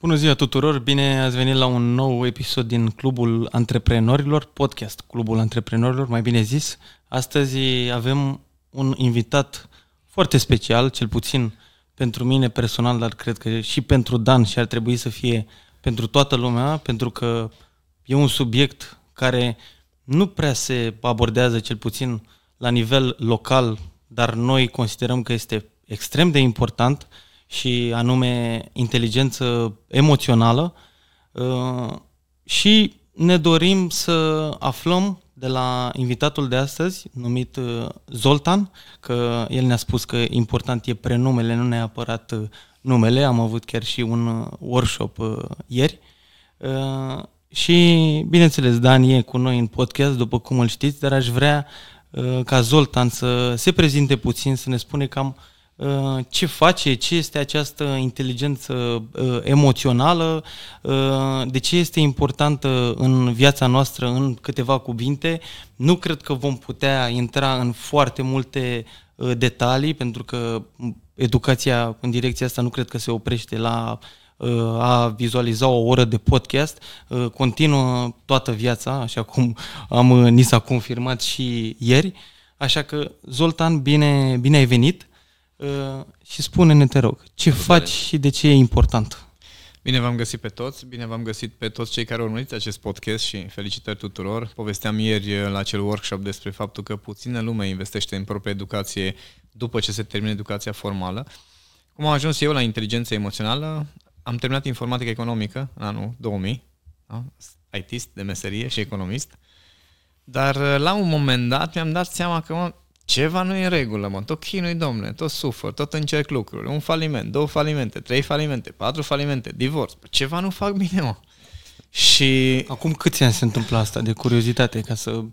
Bună ziua tuturor, bine ați venit la un nou episod din Clubul Antreprenorilor, podcast Clubul Antreprenorilor, mai bine zis. Astăzi avem un invitat foarte special, cel puțin pentru mine personal, dar cred că și pentru Dan și ar trebui să fie pentru toată lumea, pentru că e un subiect care nu prea se abordează, cel puțin la nivel local, dar noi considerăm că este extrem de important și anume inteligență emoțională uh, și ne dorim să aflăm de la invitatul de astăzi, numit uh, Zoltan, că el ne-a spus că important e prenumele, nu neapărat uh, numele. Am avut chiar și un workshop ieri. Și, bineînțeles, Dan e cu noi în podcast, după cum îl știți, dar aș vrea ca Zoltan să se prezinte puțin, să ne spune cam Uh, ce face, ce este această inteligență uh, emoțională, uh, de ce este importantă în viața noastră în câteva cuvinte. Nu cred că vom putea intra în foarte multe detalii, pentru că educația în direcția asta nu cred că se oprește la a vizualiza o oră de podcast, continuă toată viața, așa cum am, ni s-a confirmat și ieri. Așa că, Zoltan, bine, bine ai venit! Uh, și spune-ne, te rog, ce Bine. faci și de ce e important? Bine v-am găsit pe toți, bine v-am găsit pe toți cei care urmăriți acest podcast și felicitări tuturor. Povesteam ieri uh, la acel workshop despre faptul că puțină lume investește în propria educație după ce se termină educația formală. Cum am ajuns eu la inteligență emoțională? Am terminat informatică economică în anul 2000, da? ITist de meserie și economist, dar uh, la un moment dat mi-am dat seama că mă, ceva nu e în regulă, mă, tot chinui, domnule, tot sufăr, tot încerc lucruri, un faliment, două falimente, trei falimente, patru falimente, divorț, ceva nu fac bine, mă. Și... Acum câți ani se întâmplă asta, de curiozitate, ca să...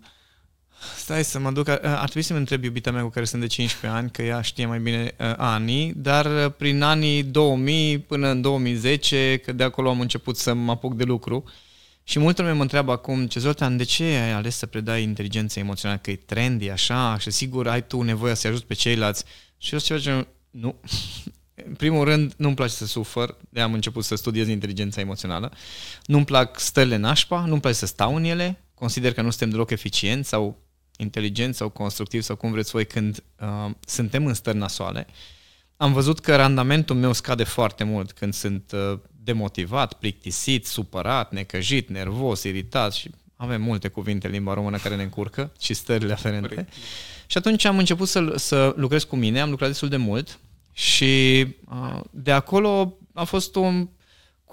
Stai să mă duc, ar trebui să-mi întreb iubita mea cu care sunt de 15 ani, că ea știe mai bine uh, anii, dar uh, prin anii 2000 până în 2010, că de acolo am început să mă apuc de lucru, uh, și multă lume mă întreabă acum, ce Zoltan, de ce ai ales să predai inteligența emoțională? Că e trendy, așa, și sigur ai tu nevoie să-i ajuți pe ceilalți. Și eu ceva ce nu. În primul rând, nu-mi place să sufăr, de am început să studiez inteligența emoțională. Nu-mi plac stările nașpa, nu-mi place să stau în ele, consider că nu suntem deloc eficienți sau inteligenți sau constructivi sau cum vreți voi când uh, suntem în stări nasoale. Am văzut că randamentul meu scade foarte mult când sunt uh, demotivat, plictisit, supărat, necăjit, nervos, iritat și avem multe cuvinte în limba română care ne încurcă și stările aferente. Corect. Și atunci am început să, să lucrez cu mine, am lucrat destul de mult și uh, de acolo a fost o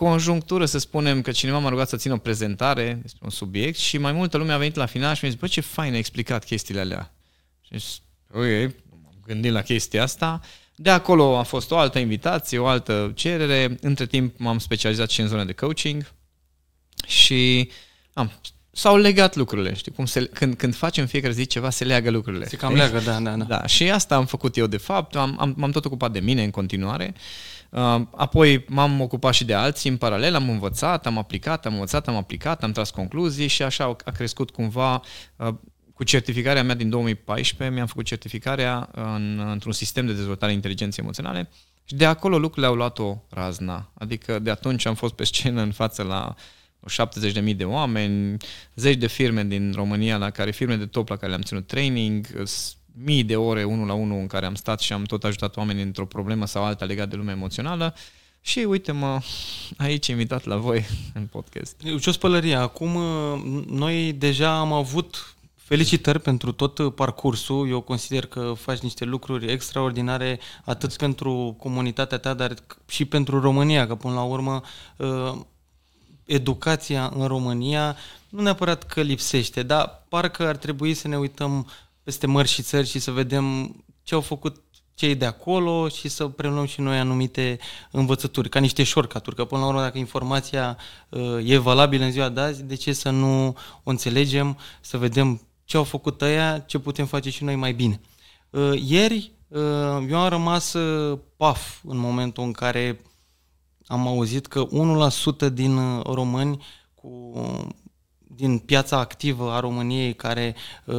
conjunctură, să spunem, că cineva m-a rugat să țin o prezentare despre un subiect și mai multă lume a venit la final și mi-a zis, bă, ce fain ai explicat chestiile alea. Și zis, ok, m-am gândit la chestia asta de acolo a fost o altă invitație, o altă cerere. Între timp m-am specializat și în zona de coaching și am, s-au legat lucrurile, știi, cum se, când, când facem fiecare zi ceva, se leagă lucrurile. Se cam leagă, da, da, da. Da, și asta am făcut eu de fapt, am, am, m-am tot ocupat de mine în continuare, uh, apoi m-am ocupat și de alții în paralel, am învățat, am aplicat, am învățat, am aplicat, am tras concluzii și așa a crescut cumva uh, cu certificarea mea din 2014, mi-am făcut certificarea în, într-un sistem de dezvoltare inteligenței emoționale și de acolo lucrurile au luat o razna. Adică de atunci am fost pe scenă în față la 70.000 de oameni, zeci de firme din România, la care firme de top la care le-am ținut training, mii de ore unul la unul în care am stat și am tot ajutat oamenii într-o problemă sau alta legată de lumea emoțională. Și uite-mă, aici invitat la voi în podcast. Ce o Acum noi deja am avut Felicitări pentru tot parcursul. Eu consider că faci niște lucruri extraordinare atât pentru comunitatea ta, dar și pentru România, că până la urmă uh, educația în România nu neapărat că lipsește, dar parcă ar trebui să ne uităm peste mări și țări și să vedem ce au făcut cei de acolo și să preluăm și noi anumite învățături, ca niște shortcut că până la urmă dacă informația uh, e valabilă în ziua de azi, de ce să nu o înțelegem, să vedem ce au făcut ăia, ce putem face și noi mai bine. Uh, ieri uh, eu am rămas uh, paf în momentul în care am auzit că 1% din români cu din piața activă a României care uh,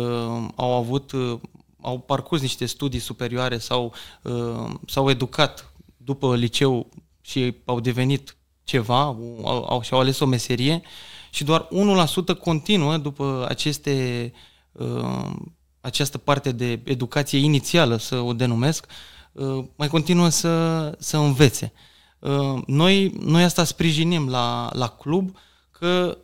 au avut, uh, au parcurs niște studii superioare sau uh, s-au educat după liceu și au devenit ceva, au, au, și-au ales o meserie și doar 1% continuă după aceste, uh, această parte de educație inițială, să o denumesc, uh, mai continuă să, să învețe. Uh, noi, noi asta sprijinim la, la club, că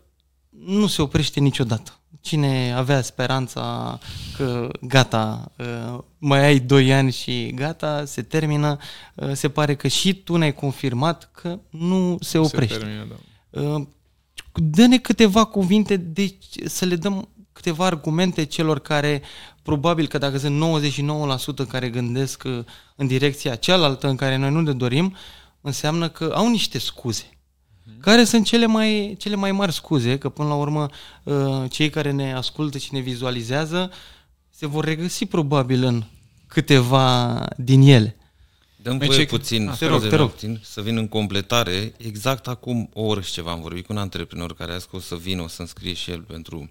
nu se oprește niciodată. Cine avea speranța că gata, uh, mai ai 2 ani și gata, se termină, uh, se pare că și tu ne-ai confirmat că nu se oprește. Se termină, da. Dă-ne câteva cuvinte, de, să le dăm câteva argumente celor care, probabil că dacă sunt 99% care gândesc în direcția cealaltă în care noi nu ne dorim, înseamnă că au niște scuze. Mhm. Care sunt cele mai, cele mai mari scuze, că până la urmă uh, cei care ne ascultă și ne vizualizează se vor regăsi probabil în câteva din ele. Dăm voie puțin, te rog, te rog. Puțin, să vin în completare. Exact acum o oră și ceva am vorbit cu un antreprenor care a scos să vină, o să înscrie și el pentru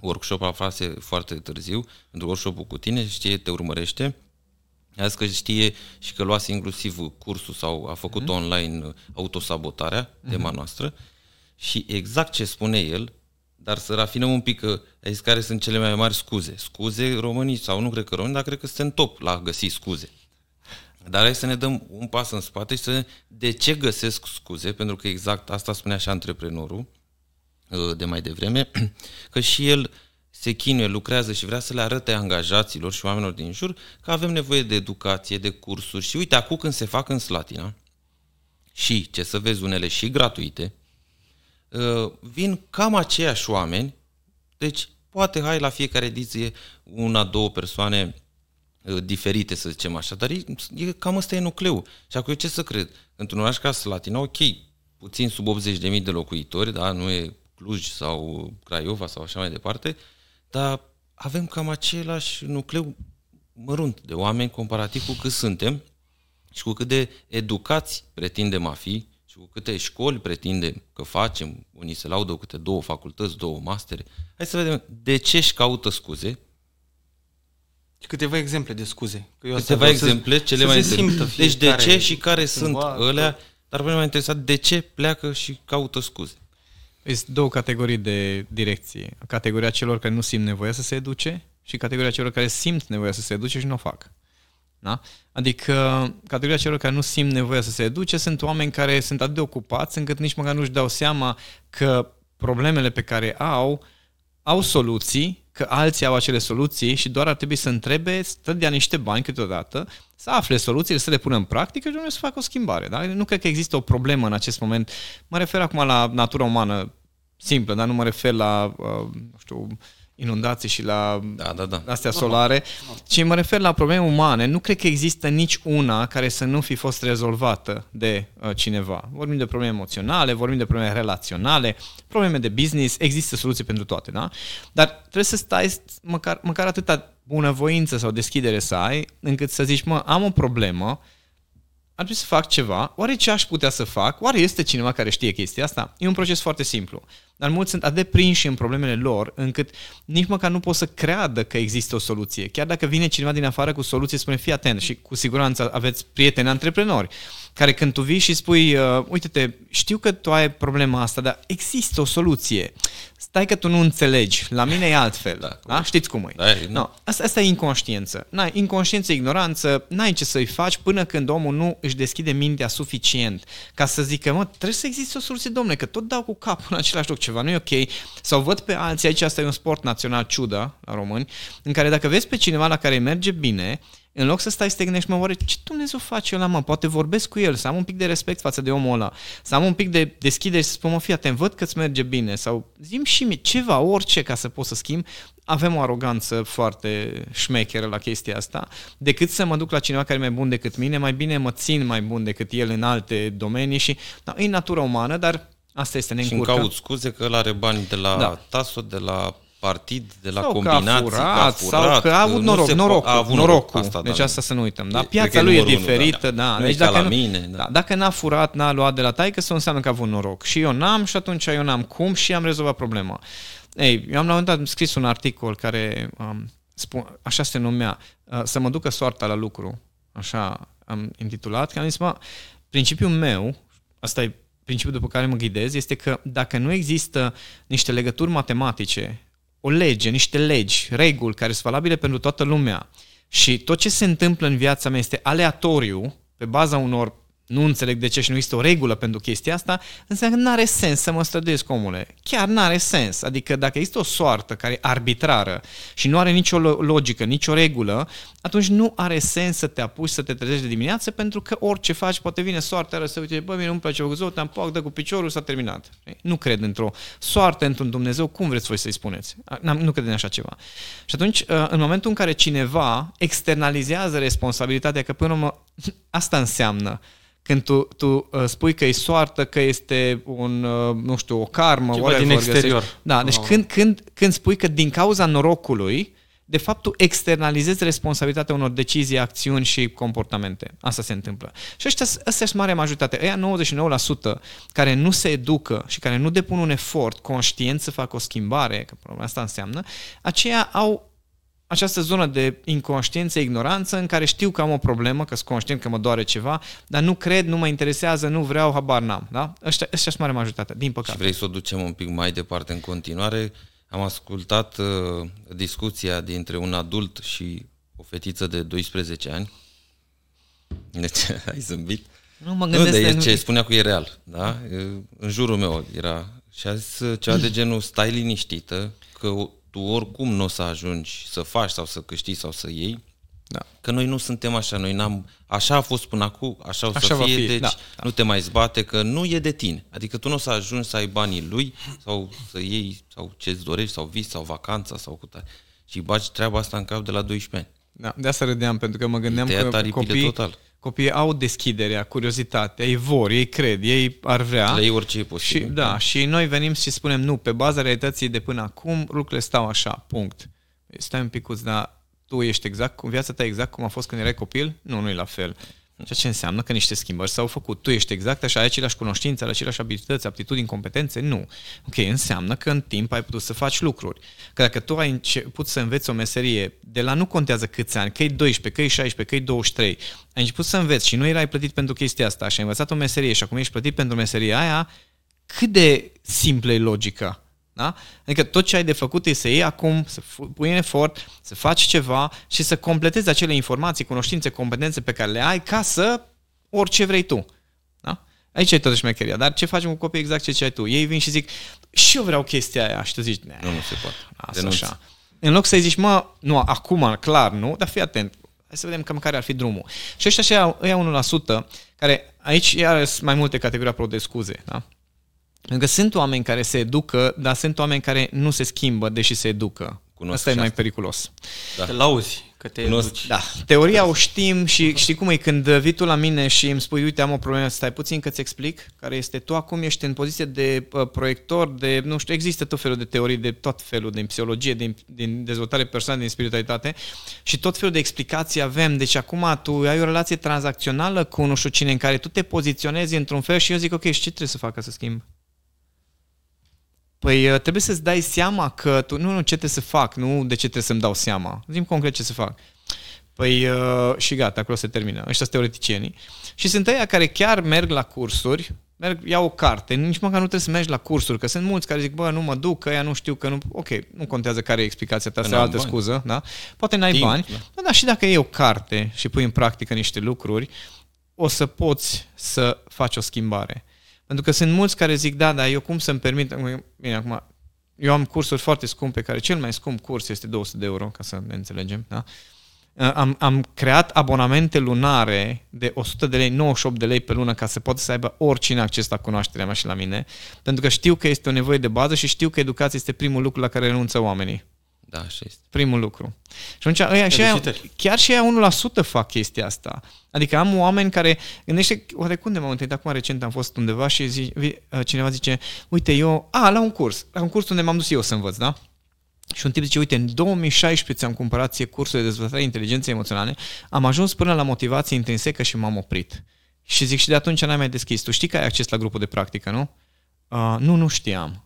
workshop, aflase foarte târziu, pentru workshop cu tine, știe, te urmărește a zis că știe și că luase inclusiv cursul sau a făcut mm-hmm. online autosabotarea, mm-hmm. tema noastră, și exact ce spune el, dar să rafinăm un pic că a zis care sunt cele mai mari scuze. Scuze românii, sau nu cred că românii, dar cred că suntem top la a găsi scuze. Dar hai să ne dăm un pas în spate și să de ce găsesc scuze, pentru că exact asta spunea și antreprenorul uh, de mai devreme, că și el se chinuie, lucrează și vrea să le arate angajaților și oamenilor din jur că avem nevoie de educație, de cursuri și uite, acum când se fac în Slatina și, ce să vezi, unele și gratuite, uh, vin cam aceiași oameni, deci poate hai la fiecare ediție una, două persoane uh, diferite, să zicem așa, dar e, e, cam ăsta e nucleul. Și acum eu ce să cred? Într-un oraș ca Slatina, ok, puțin sub 80.000 de locuitori, da, nu e Cluj sau Craiova sau așa mai departe, dar avem cam același nucleu mărunt de oameni comparativ cu cât suntem și cu cât de educați pretindem a fi și cu câte școli pretindem că facem, unii se laudă cu câte două facultăți, două mastere. Hai să vedem de ce își caută scuze. Și câteva exemple de scuze. Că eu câteva exemple, să, cele să mai simtă Deci de ce și care sunt alea, dar pe mine m-a interesat de ce pleacă și caută scuze. Sunt două categorii de direcție. Categoria celor care nu simt nevoia să se educe și categoria celor care simt nevoia să se educe și nu o fac. Da? Adică, categoria celor care nu simt nevoia să se educe sunt oameni care sunt atât de ocupați încât nici măcar nu-și dau seama că problemele pe care au, au soluții, că alții au acele soluții și doar ar trebui să întrebe, să dea niște bani câteodată, să afle soluțiile, să le pună în practică și să facă o schimbare. Da? Nu cred că există o problemă în acest moment. Mă refer acum la natura umană simplă, dar nu mă refer la, uh, nu știu, inundații și la da, da, da. astea solare, ci mă refer la probleme umane. Nu cred că există nici una care să nu fi fost rezolvată de uh, cineva. Vorbim de probleme emoționale, vorbim de probleme relaționale, probleme de business, există soluții pentru toate, da? Dar trebuie să stai măcar, măcar atâta bunăvoință sau deschidere să ai, încât să zici, mă, am o problemă, ar trebui să fac ceva, oare ce aș putea să fac? Oare este cineva care știe chestia asta? E un proces foarte simplu. Dar mulți sunt atât de prinși în problemele lor, încât nici măcar nu pot să creadă că există o soluție. Chiar dacă vine cineva din afară cu soluție, spune, fii atent și cu siguranță aveți prieteni antreprenori care când tu vii și spui, uh, uite-te, știu că tu ai problema asta, dar există o soluție. Stai că tu nu înțelegi, la mine e altfel. Da, da? Știți cum e. Da, e no, asta, asta e inconștiență. N-ai, inconștiență, ignoranță, n-ai ce să-i faci până când omul nu își deschide mintea suficient ca să zică, mă, trebuie să existe o soluție, domnule, că tot dau cu capul în același loc, ceva nu e ok. Sau văd pe alții, aici asta e un sport național ciudă la români, în care dacă vezi pe cineva la care merge bine, în loc să stai să te gândești, mă, oare ce Dumnezeu face eu la mă? Poate vorbesc cu el, să am un pic de respect față de omul ăla, să am un pic de deschidere și să spun, mă, fii atent, văd că îți merge bine sau zim și mie ceva, orice ca să pot să schimb. Avem o aroganță foarte șmecheră la chestia asta, decât să mă duc la cineva care e mai bun decât mine, mai bine mă țin mai bun decât el în alte domenii și da, e natura umană, dar asta este, ne Și îmi caut scuze că el are bani de la da. TASO, de la partid, de la sau combinații, că a furat, că a furat sau că a avut noroc, norocul, a avut norocul. Asta, deci da. asta să nu uităm. Da? Piața lui e diferită, da. da. Deci dacă, la mine, da. da. dacă n-a furat, n-a luat de la taică, să înseamnă că a avut noroc. Și eu n-am și atunci eu n-am cum și am rezolvat problema. Ei, eu am la un moment dat scris un articol care um, spun, așa se numea, uh, să mă ducă soarta la lucru, așa am intitulat, că am zis, mă, principiul meu, asta e principiul după care mă ghidez, este că dacă nu există niște legături matematice, o lege, niște legi, reguli care sunt valabile pentru toată lumea și tot ce se întâmplă în viața mea este aleatoriu, pe baza unor nu înțeleg de ce și nu există o regulă pentru chestia asta, înseamnă că nu are sens să mă străduiesc, omule. Chiar nu are sens. Adică dacă există o soartă care e arbitrară și nu are nicio logică, nicio regulă, atunci nu are sens să te apuci să te trezești de dimineață pentru că orice faci, poate vine soarta să uite, bă, mie nu-mi place o te-am poc, dă cu piciorul, s-a terminat. Nu cred într-o soartă, într-un Dumnezeu, cum vreți voi să-i spuneți? Nu cred în așa ceva. Și atunci, uh, în momentul în care cineva externalizează responsabilitatea, că până urmă asta înseamnă când tu, tu uh, spui că e soartă, că este un, uh, nu știu, o karmă, Ceva whatever, din exterior. Găsești. Da, deci oh. când, când, când spui că din cauza norocului, de fapt tu externalizezi responsabilitatea unor decizii, acțiuni și comportamente. Asta se întâmplă. Și ăștia, ăsta sunt mare majoritate. Ăia 99% care nu se educă și care nu depun un efort conștient să facă o schimbare, că asta înseamnă, aceia au această zonă de inconștiență, ignoranță, în care știu că am o problemă, că sunt conștient că mă doare ceva, dar nu cred, nu mă interesează, nu vreau, habar n-am. Da? Ăștia, ăștia sunt mare majoritate, din păcate. Și vrei să o ducem un pic mai departe în continuare. Am ascultat uh, discuția dintre un adult și o fetiță de 12 ani. Deci, ai zâmbit. Nu mă gândesc nu, de ce spunea cu e real. Da? În jurul meu era. Și a zis ceva de genul, stai liniștită, că tu oricum nu o să ajungi să faci sau să câștigi sau să iei, da. Că noi nu suntem așa, noi n-am, așa a fost până acum, așa o să așa fie, fi. deci da, da. nu te mai zbate că nu e de tine. Adică tu nu o să ajungi să ai banii lui sau să iei sau ce-ți dorești sau vis sau vacanța sau cu tare. Și bagi treaba asta în cap de la 12 ani. Da, de asta râdeam, pentru că mă gândeam că copiii, total. Copiii au deschiderea, curiozitatea, ei vor, ei cred, ei ar vrea. Le orice e posibil. Și, da, și noi venim și spunem, nu, pe baza realității de până acum, lucrurile stau așa, punct. Stai un picuț, dar tu ești exact, cum viața ta exact cum a fost când erai copil? Nu, nu e la fel. Ceea ce înseamnă că niște schimbări s-au făcut. Tu ești exact așa, ai aceleași cunoștințe, ai aceleași abilități, aptitudini, competențe? Nu. Ok, înseamnă că în timp ai putut să faci lucruri. Că dacă tu ai început să înveți o meserie, de la nu contează câți ani, că e 12, că e 16, că e 23, ai început să înveți și nu erai plătit pentru chestia asta și ai învățat o meserie și acum ești plătit pentru meseria aia, cât de simplă e logica? Da? Adică tot ce ai de făcut e să iei acum, să pui în efort, să faci ceva și să completezi acele informații, cunoștințe, competențe pe care le ai ca să orice vrei tu. Da? Aici e totuși șmecheria. Dar ce facem cu copiii exact ce, ce ai tu? Ei vin și zic, și eu vreau chestia aia. Și tu zici, nu, nu se poate. Asta așa. În loc să-i zici, mă, nu, acum, clar, nu, dar fii atent. Hai să vedem cam care ar fi drumul. Și ăștia așa, ăia 1%, care aici iar sunt mai multe categorii apropo de scuze. Da? Pentru că sunt oameni care se educă, dar sunt oameni care nu se schimbă, deși se educă. Cunosc asta e mai asta. periculos. Da. Te lauzi că te educi. Da. Teoria o știm și știi cum e când vii tu la mine și îmi spui, uite, am o problemă, stai puțin că-ți explic, care este tu acum ești în poziție de uh, proiector, de, nu știu, există tot felul de teorii de tot felul, din psihologie, din, din dezvoltare personală, din spiritualitate și tot felul de explicații avem. Deci acum tu ai o relație tranzacțională cu nu știu cine în care tu te poziționezi într-un fel și eu zic, ok, și ce trebuie să fac ca să schimb? Păi uh, trebuie să-ți dai seama că tu, nu, nu, ce trebuie să fac, nu de ce trebuie să-mi dau seama. Zim concret ce să fac. Păi uh, și gata, acolo se termină. Ăștia sunt teoreticienii. Și sunt aia care chiar merg la cursuri, merg, iau o carte, nici măcar nu trebuie să mergi la cursuri, că sunt mulți care zic, bă, nu mă duc, că ea nu știu, că nu... Ok, nu contează care e explicația ta, sau altă bani. scuză, da? Poate n-ai Timp, bani, da. dar și dacă iei o carte și pui în practică niște lucruri, o să poți să faci o schimbare. Pentru că sunt mulți care zic, da, dar eu cum să-mi permit... Bine, acum, eu am cursuri foarte scumpe, care cel mai scump curs este 200 de euro, ca să ne înțelegem, da? Am, am creat abonamente lunare de 100 de lei, 98 de lei pe lună ca să poată să aibă oricine acces la cunoașterea mea și la mine, pentru că știu că este o nevoie de bază și știu că educația este primul lucru la care renunță oamenii. Da, așa este. Primul lucru. Și atunci, ăia, și aia, chiar și aia 1% fac chestia asta. Adică am oameni care, gândește, oare cum de m-am întâlnit, acum recent am fost undeva și zi, cineva zice, uite, eu, a, la un curs, la un curs unde m-am dus eu să învăț, da? Și un tip zice, uite, în 2016 ți-am cumpărat ție cursul de dezvoltare inteligenței emoționale, am ajuns până la motivație intrinsecă și m-am oprit. Și zic, și de atunci n-ai mai deschis. Tu știi că ai acces la grupul de practică, nu? Uh, nu, nu știam.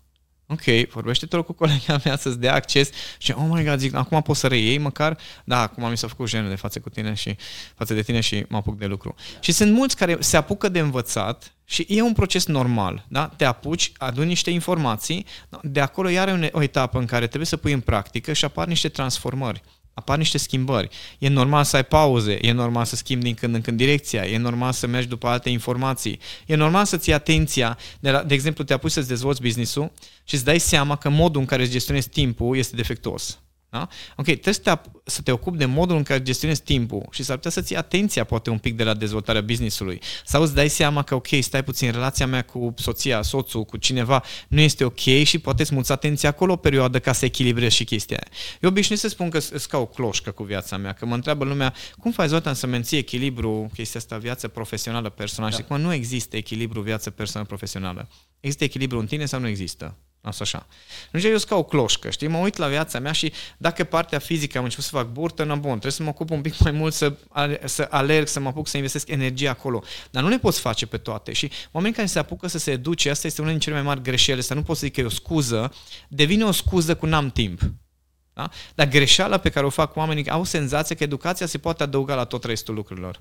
Ok, vorbește tu cu colega mea să-ți dea acces și, oh my god, zic, acum poți să reiei măcar? Da, acum mi s-a făcut jenă de față cu tine și față de tine și mă apuc de lucru. Și sunt mulți care se apucă de învățat și e un proces normal, da? Te apuci, aduni niște informații, de acolo iar o etapă în care trebuie să pui în practică și apar niște transformări apar niște schimbări. E normal să ai pauze, e normal să schimbi din când în când direcția, e normal să mergi după alte informații, e normal să ții atenția, de, la, de exemplu, te apuci să-ți dezvolți business-ul și îți dai seama că modul în care îți gestionezi timpul este defectuos. Da? Ok, trebuie să te, să te ocupi de modul în care gestionezi timpul și s-ar putea să ții atenția poate un pic de la dezvoltarea businessului. Sau îți dai seama că ok, stai puțin, relația mea cu soția, soțul, cu cineva nu este ok și poate îți muți atenția acolo o perioadă ca să echilibrezi și chestia aia. Eu obișnuiesc să spun că sunt ca o cloșcă cu viața mea, că mă întreabă lumea cum faci Zoltan să menții echilibru, chestia asta, viață profesională, personală da. și cum nu există echilibru viață personală, profesională. Există echilibru în tine sau nu există? Asta așa. Nu eu sunt ca o cloșcă, știi? Mă uit la viața mea și dacă partea fizică am început să fac burtă, na bun, trebuie să mă ocup un pic mai mult să, să alerg, să mă apuc să investesc energie acolo. Dar nu le poți face pe toate și oamenii care se apucă să se educe, asta este una din cele mai mari greșeli, să nu pot să zic că e o scuză, devine o scuză cu n-am timp. Da? Dar greșeala pe care o fac oamenii au senzația că educația se poate adăuga la tot restul lucrurilor.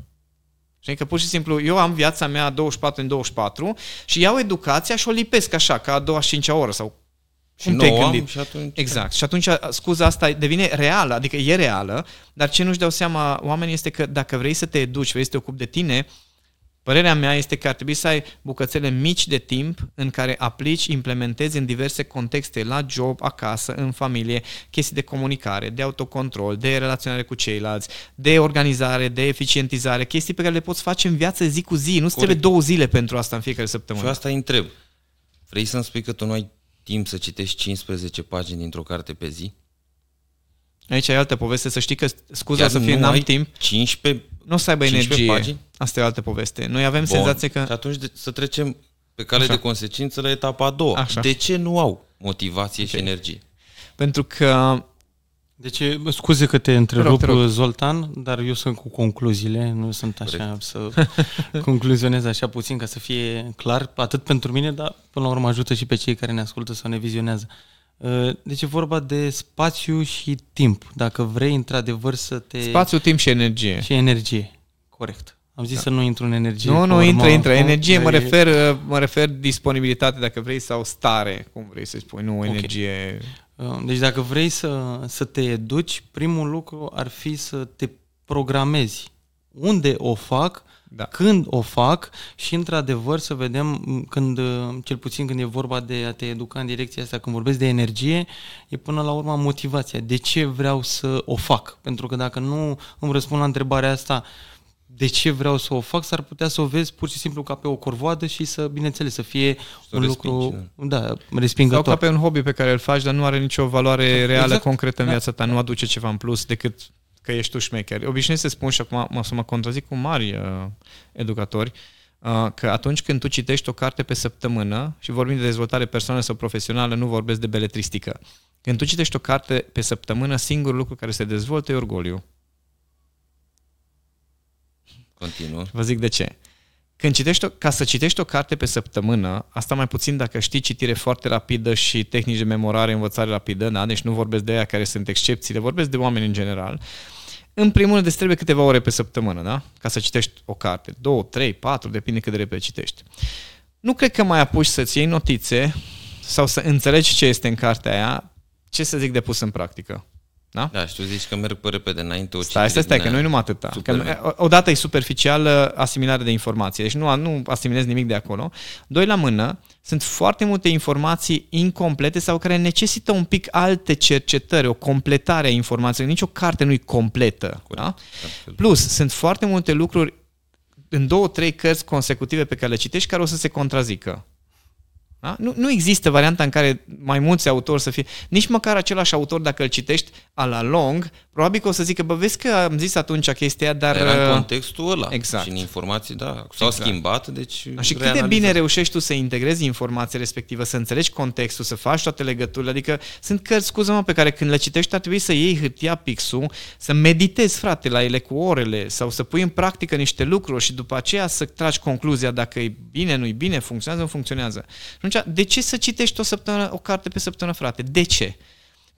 Știi? Că pur și simplu eu am viața mea 24 în 24 și iau educația și o lipesc așa, ca a doua și cincea oră sau și cum te gândit? Și atunci... Exact. Și atunci scuza asta devine reală, adică e reală, dar ce nu-și dau seama oamenii este că dacă vrei să te educi, vrei să te ocupi de tine, Părerea mea este că ar trebui să ai bucățele mici de timp în care aplici, implementezi în diverse contexte, la job, acasă, în familie, chestii de comunicare, de autocontrol, de relaționare cu ceilalți, de organizare, de eficientizare, chestii pe care le poți face în viață zi cu zi. Nu trebuie două zile pentru asta în fiecare săptămână. Și asta îi întreb. Vrei să-mi spui că tu nu ai timp să citești 15 pagini dintr-o carte pe zi? Aici e altă poveste, să știi că scuza Chiar să fie, n-am timp. 15 Nu o să aibă energie. Pagini? Asta e o altă poveste. Noi avem Bun. senzație că... Și atunci de, să trecem pe cale Așa. de consecință la etapa a doua. Așa. De ce nu au motivație okay. și energie? Pentru că deci, scuze că te întrerup, te rog, te rog. Zoltan, dar eu sunt cu concluziile, nu sunt așa Corect. să concluzionez așa puțin ca să fie clar, atât pentru mine, dar până la urmă ajută și pe cei care ne ascultă sau ne vizionează. Uh, deci e vorba de spațiu și timp. Dacă vrei într-adevăr să te... Spațiu, timp și energie. Și energie, corect. Am zis da. să nu intru în energie. Nu, nu, intră, intră. Energie mă refer, mă refer disponibilitate, dacă vrei, sau stare, cum vrei să spui, nu okay. energie... Uh, deci dacă vrei să, să te educi, primul lucru ar fi să te programezi. Unde o fac, da. când o fac și într-adevăr să vedem când, uh, cel puțin când e vorba de a te educa în direcția asta, când vorbesc de energie, e până la urmă motivația. De ce vreau să o fac? Pentru că dacă nu îmi răspund la întrebarea asta, de ce vreau să o fac, s-ar putea să o vezi pur și simplu ca pe o corvoadă și să, bineînțeles, să fie să un lucru da. da, respingător. Sau ca pe un hobby pe care îl faci, dar nu are nicio valoare exact. reală, exact. concretă în da. viața ta, nu aduce ceva în plus decât că ești tu șmecher. Obișnuiesc să spun și acum mă, să mă contrazic cu mari uh, educatori, uh, că atunci când tu citești o carte pe săptămână, și vorbim de dezvoltare personală sau profesională, nu vorbesc de beletristică, când tu citești o carte pe săptămână, singurul lucru care se dezvoltă e orgoliu. Continuă. Vă zic de ce. Când citești o, ca să citești o carte pe săptămână, asta mai puțin dacă știi citire foarte rapidă și tehnici de memorare, învățare rapidă, da? deci nu vorbesc de aia care sunt excepțiile, vorbesc de oameni în general. În primul rând, îți trebuie câteva ore pe săptămână, da? Ca să citești o carte. Două, trei, patru, depinde cât de repede citești. Nu cred că mai apuci să-ți iei notițe sau să înțelegi ce este în cartea aia, ce să zic de pus în practică. Da? Da, și tu zici că merg pe repede înainte o Stai, stai, stai, că nu e numai atâta. Că, odată e superficială asimilare de informații, deci nu, nu asimilezi nimic de acolo. Doi la mână, sunt foarte multe informații incomplete sau care necesită un pic alte cercetări, o completare a informației. Nici o carte nu e completă. Da? Plus, sunt foarte multe lucruri în două, trei cărți consecutive pe care le citești care o să se contrazică. Da? Nu, nu există varianta în care mai mulți autori să fie, nici măcar același autor, dacă îl citești a la long, probabil că o să zică, bă, vezi că am zis atunci chestia, dar... Era în uh, contextul ăla exact. și în informații, da, s-au exact. schimbat, deci... Da, și cât de bine reușești tu să integrezi informația respectivă, să înțelegi contextul, să faci toate legăturile, adică sunt cărți, scuză-mă, pe care când le citești ar trebui să iei hârtia pixul, să meditezi, frate, la ele cu orele sau să pui în practică niște lucruri și după aceea să tragi concluzia dacă e bine, nu e bine, funcționează, nu funcționează. Atunci, de ce să citești o săptămână, o carte pe săptămână, frate? De ce?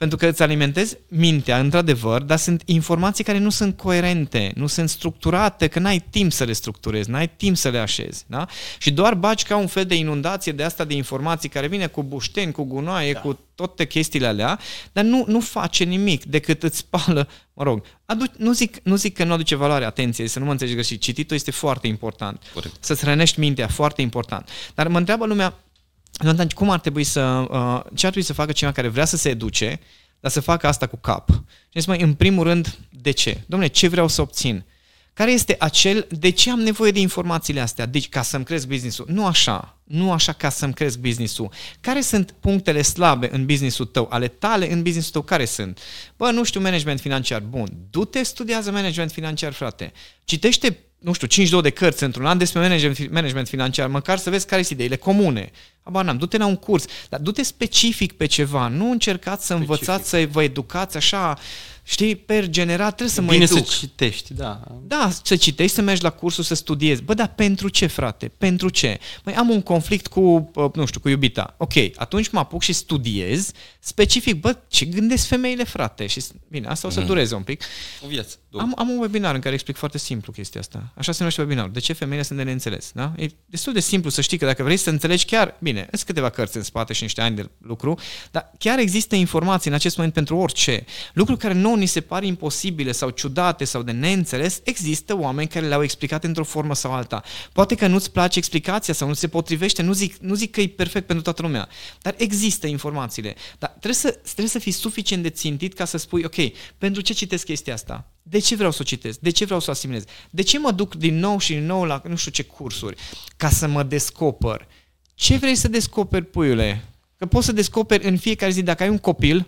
Pentru că îți alimentezi mintea, într-adevăr, dar sunt informații care nu sunt coerente, nu sunt structurate, că n-ai timp să le structurezi, n-ai timp să le așezi. Da? Și doar baci ca un fel de inundație de asta de informații care vine cu bușteni, cu gunoaie, da. cu toate chestiile alea, dar nu, nu face nimic decât îți spală, mă rog, adu- nu, zic, nu zic că nu aduce valoare, atenție, să nu mă înțelegi greșit, cititul este foarte important, Corect. să-ți hrănești mintea, foarte important. Dar mă întreabă lumea, atunci, cum ar trebui să, uh, ce ar trebui să facă cineva care vrea să se educe, dar să facă asta cu cap? Și mai în primul rând, de ce? Domnule, ce vreau să obțin? Care este acel, de ce am nevoie de informațiile astea? Deci, ca să-mi cresc business-ul. Nu așa. Nu așa ca să-mi cresc business-ul. Care sunt punctele slabe în business-ul tău? Ale tale în business-ul tău care sunt? Bă, nu știu, management financiar. Bun. Du-te, studiază management financiar, frate. Citește nu știu, 5 de cărți într-un an despre management, management financiar, măcar să vezi care sunt ideile comune. Aba n-am, du-te la un curs, dar du-te specific pe ceva, nu încercați să specific. învățați, să vă educați așa știi, per general trebuie să mă Bine educ. să citești, da. Da, să citești, să mergi la cursul, să studiezi. Bă, dar pentru ce, frate? Pentru ce? Mai am un conflict cu, nu știu, cu iubita. Ok, atunci mă apuc și studiez specific, bă, ce gândesc femeile, frate? Și, bine, asta o să mm. dureze un pic. O viață. Am, am un webinar în care explic foarte simplu chestia asta. Așa se numește webinarul. De ce femeile sunt de neînțeles? Da? E destul de simplu să știi că dacă vrei să înțelegi chiar, bine, sunt câteva cărți în spate și niște ani de lucru, dar chiar există informații în acest moment pentru orice. Lucruri care nu ni se par imposibile sau ciudate sau de neînțeles, există oameni care le-au explicat într-o formă sau alta. Poate că nu-ți place explicația sau nu se potrivește, nu zic, nu zic că e perfect pentru toată lumea, dar există informațiile. Dar trebuie să, trebuie să fii suficient de țintit ca să spui, ok, pentru ce citesc chestia asta? De ce vreau să o citesc? De ce vreau să o asimilez? De ce mă duc din nou și din nou la nu știu ce cursuri? Ca să mă descoper. Ce vrei să descoperi, puiule? Că poți să descoperi în fiecare zi, dacă ai un copil,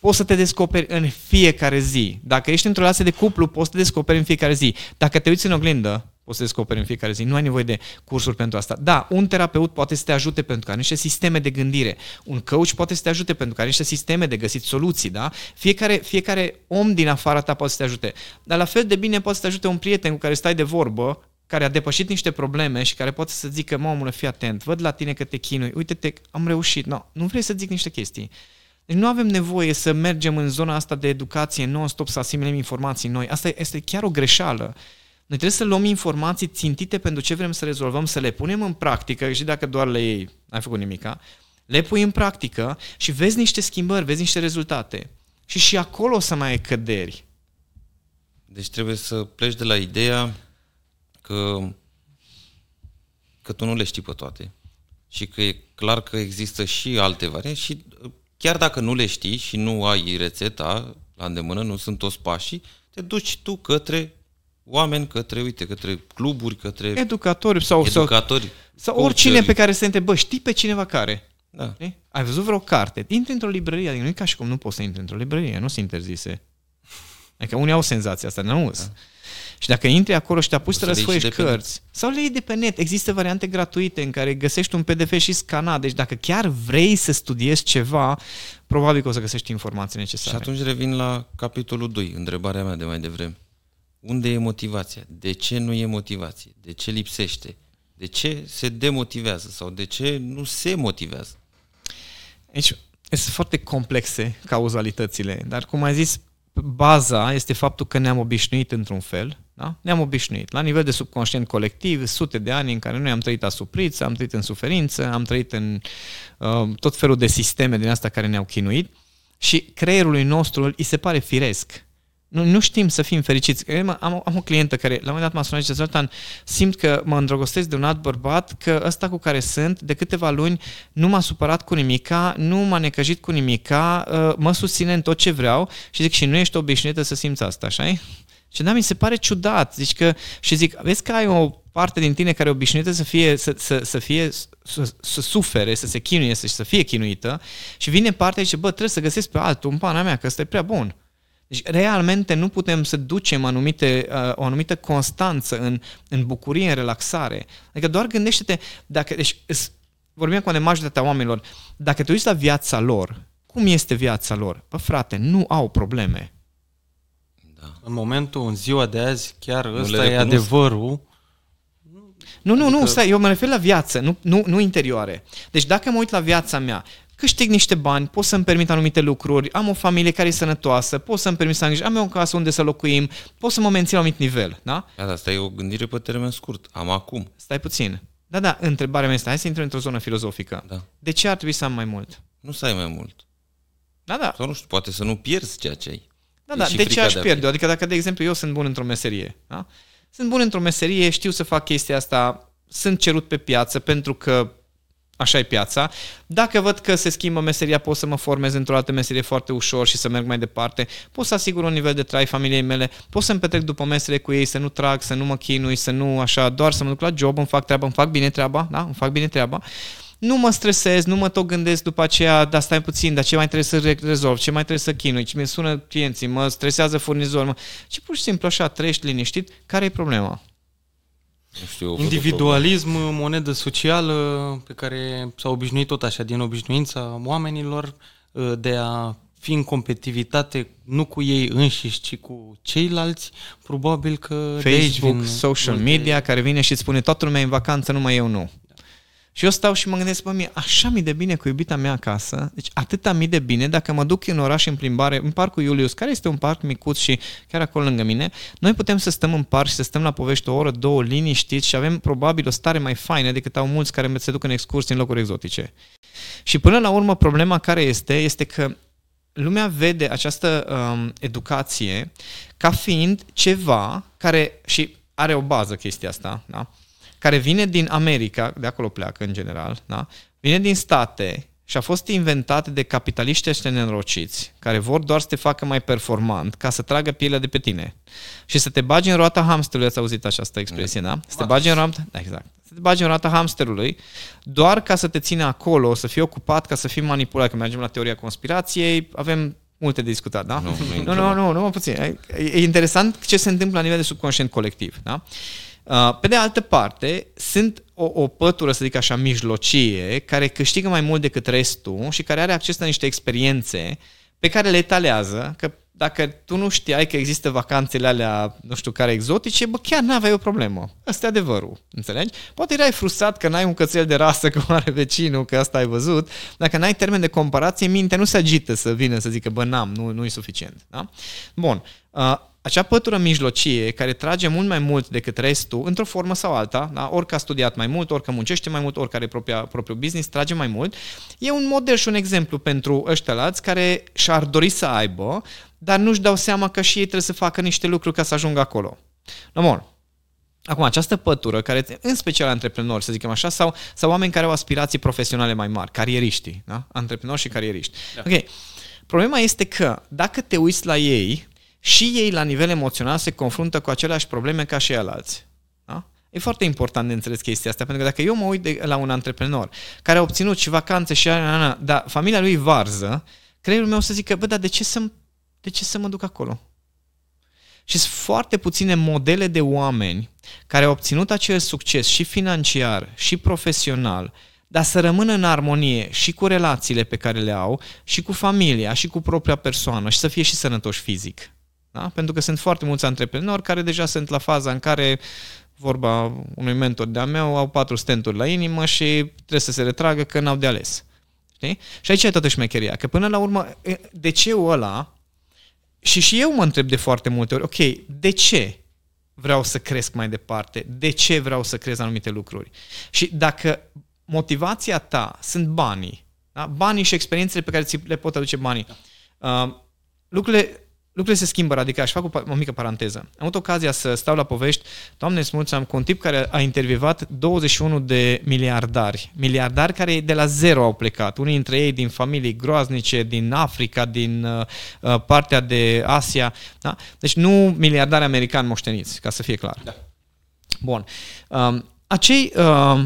poți să te descoperi în fiecare zi. Dacă ești într-o relație de cuplu, poți să te descoperi în fiecare zi. Dacă te uiți în oglindă, poți să descoperi în fiecare zi. Nu ai nevoie de cursuri pentru asta. Da, un terapeut poate să te ajute pentru că are niște sisteme de gândire. Un coach poate să te ajute pentru că are niște sisteme de găsit soluții, da? Fiecare, fiecare om din afara ta poate să te ajute. Dar la fel de bine poate să te ajute un prieten cu care stai de vorbă, care a depășit niște probleme și care poate să zică, mă, omule, fii atent, văd la tine că te chinui, uite-te, am reușit. No, nu vrei să zic niște chestii. Deci nu avem nevoie să mergem în zona asta de educație non-stop să asimilăm informații noi. Asta este chiar o greșeală. Noi trebuie să luăm informații țintite pentru ce vrem să rezolvăm, să le punem în practică și dacă doar le iei, n-ai făcut nimica, le pui în practică și vezi niște schimbări, vezi niște rezultate. Și și acolo să mai ai căderi. Deci trebuie să pleci de la ideea că, că tu nu le știi pe toate și că e clar că există și alte variante și chiar dacă nu le știi și nu ai rețeta la îndemână, nu sunt toți pașii, te duci tu către oameni, către, uite, către cluburi, către educatori sau, educatori, sau, sau oricine pe care se întrebe, știi pe cineva care? Da. Ai văzut vreo carte? Intri într-o librărie, adică nu e ca și cum nu poți să intri într-o librărie, nu se interzise. Adică unii au senzația asta, nu da. Și dacă intri acolo și te apuci să răsfoiești cărți, sau le iei de pe net, există variante gratuite în care găsești un PDF și scana. Deci dacă chiar vrei să studiezi ceva, probabil că o să găsești informații necesare. Și atunci revin la capitolul 2, întrebarea mea de mai devreme. Unde e motivația? De ce nu e motivație? De ce lipsește? De ce se demotivează sau de ce nu se motivează? Deci, sunt foarte complexe cauzalitățile, dar cum ai zis, baza este faptul că ne-am obișnuit într-un fel, da? ne-am obișnuit. La nivel de subconștient colectiv, sute de ani în care noi am trăit asupriți, am trăit în suferință, am trăit în uh, tot felul de sisteme din asta care ne-au chinuit și creierului nostru îi se pare firesc nu, nu știm să fim fericiți. Am, am o clientă care la un moment dat m-a sunat și Zoltan, simt că mă îndrăgostesc de un alt bărbat, că ăsta cu care sunt, de câteva luni, nu m-a supărat cu nimica, nu m-a necăjit cu nimica, uh, mă susține în tot ce vreau și zic, și nu ești obișnuită să simți asta, așa Și da, mi se pare ciudat. Zici că, și zic, vezi că ai o parte din tine care e obișnuită să fie, să, să, să fie, să, să sufere, să se chinuie, să, să fie chinuită și vine partea și zice, bă, trebuie să găsesc pe altul, în pana mea, că ăsta e prea bun. Deci, realmente nu putem să ducem anumite, uh, o anumită constanță în, în bucurie, în relaxare. Adică doar gândește-te, dacă, deci, vorbim acum de majoritatea oamenilor, dacă te uiți la viața lor, cum este viața lor? Pă, frate, nu au probleme. Da. În momentul, în ziua de azi, chiar nu ăsta e adevărul. Nu, nu, adică... nu, stai, eu mă refer la viață, nu, nu, nu interioare. Deci dacă mă uit la viața mea, câștig niște bani, pot să-mi permit anumite lucruri, am o familie care e sănătoasă, pot să-mi permit să angajez, am o casă unde să locuim, pot să mă mențin la un anumit nivel, da? Da, dar asta e o gândire pe termen scurt, am acum. Stai puțin. Da, da, întrebarea mea este, hai să intru într-o zonă filozofică. Da. De ce ar trebui să am mai mult? Nu să ai mai mult. Da, da. Sau nu știu, poate să nu pierzi ceea ce ai. Da, e da, de ce aș de pierde? Adică dacă, de exemplu, eu sunt bun într-o meserie, da? Sunt bun într-o meserie, știu să fac chestia asta, sunt cerut pe piață pentru că așa e piața. Dacă văd că se schimbă meseria, pot să mă formez într-o altă meserie foarte ușor și să merg mai departe. Pot să asigur un nivel de trai familiei mele, pot să-mi petrec după meserie cu ei, să nu trag, să nu mă chinui, să nu așa, doar să mă duc la job, îmi fac treaba, îmi fac bine treaba, da? Îmi fac bine treaba. Nu mă stresez, nu mă tot gândesc după aceea, dar stai puțin, dar ce mai trebuie să rezolv, ce mai trebuie să chinui, ce mi sună clienții, mă stresează furnizorul, mă... și pur și simplu așa trăiești liniștit, care e problema? Nu știu, Individualism, monedă socială pe care s-a obișnuit tot așa din obișnuința oamenilor ă, de a fi în competitivitate nu cu ei înșiși, ci cu ceilalți, probabil că Facebook, de aici vin social multe... media care vine și îți spune toată lumea e în vacanță, numai eu nu. Și eu stau și mă gândesc, bă, mie, așa mi de bine cu iubita mea acasă, deci atâta mi de bine, dacă mă duc în oraș în plimbare, în parcul Iulius, care este un parc micuț și chiar acolo lângă mine, noi putem să stăm în parc și să stăm la povești o oră, două, liniștiți și avem probabil o stare mai faină decât au mulți care se duc în excursii în locuri exotice. Și până la urmă, problema care este, este că lumea vede această um, educație ca fiind ceva care, și are o bază chestia asta, da? Care vine din America, de acolo pleacă în general, da? vine din state și a fost inventat de capitaliști ăștia nenorociți, care vor doar să te facă mai performant, ca să tragă pielea de pe tine. Și să te bagi în roata hamsterului, ați auzit această expresie, da? Să te bagi în roata, da, exact. Să te bagi în roata hamsterului, doar ca să te ține acolo, să fii ocupat, ca să fii manipulat. Când mergem la teoria conspirației, avem multe de discutat, da? Nu, nu, nu, nu, nu, nu puțin. E, e interesant ce se întâmplă la nivel de subconștient colectiv, da? Uh, pe de altă parte, sunt o, o pătură, să zic așa, mijlocie, care câștigă mai mult decât restul și care are acces la niște experiențe pe care le etalează, că dacă tu nu știai că există vacanțele alea, nu știu care, exotice, bă, chiar n-aveai o problemă. Asta e adevărul, înțelegi? Poate erai frustrat că n-ai un cățel de rasă cum are vecinul, că asta ai văzut. Dacă n-ai termen de comparație, mintea nu se agită să vină să zică, bă, n-am, nu, nu e suficient. Da? Bun. Uh, acea pătură mijlocie care trage mult mai mult decât restul, într-o formă sau alta, da? ori că a studiat mai mult, ori că muncește mai mult, ori care are propria, propriul business, trage mai mult, e un model și un exemplu pentru ăștia lați care și-ar dori să aibă, dar nu-și dau seama că și ei trebuie să facă niște lucruri ca să ajungă acolo. No, bun. Acum, această pătură, care, în special antreprenori, să zicem așa, sau, sau oameni care au aspirații profesionale mai mari, carieriști, da? antreprenori și carieriști. Da. Ok. Problema este că dacă te uiți la ei, și ei la nivel emoțional se confruntă cu aceleași probleme ca și alții. Da? E foarte important de înțeles chestia asta, pentru că dacă eu mă uit de, la un antreprenor care a obținut și vacanțe și dar familia lui varză, creierul meu o să zică, bă, dar de ce să, de ce să mă duc acolo? Și sunt foarte puține modele de oameni care au obținut acel succes și financiar și profesional, dar să rămână în armonie și cu relațiile pe care le au, și cu familia, și cu propria persoană, și să fie și sănătoși fizic. Da? Pentru că sunt foarte mulți antreprenori care deja sunt la faza în care vorba unui mentor de-a meu, au patru stenturi la inimă și trebuie să se retragă că n-au de ales. Știi? Și aici e toată șmecheria, că până la urmă, de ce ăla, și și eu mă întreb de foarte multe ori, ok, de ce vreau să cresc mai departe? De ce vreau să crez anumite lucruri? Și dacă motivația ta sunt banii, da? banii și experiențele pe care ți le pot aduce banii, uh, lucrurile lucrurile se schimbă radical și fac o, o mică paranteză. Am avut ocazia să stau la povești, Doamne îți am cu un tip care a intervievat 21 de miliardari. Miliardari care de la zero au plecat. Unii dintre ei din familii groaznice, din Africa, din uh, uh, partea de Asia. Da? Deci nu miliardari americani moșteniți, ca să fie clar. Da. Bun. Um, acei uh,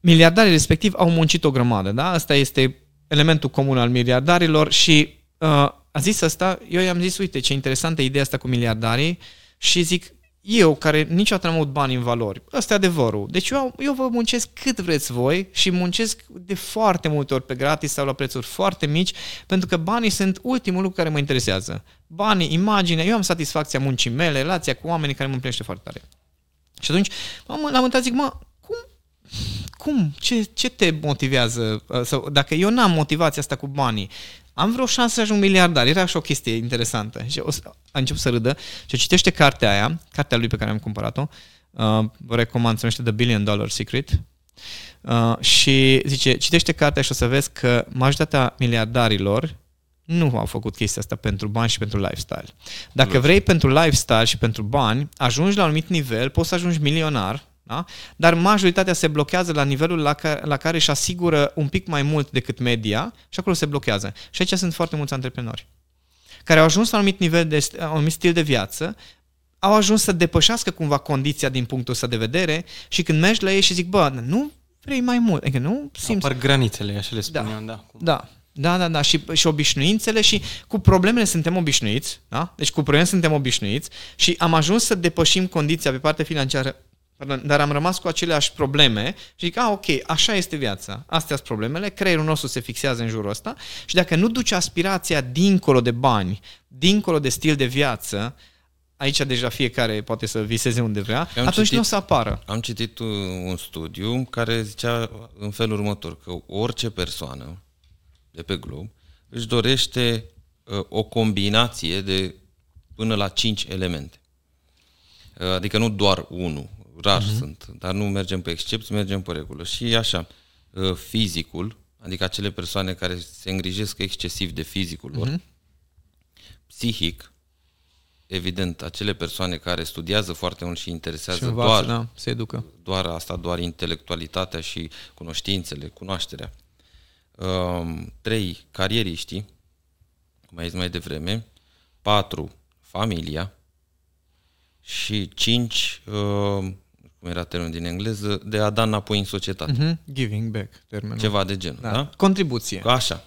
miliardari respectiv au muncit o grămadă. Da? Asta este elementul comun al miliardarilor și uh, a zis asta, eu i-am zis, uite, ce interesantă ideea asta cu miliardarii și zic, eu, care niciodată n-am avut bani în valori, ăsta e adevărul. Deci eu, eu vă muncesc cât vreți voi și muncesc de foarte multe ori pe gratis sau la prețuri foarte mici, pentru că banii sunt ultimul lucru care mă interesează. Banii, imaginea, eu am satisfacția muncii mele, relația cu oamenii care mă împlinește foarte tare. Și atunci l-am întrebat, zic, mă, cum, cum, ce, ce te motivează? Sau, dacă eu n-am motivația asta cu banii, am vreo șansă să ajung miliardar. Era și o chestie interesantă. Și a început să râdă și citește cartea aia, cartea lui pe care am cumpărat-o. Uh, vă recomand, se numește The Billion Dollar Secret. Uh, și zice, citește cartea și o să vezi că majoritatea miliardarilor nu au făcut chestia asta pentru bani și pentru lifestyle. Dacă vrei pentru lifestyle și pentru bani, ajungi la un anumit nivel, poți să ajungi milionar, da? Dar majoritatea se blochează la nivelul la care, la care își asigură un pic mai mult decât media și acolo se blochează. Și aici sunt foarte mulți antreprenori care au ajuns la un anumit nivel de un anumit stil de viață, au ajuns să depășească cumva condiția din punctul ăsta de vedere și când mergi la ei și zic, bă, nu vrei mai mult, adică nu simți... Apar granițele, așa le spuneam, da. Da, da. Da, da, da, și, și obișnuințele și cu problemele suntem obișnuiți, da? Deci cu problemele suntem obișnuiți și am ajuns să depășim condiția pe partea financiară Pardon, dar am rămas cu aceleași probleme și zic, a, ok, așa este viața, astea sunt problemele, creierul nostru se fixează în jurul ăsta și dacă nu duci aspirația dincolo de bani, dincolo de stil de viață, aici deja fiecare poate să viseze unde vrea, am atunci citit, nu o să apară. Am citit un studiu care zicea în felul următor, că orice persoană de pe glob își dorește uh, o combinație de până la 5 elemente. Uh, adică nu doar unul, rar uh-huh. sunt, dar nu mergem pe excepții, mergem pe regulă. Și așa, uh, fizicul, adică acele persoane care se îngrijesc excesiv de fizicul lor, uh-huh. psihic, evident, acele persoane care studiază foarte mult și interesează și învață, doar, da, se educă. doar asta, doar intelectualitatea și cunoștințele, cunoașterea. Um, trei, carieriștii, cum ai zis mai devreme. Patru, familia. Și cinci, uh, cum era termenul din engleză, de a da înapoi în societate. Mm-hmm. Giving back, termenul. Ceva de genul, da? da? Contribuție. Așa.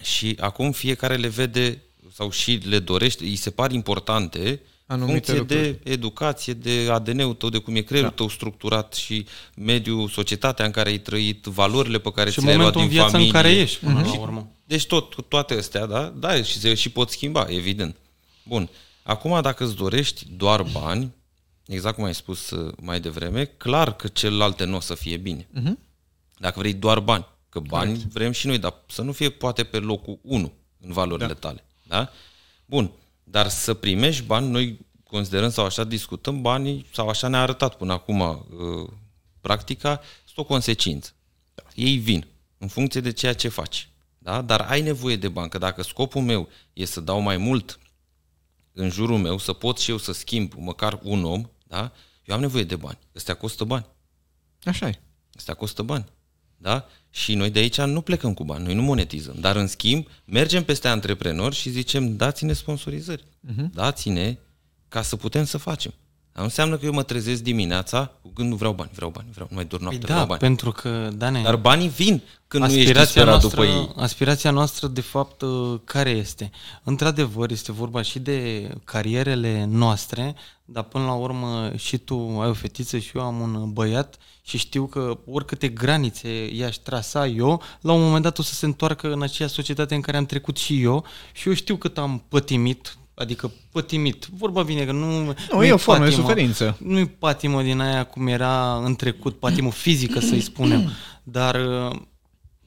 Și acum fiecare le vede sau și le dorește, îi se par importante Anumite funcție lucruri. de educație, de ADN-ul tău, de cum e creierul da. tău structurat și mediul, societatea în care ai trăit, valorile pe care și ți le-ai luat din viața familie. în care ești, până mm-hmm. la urmă. Deci tot, toate astea, da? Da, și se și pot schimba, evident. Bun. Acum, dacă îți dorești doar bani, exact cum ai spus uh, mai devreme, clar că celelalte nu o să fie bine. Uh-huh. Dacă vrei doar bani, că bani Correct. vrem și noi, dar să nu fie poate pe locul 1 în valorile da. tale. Da? Bun, dar să primești bani, noi considerăm sau așa discutăm, banii sau așa ne-a arătat până acum uh, practica, sunt o consecință. Da. Ei vin în funcție de ceea ce faci. Da? Dar ai nevoie de bani, că dacă scopul meu e să dau mai mult în jurul meu, să pot și eu să schimb măcar un om, da? Eu am nevoie de bani. Ăstea costă bani. Așa e. Ăstea costă bani. Da? Și noi de aici nu plecăm cu bani, noi nu monetizăm. Dar în schimb, mergem peste antreprenori și zicem, dați-ne sponsorizări. Uh-huh. Dați-ne ca să putem să facem. Dar înseamnă că eu mă trezesc dimineața cu gândul vreau bani, vreau bani, vreau, nu mai dorm noapte, păi da, vreau bani. pentru că, Dane... Dar banii vin când nu ești disperat noastră, după ei. Aspirația noastră, de fapt, uh, care este? Într-adevăr, este vorba și de carierele noastre, dar până la urmă și tu ai o fetiță și eu am un băiat și știu că oricâte granițe i-aș trasa eu, la un moment dat o să se întoarcă în aceea societate în care am trecut și eu și eu știu cât am pătimit adică pătimit. Vorba vine că nu... Nu, nu e o formă patimă, de suferință. Nu e patimă din aia cum era în trecut, patimă fizică să-i spunem, dar uh,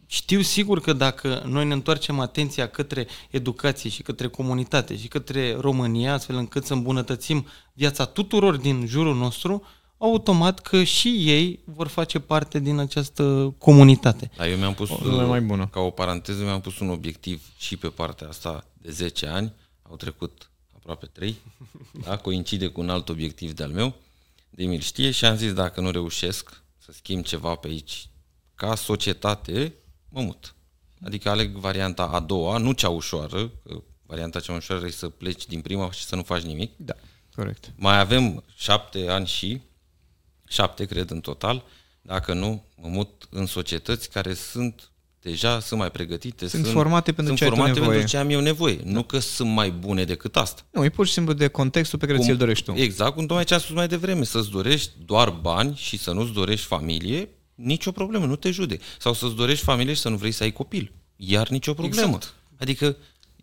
știu sigur că dacă noi ne întoarcem atenția către educație și către comunitate și către România, astfel încât să îmbunătățim viața tuturor din jurul nostru, automat că și ei vor face parte din această comunitate. Da, eu mi-am pus, o, mai bună. ca o paranteză, mi-am pus un obiectiv și pe partea asta de 10 ani, au trecut aproape trei, da? coincide cu un alt obiectiv de-al meu, de mi știe și am zis dacă nu reușesc să schimb ceva pe aici ca societate, mă mut. Adică aleg varianta a doua, nu cea ușoară, că varianta cea ușoară e să pleci din prima și să nu faci nimic. Da, corect. Mai avem șapte ani și, șapte cred în total, dacă nu, mă mut în societăți care sunt deja sunt mai pregătite. Sunt, sunt formate pentru sunt ce formate ai pentru ce am eu nevoie. Da. Nu că sunt mai bune decât asta. Nu, e pur și simplu de contextul pe care ți-l dorești tu. Exact, cum tocmai ce am spus mai devreme, să-ți dorești doar bani și să nu-ți dorești familie, nicio problemă, nu te jude. Sau să-ți dorești familie și să nu vrei să ai copil. Iar nicio problemă. Exact. Adică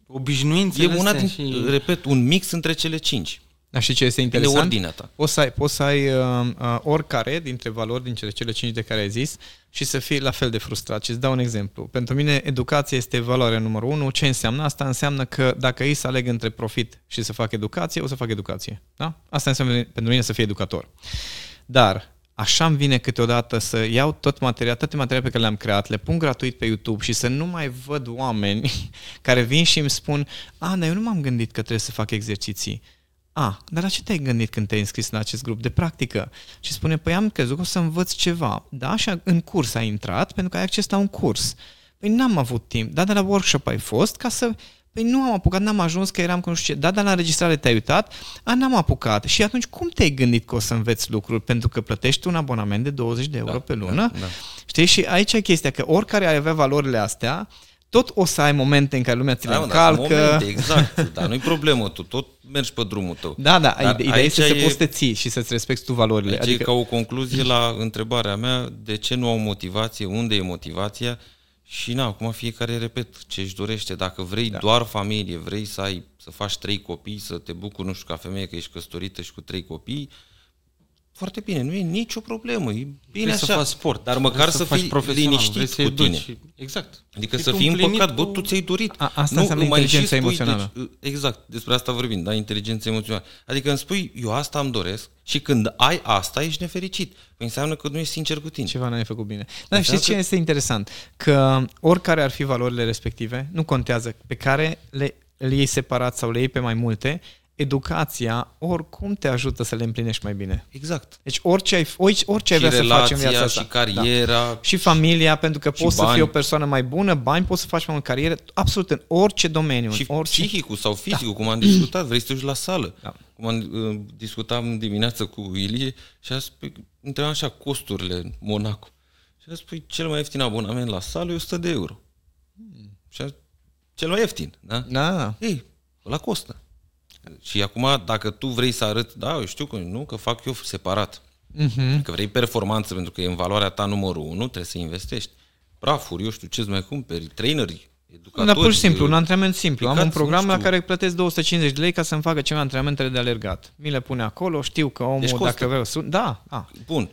obișnuințele e una din, și... repet, un mix între cele cinci. Dar și ce este interesant? De ordinea ta. Poți să ai, poți să ai uh, uh, oricare dintre valori, din cele, cele cinci de care ai zis, și să fii la fel de frustrat. Și îți dau un exemplu. Pentru mine, educația este valoarea numărul unu. Ce înseamnă asta? Înseamnă că dacă ei să aleg între profit și să fac educație, o să fac educație. Da? Asta înseamnă pentru mine să fie educator. Dar așa îmi vine câteodată să iau tot material, toate materialele pe care le-am creat, le pun gratuit pe YouTube și să nu mai văd oameni care vin și îmi spun a, dar eu nu m-am gândit că trebuie să fac exerciții. A, dar la ce te-ai gândit când te-ai înscris în acest grup de practică? Și spune, păi am crezut că o să învăț ceva. Da, așa în curs ai intrat pentru că ai acces la un curs. Păi n-am avut timp. Da, de la workshop ai fost ca să... Păi nu am apucat, n-am ajuns că eram cu nu știu ce. Da, dar la înregistrare te-ai uitat? A, n-am apucat. Și atunci cum te-ai gândit că o să înveți lucruri? Pentru că plătești un abonament de 20 de euro da, pe lună. Da, da. Știi? Și aici e chestia, că oricare ar avea valorile astea, tot o să ai momente în care lumea ți le da, încalcă. Da, momente, exact, dar nu-i problemă, tu tot mergi pe drumul tău. Da, da, dar ideea este să e, poți să ții și să-ți respecti tu valorile. Adică... e ca o concluzie la întrebarea mea, de ce nu au motivație, unde e motivația și na, acum fiecare, repet, ce își dorește. Dacă vrei da. doar familie, vrei să ai, să faci trei copii, să te bucuri, nu știu, ca femeie că ești căsătorită și cu trei copii, foarte bine, nu e nicio problemă, e bine vrei așa. să faci sport, dar măcar să, să fii liniștit cu tine. Și... Exact. Adică să fii împăcat, cu... bă, tu ți-ai dorit. A, asta nu, înseamnă inteligența emoțională. Deci, exact, despre asta vorbim, da, inteligența emoțională. Adică îmi spui, eu asta îmi doresc și când ai asta, ești nefericit. Păi înseamnă că nu ești sincer cu tine. Ceva n-ai făcut bine. Dar știți ce că... este interesant? Că oricare ar fi valorile respective, nu contează pe care le, le iei separat sau le iei pe mai multe, educația oricum te ajută să le împlinești mai bine. Exact. Deci orice ai, orice, orice ai vrea să faci în viața asta. Și cariera. Da. Și familia, pentru că poți bani. să fii o persoană mai bună, bani, poți să faci mai mult carieră, absolut în orice domeniu. Și orice... psihicul sau fizicul, da. cum am discutat, vrei să te duci la sală. Da. Cum am, uh, discutam dimineața cu Ilie și a spus, întrebam așa costurile în Monaco. Și a spus, cel mai ieftin abonament la sală e 100 de euro. Hmm. Și a, cel mai ieftin, da? Da. Ei, la costă. Și acum, dacă tu vrei să arăți, da, eu știu că nu, că fac eu separat. Uh-huh. Că vrei performanță pentru că e în valoarea ta numărul unu, trebuie să investești. Prafuri, eu știu ce mai cumperi, traineri, educatori. Dar pur și simplu, un antrenament simplu. Am un program la care plătesc 250 de lei ca să-mi facă ceva antrenamentele de alergat. Mi le pune acolo, știu că omul, deci dacă vreau să... Da, a. Bun.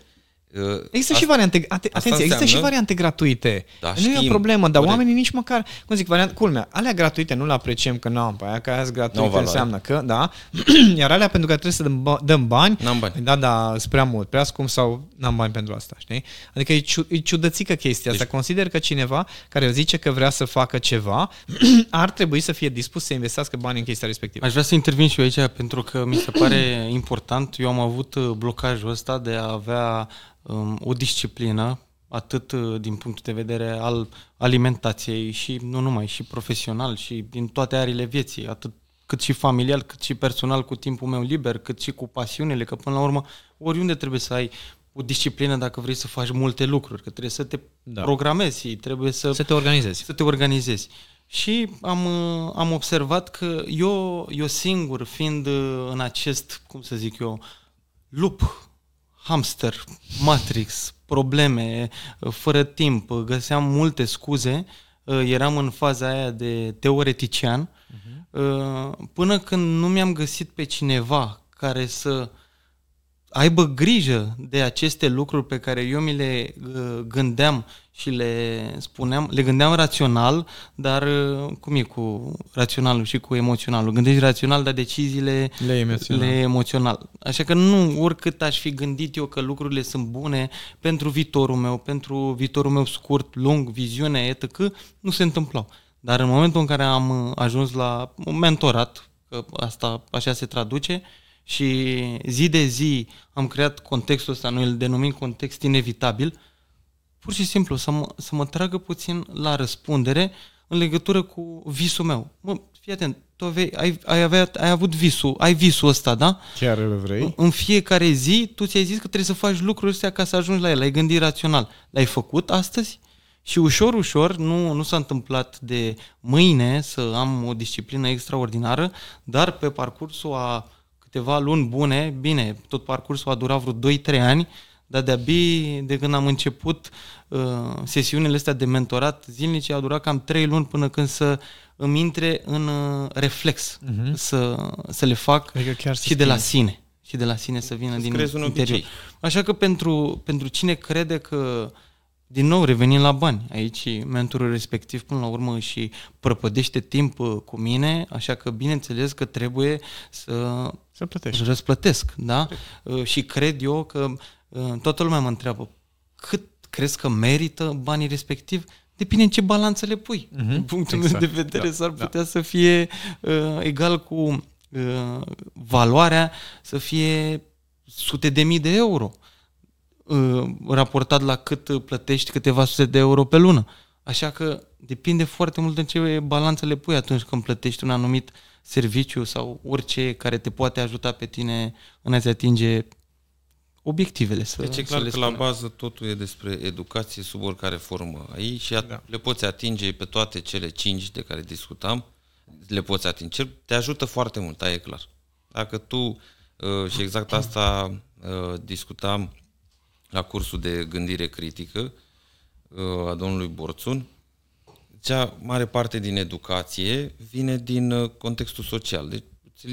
Uh, există asta, și variante, atenție, există înseamnă, și variante gratuite. Da, nu știm, e o problemă, dar corect. oamenii nici măcar, cum zic, variante, culmea, alea gratuite nu le apreciem că nu am pe aia, că aia gratuite înseamnă că, da, iar alea pentru că trebuie să dăm, dăm bani, n-am bani. da, da, sunt prea mult, prea scump sau n-am bani pentru asta, știi? Adică e, ciu, e ciudățică chestia deci, asta. Consider că cineva care zice că vrea să facă ceva, ar trebui să fie dispus să investească bani în chestia respectivă. Aș vrea să intervin și eu aici pentru că mi se pare important. Eu am avut uh, blocajul ăsta de a avea um, o disciplină, atât uh, din punct de vedere al alimentației și nu numai, și profesional și din toate arile vieții, atât cât și familial, cât și personal cu timpul meu liber, cât și cu pasiunile, că până la urmă oriunde trebuie să ai o disciplină dacă vrei să faci multe lucruri, că trebuie să te da. programezi, trebuie să, să te organizezi. Să te organizezi. Și am, uh, am observat că eu, eu singur, fiind uh, în acest, cum să zic eu, lup hamster, Matrix, probleme, fără timp, găseam multe scuze, eram în faza aia de teoretician, uh-huh. până când nu mi-am găsit pe cineva care să aibă grijă de aceste lucruri pe care eu mi le uh, gândeam și le spuneam, le gândeam rațional, dar uh, cum e cu raționalul și cu emoționalul? Gândești rațional, dar deciziile le emoțional. le emoțional. Așa că nu, oricât aș fi gândit eu că lucrurile sunt bune pentru viitorul meu, pentru viitorul meu scurt, lung, viziune, etc., nu se întâmplau. Dar în momentul în care am uh, ajuns la un mentorat, că asta așa se traduce, și zi de zi am creat contextul ăsta, noi îl denumim context inevitabil, pur și simplu să mă, să mă tragă puțin la răspundere în legătură cu visul meu. Mă, fii atent, tu aveai, ai, ai, avea, ai avut visul, ai visul ăsta, da? Chiar îl vrei? În fiecare zi tu ți-ai zis că trebuie să faci lucrurile astea ca să ajungi la el, ai gândit rațional. L-ai făcut astăzi? Și ușor, ușor, nu, nu s-a întâmplat de mâine să am o disciplină extraordinară, dar pe parcursul a câteva luni bune, bine, tot parcursul a durat vreo 2-3 ani, dar de-abia de când am început uh, sesiunile astea de mentorat zilnice, a durat cam 3 luni până când să îmi intre în uh, reflex, uh-huh. să, să le fac adică chiar și de la sine. Și de la sine să vină să din interior. Obicei. Așa că pentru, pentru cine crede că din nou revenim la bani. Aici mentorul respectiv până la urmă și prăpădește timp uh, cu mine, așa că bineînțeles că trebuie să, să plătești. răsplătesc. Da? Uh, și cred eu că uh, toată lumea mă întreabă cât crezi că merită banii respectiv? Depinde în ce balanță le pui. Uh-huh. Din punctul exact. meu de vedere da, s-ar da. putea da. să fie uh, egal cu uh, valoarea să fie sute de mii de euro. Uh, raportat la cât plătești câteva sute de euro pe lună. Așa că depinde foarte mult în ce balanță le pui atunci când plătești un anumit serviciu sau orice care te poate ajuta pe tine în a-ți atinge obiectivele. Să, deci e clar că la bază totul e despre educație sub oricare formă aici și da. le poți atinge pe toate cele cinci de care discutam, le poți atinge. Te ajută foarte mult, aia e clar. Dacă tu, uh, și exact asta uh, discutam la cursul de gândire critică uh, a domnului Borțun, cea mare parte din educație vine din uh, contextul social. Deci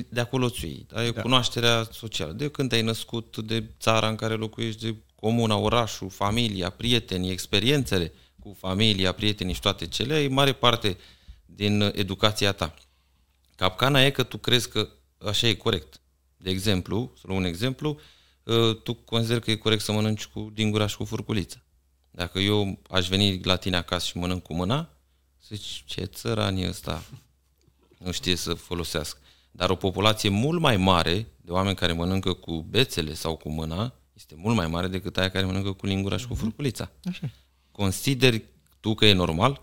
de acolo ți iei. Da? E da. cunoașterea socială. De când ai născut, de țara în care locuiești, de comuna, orașul, familia, prietenii, experiențele cu familia, prietenii și toate cele, e mare parte din uh, educația ta. Capcana e că tu crezi că așa e corect. De exemplu, să luăm un exemplu, Ă, tu consider că e corect să mănânci cu dingura și cu furculiță. Dacă eu aș veni la tine acasă și mănânc cu mâna, zici, ce țăran e ăsta? Nu știe să folosească. Dar o populație mult mai mare de oameni care mănâncă cu bețele sau cu mâna este mult mai mare decât aia care mănâncă cu lingura și cu mhm. furculița. Așa. Consideri tu că e normal?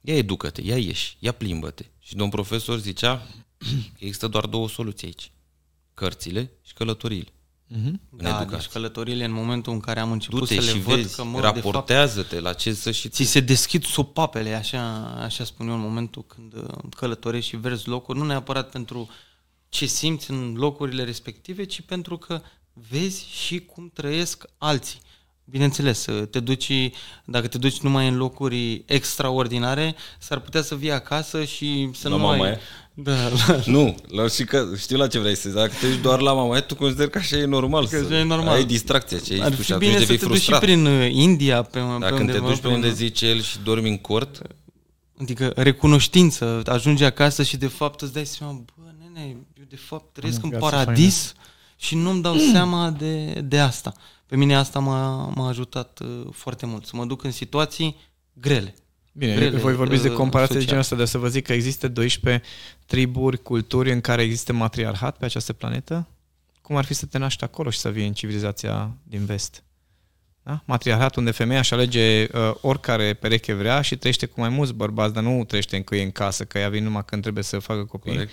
Ia educă-te, ia ieși, ia plimbă-te. Și domn profesor zicea că există doar două soluții aici. Cărțile și călătoriile. Mm-hmm. În da, educație. deci călătorile în momentul în care am început Du-te să le și văd vezi, că mă, raportează-te la ce să și Ți se deschid sopapele, așa, așa spun eu, în momentul când uh, călătorești și vezi locuri, nu neapărat pentru ce simți în locurile respective, ci pentru că vezi și cum trăiesc alții. Bineînțeles, te duci, dacă te duci numai în locuri extraordinare, s-ar putea să vii acasă și să la nu mama ai... Da, la... Nu, la, și că, știu la ce vrei să zici. Dacă te duci doar la mama tu consideri că așa e normal. Că să, e normal. Ai distracție ce Ar fi bine să te frustrat. duci și prin uh, India. Pe, Dacă pe undeva, te duci pe unde zice el și dormi în cort... Adică recunoștință, ajungi acasă și de fapt îți dai seama, bă, nene, eu de fapt trăiesc în paradis faină. și nu-mi dau seama de, de asta. Pe mine asta m-a, m-a ajutat uh, foarte mult, să mă duc în situații grele. Bine, grele, voi vorbiți de uh, comparație de genul ăsta, dar să vă zic că există 12 triburi, culturi în care există matriarhat pe această planetă. Cum ar fi să te naști acolo și să vii în civilizația din vest? Da? Matriarhat unde femeia își alege uh, oricare pereche vrea și trăiește cu mai mulți bărbați, dar nu trăiește încă e în casă, că ea vine numai când trebuie să facă copii. Corect.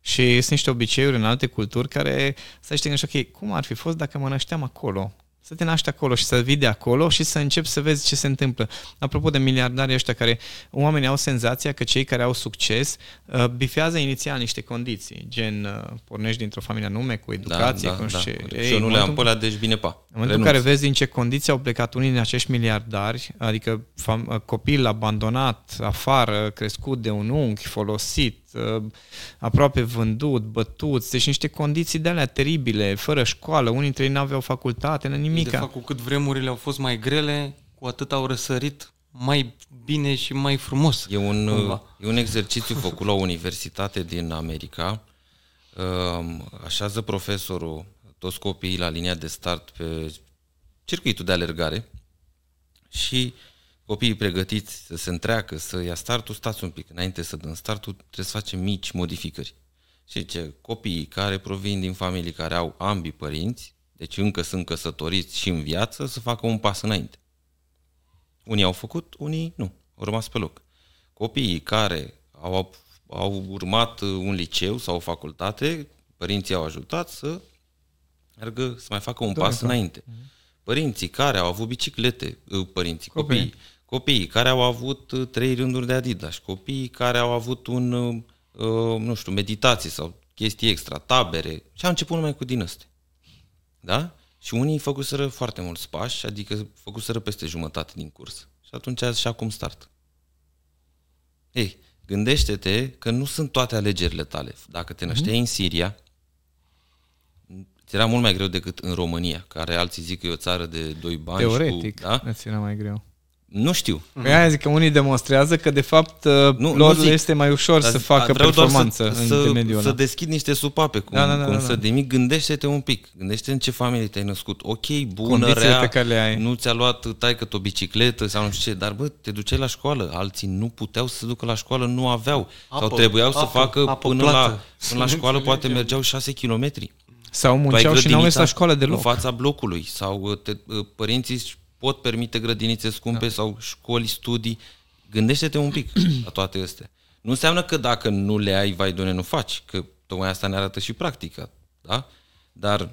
Și sunt niște obiceiuri în alte culturi care să știi așa, ok, cum ar fi fost dacă mă nășteam acolo? Să te naști acolo și să vii de acolo și să începi să vezi ce se întâmplă. Apropo de miliardarii ăștia care, oamenii au senzația că cei care au succes uh, bifează inițial niște condiții, gen uh, pornești dintr-o familie nume, cu educație, da, da, cu da. ce. Ei, și eu nu le am pe alea, deci bine pa. În momentul în care vezi din ce condiții au plecat unii din acești miliardari, adică fam- uh, copil abandonat, afară, crescut de un unchi, folosit, Uh, aproape vândut, bătuți, deci niște condiții de alea teribile, fără școală, unii dintre ei n-aveau facultate, nimic. De fapt, cu cât vremurile au fost mai grele, cu atât au răsărit mai bine și mai frumos. E un, e un exercițiu făcut la o universitate din America. Um, așează profesorul toți copiii la linia de start pe circuitul de alergare și copiii pregătiți să se întreacă, să ia startul, stați un pic. Înainte să dăm startul, trebuie să facem mici modificări. Și ce copiii care provin din familii care au ambii părinți, deci încă sunt căsătoriți și în viață, să facă un pas înainte. Unii au făcut, unii nu, au rămas pe loc. Copiii care au, au urmat un liceu sau o facultate, părinții au ajutat să meargă să mai facă un da, pas da. înainte. Mhm. Părinții care au avut biciclete, ă, părinții, Copii. copiii, copiii care au avut ă, trei rânduri de Adidas, copiii care au avut un, ă, nu știu, meditații sau chestii extra, tabere, și au început numai cu din astea. Da? Și unii făcuseră foarte mulți pași, adică făcuseră peste jumătate din curs. Și atunci și acum start. Ei, gândește-te că nu sunt toate alegerile tale. Dacă te nășteai mm-hmm. în Siria, ți era mult mai greu decât în România, care alții zic că e o țară de doi bani. Teoretic, cu, da? îți era mai greu. Nu știu. Păi aia zic că unii demonstrează că de fapt uh, nu, lor nu zic, este mai ușor să facă vreau performanță doar să, în să, să deschid niște supape, cum, da, da, da, cum da, da. să nimic, gândește-te un pic, gândește în ce familie te-ai născut. Ok, bună, Condițiile rea, pe care le ai. nu ți-a luat taică o bicicletă sau nu știu ce, dar bă, te duceai la școală, alții nu puteau să se ducă la școală, nu aveau, apă, sau trebuiau apă, să facă apă până, la, până la școală, poate mergeau 6 kilometri. Sau munceau și n-au mers la școală deloc. În fața blocului, sau uh, te, uh, părinții pot permite grădinițe scumpe da. sau școli, studii. Gândește-te un pic la toate astea. Nu înseamnă că dacă nu le ai, vai doamne, nu faci, că tocmai asta ne arată și practica, da? Dar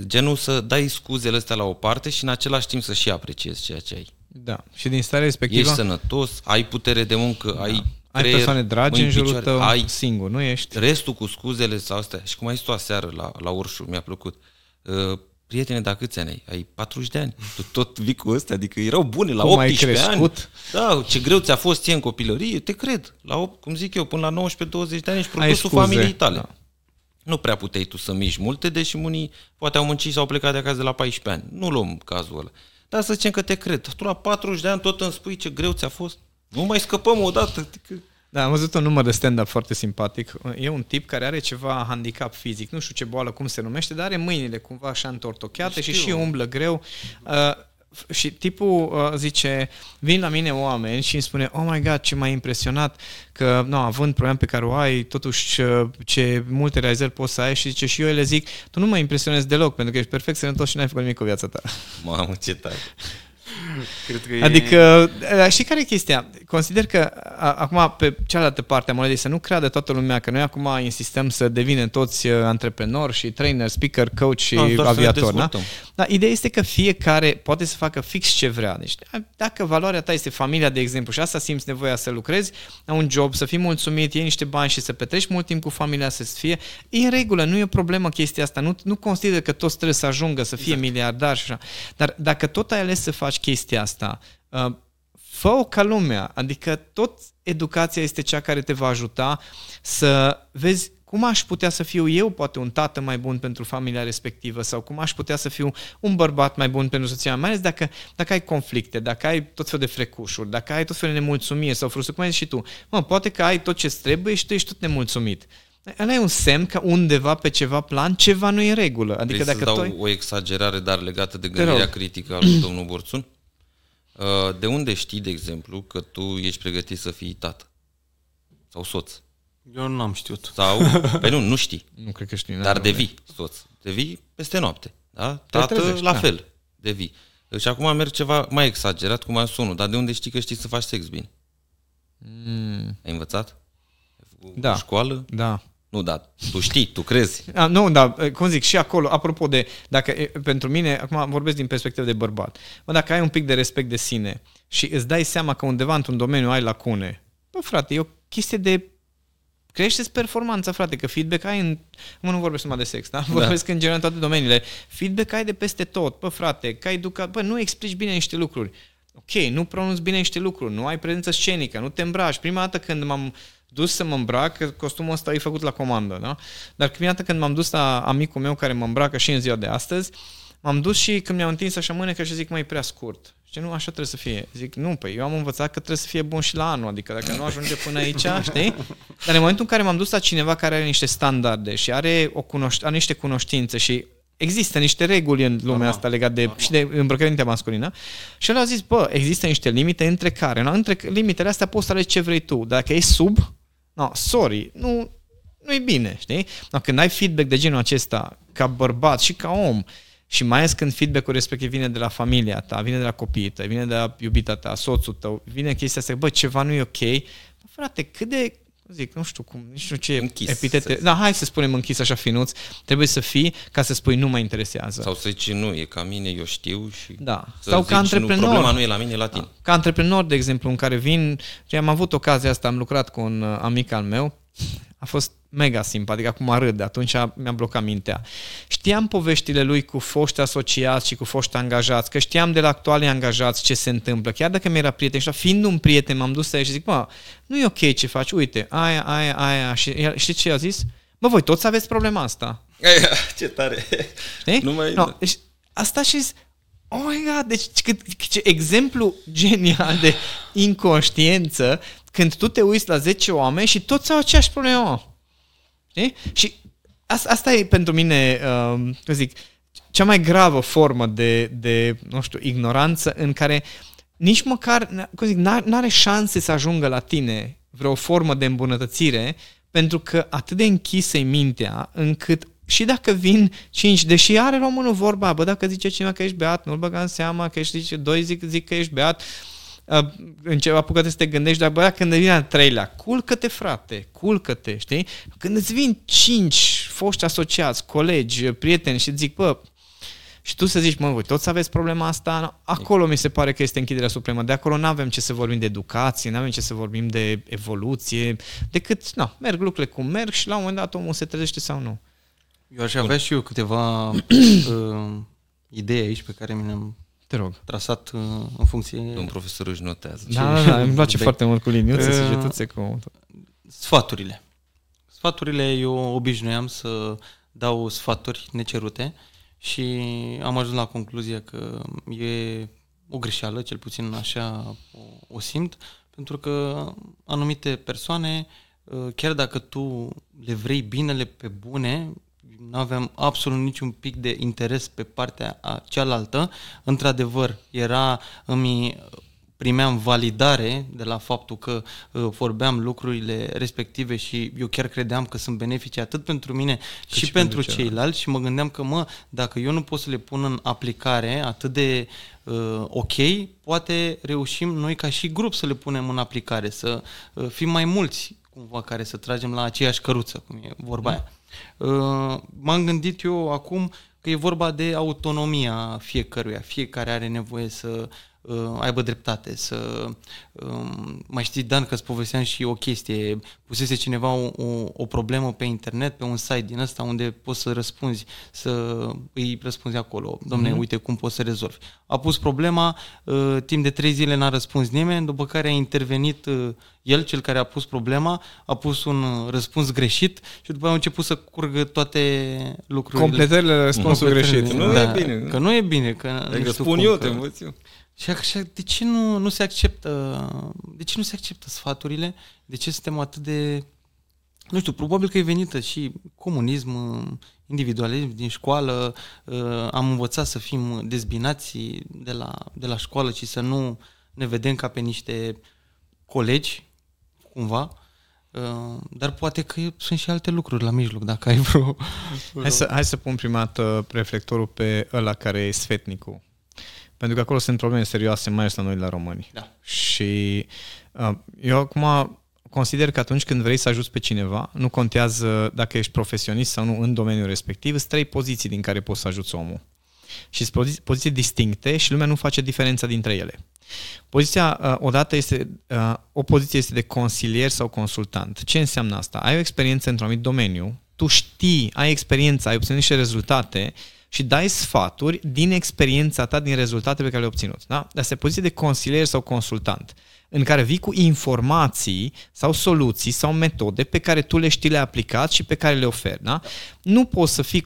genul să dai scuzele astea la o parte și în același timp să și apreciezi ceea ce ai. Da. Și din starea respectivă... Ești sănătos, ai putere de muncă, da. ai ai creier, persoane dragi în jurul tău, ai singur, nu ești? Restul cu scuzele sau astea. Și cum ai zis tu aseară la, la Urșu, mi-a plăcut. Uh, prietene, dar câți ani ai? Ai 40 de ani. Tu tot vii cu ăstea, adică erau bune la cum 18 ani. Da, ce greu ți-a fost ție în copilărie, te cred. La 8, cum zic eu, până la 19-20 de ani ești produsul familiei tale. Da. Nu prea puteai tu să miști multe, deși unii poate au muncit sau au plecat de acasă de la 14 ani. Nu luăm cazul ăla. Dar să zicem că te cred. Tu la 40 de ani tot îmi spui ce greu ți-a fost. Nu mai scăpăm odată. Adică... Da, am văzut un număr de stand-up foarte simpatic. E un tip care are ceva handicap fizic, nu știu ce boală, cum se numește, dar are mâinile cumva așa întortocheate și și umblă greu. Uh, și tipul uh, zice, vin la mine oameni și îmi spune, oh my god, ce m-a impresionat că, nu, având probleme pe care o ai, totuși uh, ce multe realizări poți să ai și zice, și eu le zic, tu nu mă impresionezi deloc, pentru că ești perfect sănătos și n-ai făcut nimic cu viața ta. Mamă, ce tare. Cred că adică, e... știi care e chestia? Consider că acum, pe cealaltă parte a monedei, să nu creadă toată lumea că noi acum insistăm să devinem toți uh, antreprenori și trainer, speaker, coach și no, aviator. Da? Dar ideea este că fiecare poate să facă fix ce vrea. Deci, dacă valoarea ta este familia, de exemplu, și asta simți nevoia să lucrezi la un job, să fii mulțumit, iei niște bani și să petreci mult timp cu familia, să fie, e în regulă, nu e o problemă chestia asta. Nu, nu consider că toți trebuie să ajungă să fie exact. miliardari și așa. Dar dacă tot ai ales să faci chestia asta, uh, fă-o ca lumea, adică tot educația este cea care te va ajuta să vezi cum aș putea să fiu eu poate un tată mai bun pentru familia respectivă sau cum aș putea să fiu un bărbat mai bun pentru soția mea, mai ales dacă, dacă ai conflicte, dacă ai tot felul de frecușuri, dacă ai tot felul de nemulțumiri sau frustrări, cum ai zis și tu. Mă, poate că ai tot ce trebuie și tu ești tot nemulțumit. Ăla e un semn că undeva pe ceva plan ceva nu e în regulă. Adică Vrei dacă să dau ai... o exagerare, dar legată de gândirea critică a lui domnul Borțun? Uh, de unde știi, de exemplu, că tu ești pregătit să fii tată? Sau soț? Eu nu am știut. Sau, pe păi nu, nu știi. Nu cred că știi. Dar devii soț. Devii peste noapte. Da? Tată, trezești, la da. fel. Devii. Și acum merg ceva mai exagerat, cum am sunul. Dar de unde știi că știi să faci sex bine? Mm. Ai învățat? Da. Școală? Da. Nu, da, tu știi, tu crezi. A, nu, da, cum zic, și acolo, apropo de, dacă pentru mine, acum vorbesc din perspectivă de bărbat, bă, dacă ai un pic de respect de sine și îți dai seama că undeva într-un domeniu ai lacune, bă, frate, e o chestie de crește performanța, frate, că feedback ai în... Mă, nu vorbesc numai de sex, da? Vorbesc da. în general în toate domeniile. Feedback ai de peste tot, bă, frate, că ai educat, bă, nu explici bine niște lucruri. Ok, nu pronunți bine niște lucruri, nu ai prezență scenică, nu te îmbraci. Prima dată când m-am dus să mă îmbrac, că costumul ăsta e făcut la comandă, da? Dar prima dată când m-am dus la amicul meu care mă îmbracă și în ziua de astăzi, m-am dus și când mi-am întins așa mânecă și zic, mai prea scurt. Și nu, așa trebuie să fie. Zic, nu, păi eu am învățat că trebuie să fie bun și la anul, adică dacă nu ajunge până aici, știi? Dar în momentul în care m-am dus la cineva care are niște standarde și are, o cunoș- are niște cunoștințe și există niște reguli în lumea Normal. asta legat de, Normal. și de îmbrăcăminte masculină. Și el a zis, bă, există niște limite între care, no, între limitele astea poți să alegi ce vrei tu. Dacă e sub, no, sorry, nu, nu-i bine, știi? Dar când ai feedback de genul acesta, ca bărbat și ca om, și mai ales când feedback-ul respectiv vine de la familia ta, vine de la copiii tăi, vine de la iubita ta, soțul tău, vine chestia asta, bă, ceva nu e ok, bă, frate, cât de zic, nu știu cum, nici nu ce închis, epitete. Să... Da, hai să spunem închis așa finuț. Trebuie să fii ca să spui nu mă interesează. Sau să zici nu, e ca mine, eu știu și Da. Sau ca antreprenor. Nu, problema nu e la mine, e la tine. Da. Ca antreprenor, de exemplu, în care vin, am avut ocazia asta, am lucrat cu un uh, amic al meu, a fost mega simpatic, acum râd, atunci mi-a blocat mintea. Știam poveștile lui cu foști asociați și cu foști angajați, că știam de la actuale angajați ce se întâmplă, chiar dacă mi-era prieten și fiind un prieten, m-am dus aici și zic, mă, nu e ok ce faci, uite, aia, aia, aia, și știi ce a zis? Bă, voi toți aveți problema asta. ce tare! Știi? Nu mai... No, deci, asta și Oh my god, deci ce, ce exemplu genial de inconștiență când tu te uiți la 10 oameni și toți au aceeași problemă. Știi? Și asta, asta e pentru mine, uh, zic, cea mai gravă formă de, de, nu știu, ignoranță în care nici măcar, cum zic, n-are șanse să ajungă la tine vreo formă de îmbunătățire pentru că atât de închisă-i mintea încât și dacă vin cinci, deși are românul vorba, bă, dacă zice cineva că ești beat, nu-l băga în seama, că ești, zice, doi zic, zic că ești beat, ceva apucă să te gândești, dar bă, când vine al treilea, culcă-te frate, culcă-te, știi? Când îți vin cinci foști asociați, colegi, prieteni și zic, bă, și tu să zici, mă, voi toți aveți problema asta, acolo mi se pare că este închiderea supremă. De acolo nu avem ce să vorbim de educație, nu avem ce să vorbim de evoluție, decât, na, merg lucrurile cum merg și la un moment dat omul se trezește sau nu. Eu aș avea și eu câteva uh, idei aici pe care mi le-am te rog. Trasat uh, în funcție... Un profesor își notează. Da, da, da, îmi place de... foarte mult cu liniuțe, uh, săgetuțe, cu... Sfaturile. Sfaturile eu obișnuiam să dau sfaturi necerute și am ajuns la concluzia că e o greșeală, cel puțin așa o, o simt, pentru că anumite persoane, uh, chiar dacă tu le vrei binele pe bune, nu aveam absolut niciun pic de interes pe partea a cealaltă. Într-adevăr, era, îmi primeam validare de la faptul că uh, vorbeam lucrurile respective și eu chiar credeam că sunt benefice atât pentru mine și, și pentru ceilalți și mă gândeam că, mă, dacă eu nu pot să le pun în aplicare atât de uh, ok, poate reușim noi ca și grup să le punem în aplicare, să uh, fim mai mulți cumva care să tragem la aceeași căruță, cum e vorba aia. Uh, m-am gândit eu acum că e vorba de autonomia fiecăruia. Fiecare are nevoie să uh, aibă dreptate, să... Uh, mai știi, Dan, că îți povesteam și o chestie. Pusese cineva o, o, o problemă pe internet, pe un site din ăsta unde poți să răspunzi, să îi răspunzi acolo. Domne, mm-hmm. uite cum poți să rezolvi. A pus problema, uh, timp de trei zile n-a răspuns nimeni, după care a intervenit uh, el, cel care a pus problema, a pus un uh, răspuns greșit și după aia a început să curgă toate lucrurile. Completările răspunsului greșit. Nu da, e bine. Că nu e bine. Că adică spun eu, că... te învăț eu. Și așa, de ce nu, nu se acceptă, de ce nu se acceptă sfaturile? De ce suntem atât de, nu știu, probabil că e venită și comunism, individualism din școală, uh, am învățat să fim dezbinați de la, de la școală și să nu ne vedem ca pe niște colegi, cumva, uh, dar poate că sunt și alte lucruri la mijloc, dacă ai vreo... Hai să, hai să pun prima dată reflectorul pe ăla care e sfetnicul pentru că acolo sunt probleme serioase, mai ales la noi, la români. Da. Și uh, eu acum consider că atunci când vrei să ajuți pe cineva, nu contează dacă ești profesionist sau nu în domeniul respectiv, sunt trei poziții din care poți să ajuți omul. Și sunt poziții, poziții distincte și lumea nu face diferența dintre ele. Poziția, uh, odată este, uh, o poziție este de consilier sau consultant. Ce înseamnă asta? Ai o experiență într-un anumit domeniu, tu știi, ai experiență, ai obținut niște rezultate, și dai sfaturi din experiența ta, din rezultatele pe care le-ai obținut. Da? Asta e poziție de consilier sau consultant, în care vii cu informații sau soluții sau metode pe care tu le știi, le aplicat și pe care le oferi. Da? Nu poți să fii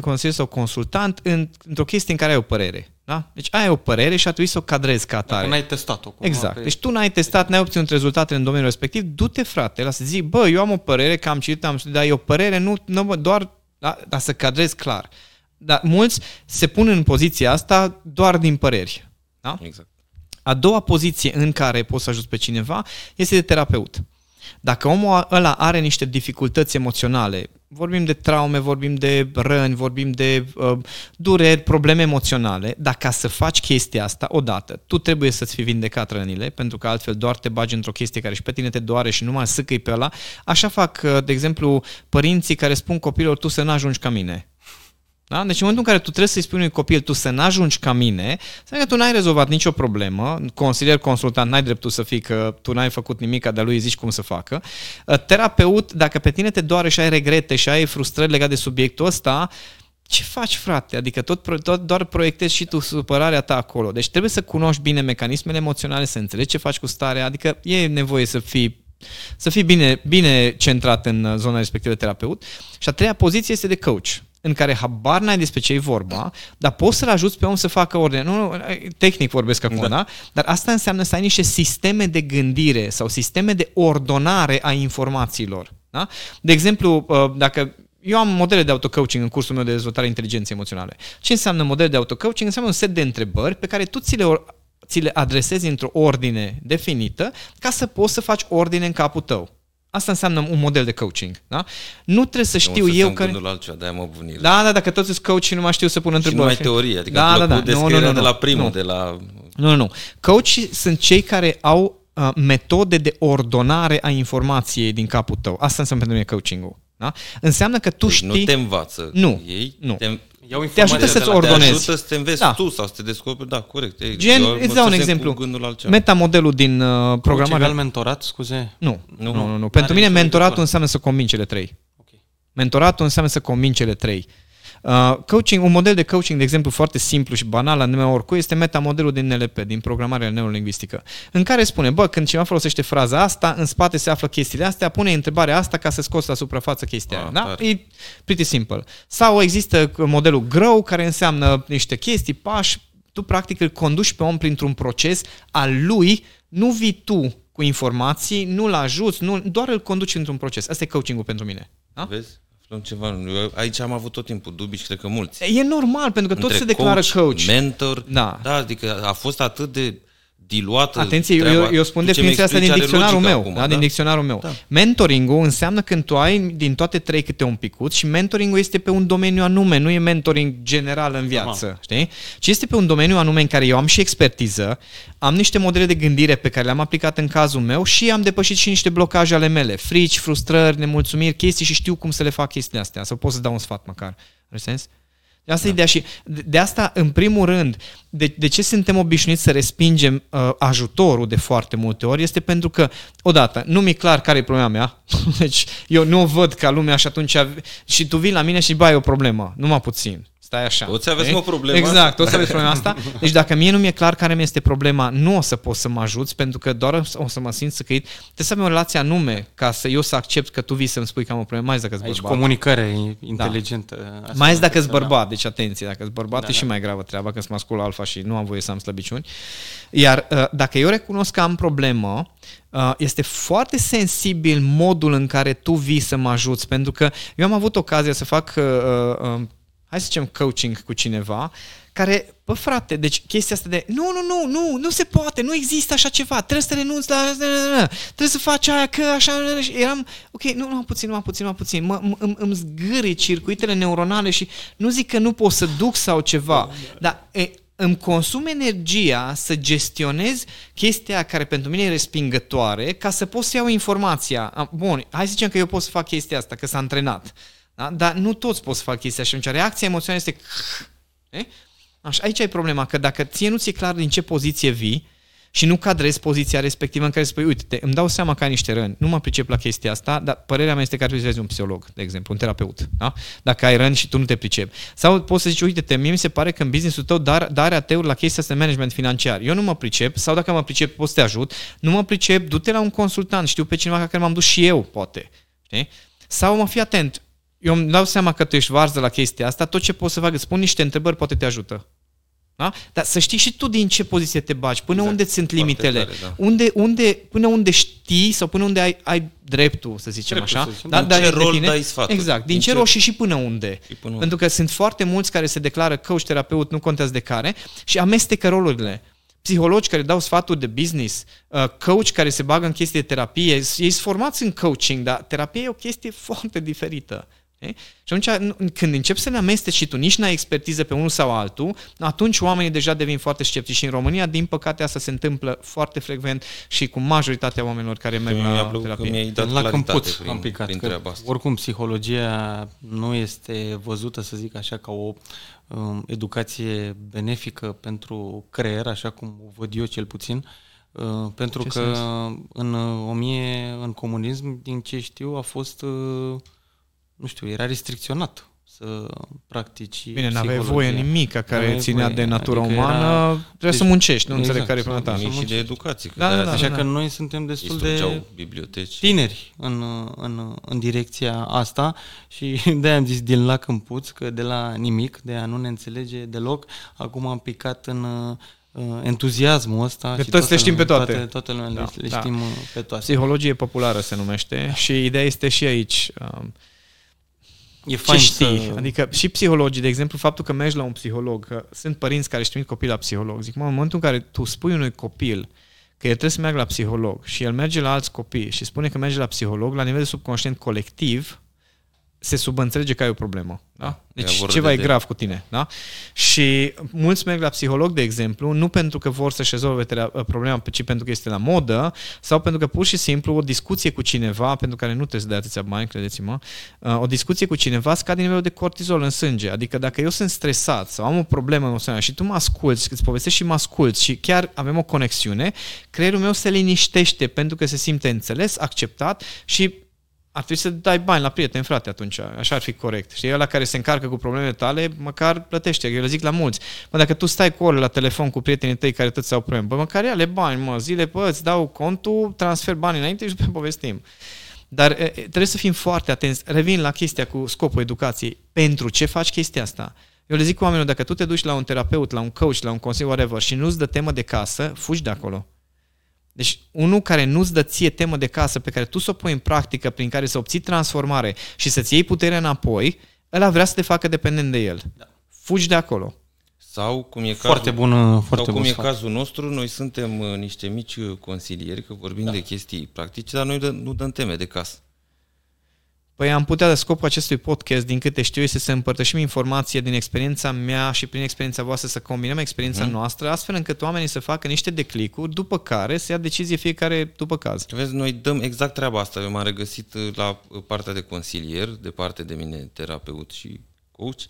consilier sau consultant în, într-o chestie în care ai o părere. Da? Deci ai o părere și a trebuit să o cadrezi ca atare. Dacă n-ai testat-o. Cumva exact. Pe... Deci tu n-ai testat, n-ai obținut rezultatele în domeniul respectiv, du-te frate, lasă zi, bă, eu am o părere, că am citit, am știut, dar e o părere, nu, nu doar, da, dar să cadrezi clar. Dar mulți se pun în poziția asta doar din păreri. Da? Exact. A doua poziție în care poți să ajuți pe cineva este de terapeut. Dacă omul ăla are niște dificultăți emoționale, vorbim de traume, vorbim de răni, vorbim de uh, dureri, probleme emoționale, dar ca să faci chestia asta, odată, tu trebuie să-ți fi vindecat rănile, pentru că altfel doar te bagi într-o chestie care și pe tine te doare și nu mai sâcăi pe ăla. Așa fac, uh, de exemplu, părinții care spun copilor, tu să nu ajungi ca mine. Da? Deci în momentul în care tu trebuie să-i spui unui copil, tu să n-ajungi ca mine, înseamnă că tu n-ai rezolvat nicio problemă, consilier consultant, n-ai dreptul să fii că tu n-ai făcut nimic, dar lui zici cum să facă. Uh, terapeut, dacă pe tine te doare și ai regrete și ai frustrări legate de subiectul ăsta, ce faci, frate? Adică tot, tot doar proiectezi și tu supărarea ta acolo. Deci trebuie să cunoști bine mecanismele emoționale, să înțelegi ce faci cu starea, adică e nevoie să fii să fii bine, bine centrat în zona respectivă de terapeut. Și a treia poziție este de coach în care habar n-ai despre ce e vorba, dar poți să-l ajuți pe om să facă ordine. Nu, nu tehnic vorbesc acum, da. da? Dar asta înseamnă să ai niște sisteme de gândire sau sisteme de ordonare a informațiilor. Da? De exemplu, uh, dacă eu am modele de auto-coaching în cursul meu de dezvoltare inteligenței emoționale. Ce înseamnă model de auto-coaching? Înseamnă un set de întrebări pe care tu ți le, ți le adresezi într-o ordine definită ca să poți să faci ordine în capul tău. Asta înseamnă un model de coaching. Da? Nu trebuie să știu eu că... Nu altceva, de mă Da, da, dacă toți sunt coach și nu mai știu să pun întrebări. Și nu mai teorie, adică da, da, da. Nu, nu, nu, de la primul, nu. de la... Nu, nu, nu. Coachii sunt cei care au uh, metode de ordonare a informației din capul tău. Asta înseamnă pentru mine coaching-ul. Da? Înseamnă că tu deci știi... nu te învață nu, ei, nu. Te, Iau te ajută să-ți ordonezi. Te ajută să te înveți da. tu sau să te descoperi, da, corect. Gen, îți dau un exemplu. Metamodelul din uh, programare. mentorat, scuze? Nu, nu, nu. nu, nu. Pentru mine mentoratul înseamnă să convin cele trei. Okay. Mentoratul înseamnă să convin cele trei. Uh, coaching, un model de coaching, de exemplu, foarte simplu și banal la numea oricui, este metamodelul din NLP, din programarea neurolingvistică, în care spune, bă, când cineva folosește fraza asta, în spate se află chestiile astea, pune întrebarea asta ca să scoți la suprafață chestia ah, da? E pretty simple. Sau există modelul Grow, care înseamnă niște chestii, pași, tu practic îl conduci pe om printr-un proces al lui, nu vii tu cu informații, nu-l ajuți, nu, doar îl conduci într-un proces. Asta e coaching-ul pentru mine. Da? Vezi? Aflăm ceva. Eu aici am avut tot timpul dubii și cred că mulți. E normal, pentru că toți se declară coach, coach. mentor. Da. da, adică a fost atât de diluată Atenție, treaba. eu, eu spun tu definiția asta din dicționarul meu. Acum, da? da? Din dicționarul meu. Da. Mentoring-ul înseamnă când tu ai din toate trei câte un picut și mentoring-ul este pe un domeniu anume, nu e mentoring general în viață, Aha. știi? Ci este pe un domeniu anume în care eu am și expertiză, am niște modele de gândire pe care le-am aplicat în cazul meu și am depășit și niște blocaje ale mele, frici, frustrări, nemulțumiri, chestii și știu cum să le fac chestiile astea, să pot să dau un sfat măcar. Are sens? De asta da. ideea și de, de asta, în primul rând, de, de ce suntem obișnuiți să respingem uh, ajutorul de foarte multe ori este pentru că, odată, nu mi-e clar care e problema mea, deci eu nu o văd ca lumea și atunci, și tu vii la mine și bai o problemă, numai puțin. Stai așa. Toți aveți o problemă Exact, toți aveți problema asta. Deci dacă mie nu mi-e clar care mi este problema, nu o să pot să mă ajuți, pentru că doar o să mă simt săcăit. Trebuie să avem o relație anume ca să eu să accept că tu vii să-mi spui că am o problemă, mai dacă Aici comunicare inteligentă. Da. Mai dacă ești bărbat, da. deci atenție, dacă ești bărbat da, e da. și mai gravă treaba, că sunt mascul alfa și nu am voie să am slăbiciuni. Iar uh, dacă eu recunosc că am problemă, uh, este foarte sensibil modul în care tu vii să mă ajuți, pentru că eu am avut ocazia să fac uh, hai să zicem coaching cu cineva, care, bă frate, deci chestia asta de nu, nu, nu, nu, nu se poate, nu există așa ceva, trebuie să renunți la, trebuie să faci aia că așa, eram, ok, nu, nu, puțin, nu, puțin, nu, puțin, mă, îmi, îmi zgâri circuitele neuronale și nu zic că nu pot să duc sau ceva, dar e, îmi consum energia să gestionez chestia care pentru mine e respingătoare ca să pot să iau informația. Bun, hai să zicem că eu pot să fac chestia asta, că s-a antrenat. Da? Dar nu toți pot să fac chestia și atunci reacția emoțională este... E? Așa, aici e problema, că dacă ție nu ți-e clar din ce poziție vii și nu cadrezi poziția respectivă în care spui, uite, te, îmi dau seama că ai niște răni, nu mă pricep la chestia asta, dar părerea mea este că ar trebui să vezi un psiholog, de exemplu, un terapeut, da? dacă ai răni și tu nu te pricepi. Sau poți să zici, uite, te, mie mi se pare că în businessul tău dar, darea teuri la chestia asta de management financiar. Eu nu mă pricep, sau dacă mă pricep, pot să te ajut, nu mă pricep, du-te la un consultant, știu pe cineva care m-am dus și eu, poate. Știi? Sau mă fi atent, eu îmi dau seama că tu ești varză la chestia asta, tot ce poți să fac, îți spun niște întrebări, poate te ajută. Da? Dar să știi și tu din ce poziție te bagi, până exact. unde sunt limitele, tare, da. unde, unde, până unde știi sau până unde ai, ai dreptul, să zicem dreptul, așa. Să zicem. Da, din ce rol dai sfaturi. Exact, din, din ce, ce rol și și până unde. Și până Pentru că sunt foarte mulți care se declară coach, terapeut, nu contează de care, și amestecă rolurile. psihologi care dau sfaturi de business, uh, coach care se bagă în chestii de terapie, ei sunt formați în coaching, dar terapie e o chestie foarte diferită. Okay? Și atunci, când începi să ne amesteci și tu nici n-ai expertiză pe unul sau altul, atunci oamenii deja devin foarte sceptici. Și în România, din păcate, asta se întâmplă foarte frecvent și cu majoritatea oamenilor care merg la terapie. mi dat la câmput prin, am picat. Prin că, oricum, psihologia nu este văzută, să zic așa, ca o um, educație benefică pentru creier, așa cum o văd eu cel puțin. Uh, pentru ce că sens? în 1000, în comunism, din ce știu, a fost uh, nu știu, era restricționat să practici Bine, n-aveai voie nimic care ținea voie. de natura adică umană, era... trebuie deci, să muncești, nu exact, înțeleg care e până ta. Și de educație. Da, da, da, așa da, că noi suntem destul de biblioteci. tineri în, în, în direcția asta și de am zis din lac în puț, că de la nimic, de a nu ne înțelege deloc, acum am picat în uh, entuziasmul ăsta. De toți le știm pe toate. Toate, toate lumea da, le, le da. știm uh, pe toate. Psihologie populară se numește și ideea este și aici. Um, E fain ce știi. Să... Adică și psihologii, de exemplu, faptul că mergi la un psiholog, că sunt părinți care își trimit copii la psiholog. Zic, mă, în momentul în care tu spui unui copil că el trebuie să meargă la psiholog și el merge la alți copii și spune că merge la psiholog, la nivel de subconștient colectiv, se subînțelege că ai o problemă. Da? Deci e ceva de e grav cu tine. Da? Și mulți merg la psiholog, de exemplu, nu pentru că vor să-și rezolve problema, ci pentru că este la modă sau pentru că pur și simplu o discuție cu cineva, pentru care nu trebuie să dai atâția bani, credeți-mă, uh, o discuție cu cineva scade nivelul de cortizol în sânge. Adică dacă eu sunt stresat sau am o problemă emoțională și tu mă asculți, îți povestești și mă asculți și chiar avem o conexiune, creierul meu se liniștește pentru că se simte înțeles, acceptat și ar trebui să dai bani la prieteni, frate, atunci. Așa ar fi corect. Și ăla care se încarcă cu problemele tale, măcar plătește. Eu le zic la mulți. Mă, dacă tu stai cu ore la telefon cu prietenii tăi care tot au probleme, bă, măcar ia-le bani, mă, zile, bă, îți dau contul, transfer bani înainte și după povestim. Dar e, trebuie să fim foarte atenți. Revin la chestia cu scopul educației. Pentru ce faci chestia asta? Eu le zic oamenilor, dacă tu te duci la un terapeut, la un coach, la un consiliu, whatever, și nu-ți dă temă de casă, fugi de acolo. Deci unul care nu-ți dă ție temă de casă pe care tu să o pui în practică, prin care să obții transformare și să-ți iei puterea înapoi, ăla vrea să te facă dependent de el. Da. Fugi de acolo. Sau cum e cazul, foarte bună, foarte sau cum bun e cazul nostru, noi suntem uh, niște mici uh, consilieri, că vorbim da. de chestii practice, dar noi dă, nu dăm teme de casă. Păi am putea, de scopul acestui podcast, din câte știu, este să împărtășim informație din experiența mea și prin experiența voastră să combinăm experiența mm. noastră, astfel încât oamenii să facă niște declicuri, după care să ia decizie fiecare după caz. Vezi, noi dăm exact treaba asta. Eu m-am regăsit la partea de consilier, de parte de mine terapeut și coach.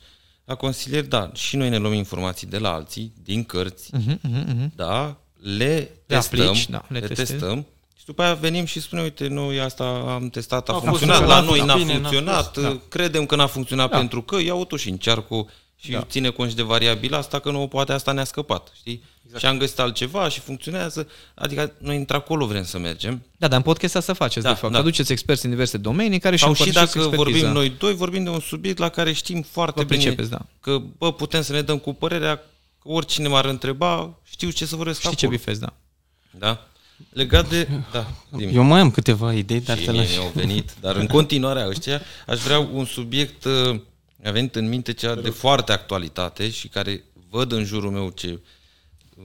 La consilier, da, și noi ne luăm informații de la alții, din cărți, uh-huh, uh-huh. da, le, le testăm, aplici, da, le, le testăm după aia venim și spunem, uite, noi asta am testat, a, a funcționat, funcționat, la noi n-a bine, funcționat, n-a fost, da. credem că n-a funcționat da. pentru că, iau totuși încearcă și da. ține cont și de variabil asta, că nu poate asta ne-a scăpat, știi? Exact. Și am găsit altceva și funcționează, adică noi într-acolo vrem să mergem. Da, dar în podcast să faceți, da, de fapt. Da. Aduceți experți în diverse domenii care și și dacă expertiza. vorbim noi doi, vorbim de un subiect la care știm foarte Vă bine da. că, bă, putem să ne dăm cu părerea, că oricine m-ar întreba, știu ce să vorbesc Știi acolo. ce bifezi, da. Da? Legat de... Da, Eu mai am câteva idei, dar te lași. au venit, dar în continuare ăștia, aș vrea un subiect, uh, a venit în minte cea de foarte actualitate și care văd în jurul meu ce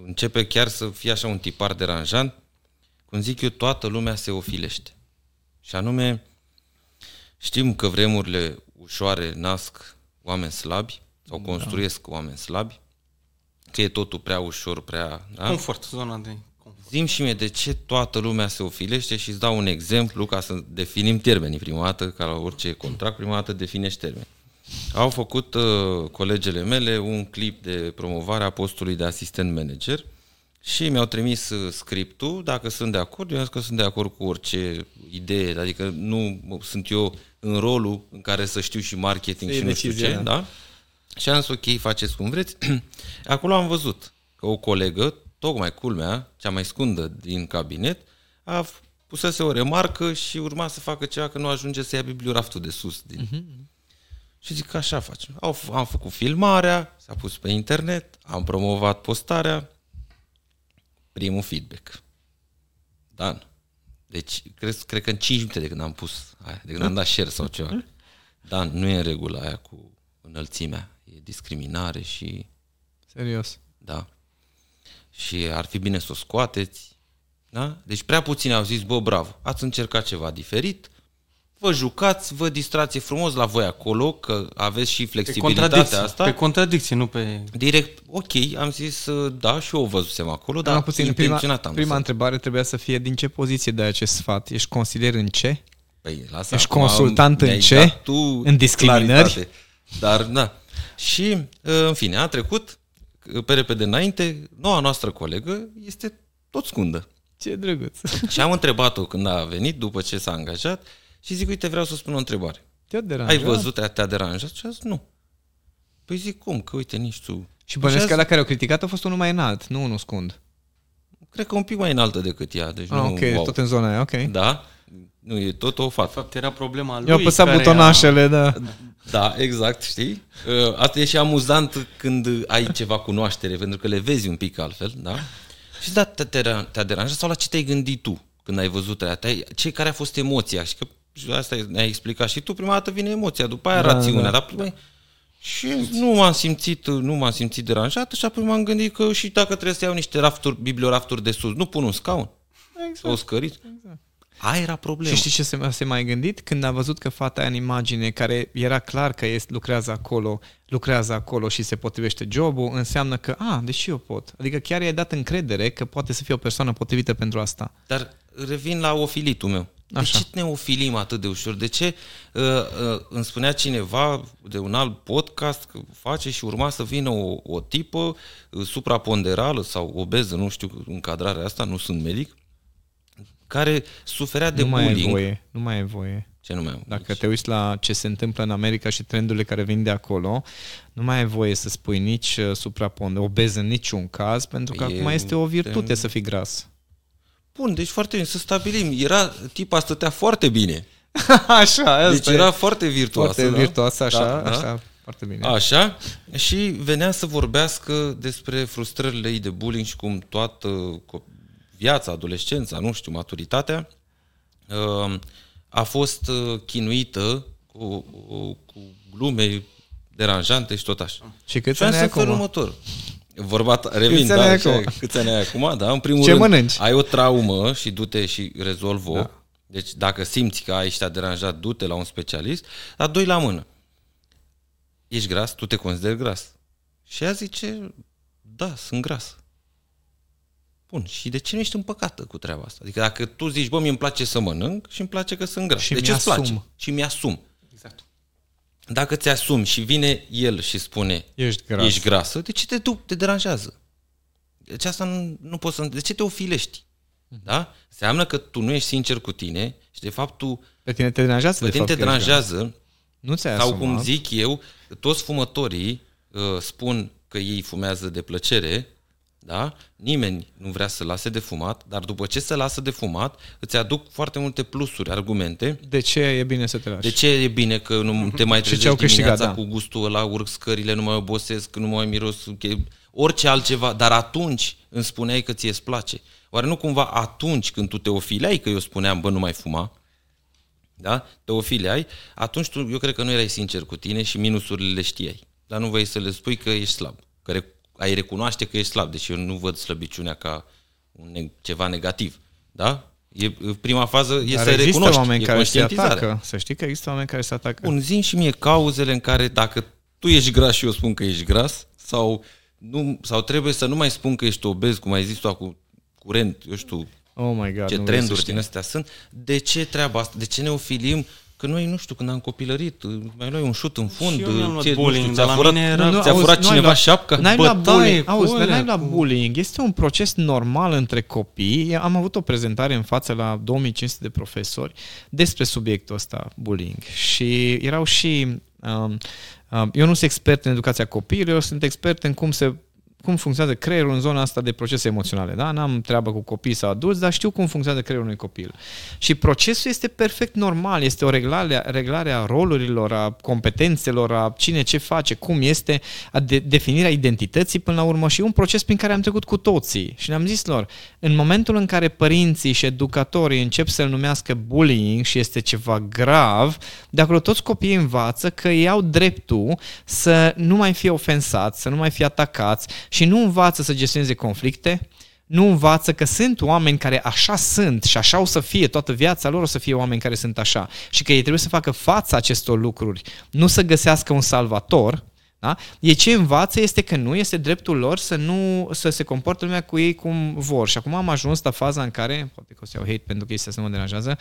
începe chiar să fie așa un tipar deranjant, cum zic eu, toată lumea se ofilește. Și anume, știm că vremurile ușoare nasc oameni slabi sau da. construiesc da. oameni slabi, că e totul prea ușor, prea... Da? Confort, zona de Zim și mie de ce toată lumea se ofilește și îți dau un exemplu ca să definim termenii prima dată, ca la orice contract, prima dată definești termeni. Au făcut uh, colegele mele un clip de promovare a postului de asistent manager și mi-au trimis uh, scriptul, dacă sunt de acord, eu am zis că sunt de acord cu orice idee, adică nu sunt eu în rolul în care să știu și marketing și nu știu ce, da? Și am zis, ok, faceți cum vreți. Acolo am văzut că o colegă, tocmai culmea, cea mai scundă din cabinet, a pusese o remarcă și urma să facă ceva că nu ajunge să ia biblioraftul de sus. Din... Uh-huh. Și zic că așa facem. Au, am făcut filmarea, s-a pus pe internet, am promovat postarea, primul feedback. Dan. Deci, cred, cred că în 5 minute de când am pus aia, de când am dat share sau ceva. Dan, nu e în regulă aia cu înălțimea. E discriminare și... Serios? Da. Și ar fi bine să o scoateți. Da? Deci prea puțini au zis, bă, bravo, ați încercat ceva diferit, vă jucați, vă distrați frumos la voi acolo, că aveți și flexibilitatea asta. Pe contradicție, nu pe... Direct, ok, am zis, da, și eu o văzusem acolo, dar puțin, prima, am prima întrebare trebuia să fie din ce poziție dai acest sfat? Ești consilier în ce? Păi, lasă, Ești consultant în ce? Tu în discriminări? Claritate. Dar, da. Și, în fine, a trecut, pe repede înainte, noua noastră colegă este tot scundă. Ce drăguț. Și am întrebat-o când a venit, după ce s-a angajat, și zic, uite, vreau să spun o întrebare. Te-a deranjat? Ai văzut, te-a deranjat? Și a zis, nu. Păi zic, cum? Că uite, nici tu... Și bănesc că la care au criticat a fost unul mai înalt, nu unul scund. Cred că un pic mai înaltă decât ea. Deci ah, nu, ok, wow. tot în zona aia, ok. Da, nu, e tot o fată. De fapt, era problema lui Eu apăsat butonașele, a... da. Da, exact, știi? Uh, asta e și amuzant când ai ceva cunoaștere, pentru că le vezi un pic altfel, da? Și da, te-a deranjat sau la ce te-ai gândit tu când ai văzut aia? Ce care a fost emoția? Și că asta ne-ai explicat și tu, prima dată vine emoția, după aia da, rațiunea, da. dar prima, și nu m-am simțit, nu m-am simțit deranjat și apoi m-am gândit că și dacă trebuie să iau niște rafturi, bibliorafturi de sus, nu pun un scaun. Exact. O scărit. Exact. Aia era problema. Și știi ce se, se mai gândit? Când a văzut că fata în imagine, care era clar că este, lucrează acolo, lucrează acolo și se potrivește jobul, înseamnă că, a, deși eu pot. Adică chiar i-ai dat încredere că poate să fie o persoană potrivită pentru asta. Dar revin la ofilitul meu. Așa. De ce ne ofilim atât de ușor? De ce uh, uh, îmi spunea cineva de un alt podcast că face și urma să vină o, o tipă uh, supraponderală sau obeză, nu știu încadrarea asta, nu sunt medic, care suferea de nu bullying. Mai e voie, nu mai e voie. Ce nu mai e Dacă te uiți la ce se întâmplă în America și trendurile care vin de acolo, nu mai e voie să spui nici uh, suprapond, obez în niciun caz, pentru că e acum este o virtute de... să fii gras. Bun, deci foarte bine, să stabilim. Era, tipa stătea foarte bine. așa, asta Deci era foarte virtuoasă. Foarte da? virtuoasă, așa, da, da? așa, foarte bine. Așa, și venea să vorbească despre frustrările ei de bullying și cum toată viața, adolescența, nu știu, maturitatea, uh, a fost uh, chinuită cu, cu glume deranjante și tot așa. Și câți ani ai acum? următor. Vorba, revin, câți da, acum? câți ani ai acum, da, în primul Ce rând, mănânci? ai o traumă și du-te și rezolvă da. Deci dacă simți că ai și te-a deranjat, du-te la un specialist, dar doi la mână. Ești gras? Tu te consideri gras? Și ea zice, da, sunt gras. Bun, și de ce nu ești împăcată cu treaba asta? Adică dacă tu zici, bă, mi îmi place să mănânc și îmi place că sunt gras. Și de ce îți place? Și mi-asum. Exact. Dacă ți-asumi și vine el și spune, ești, gras. ești grasă, de ce te, tu, te deranjează? Deci asta nu, nu poți să... De ce te ofilești? Mm-hmm. Da? Înseamnă că tu nu ești sincer cu tine și de fapt tu... Pe tine te deranjează? Pe tine te deranjează. Nu ți-ai Sau asumat. cum zic eu, toți fumătorii uh, spun că ei fumează de plăcere, da? Nimeni nu vrea să lase de fumat, dar după ce se lasă de fumat, îți aduc foarte multe plusuri, argumente. De ce e bine să te lași? De ce e bine că nu te mai trezești dimineața câștigat, da. cu gustul ăla, urc scările, nu mai obosesc, nu mai miros, orice altceva, dar atunci îmi spuneai că ție îți place. Oare nu cumva atunci când tu te ofileai, că eu spuneam, bă, nu mai fuma, da? Te ofileai, atunci tu, eu cred că nu erai sincer cu tine și minusurile le știai. Dar nu vrei să le spui că ești slab, că ai recunoaște că ești slab, deci eu nu văd slăbiciunea ca un, ceva negativ. Da? E, prima fază e Dar să există recunoști, oameni care se atacă. Să știi că există oameni care se atacă. Bun, zi și mie cauzele în care dacă tu ești gras și eu spun că ești gras sau, nu, sau trebuie să nu mai spun că ești obez, cum ai zis tu acum curent, eu știu, oh my God, ce trenduri din astea sunt. De ce treaba asta? De ce ne ofilim Că noi, nu știu, când am copilărit, mai luai un șut în fund, și eu ție, bullying, știu, ți-a furat, era, nu, ți-a auzi, furat cineva luat, șapca, n-ai luat bullying, auzi, n-ai luat bullying, este un proces normal între copii. Am avut o prezentare în față la 2500 de profesori despre subiectul ăsta, bullying. Și erau și um, um, eu nu sunt expert în educația copiilor, eu sunt expert în cum se cum funcționează creierul în zona asta de procese emoționale. Da? N-am treabă cu copii sau adulți, dar știu cum funcționează creierul unui copil. Și procesul este perfect normal, este o reglare, reglare a rolurilor, a competențelor, a cine ce face, cum este, a de, definirea identității până la urmă și un proces prin care am trecut cu toții. Și ne-am zis lor, în momentul în care părinții și educatorii încep să-l numească bullying și este ceva grav, de acolo toți copiii învață că ei au dreptul să nu mai fie ofensați, să nu mai fie atacați și nu învață să gestioneze conflicte, nu învață că sunt oameni care așa sunt și așa o să fie toată viața lor, o să fie oameni care sunt așa. Și că ei trebuie să facă fața acestor lucruri, nu să găsească un salvator, da? E ce învață este că nu este dreptul lor să nu să se comportă lumea cu ei cum vor. Și acum am ajuns la faza în care, poate că o să iau hate pentru că este să nu mă deranjează,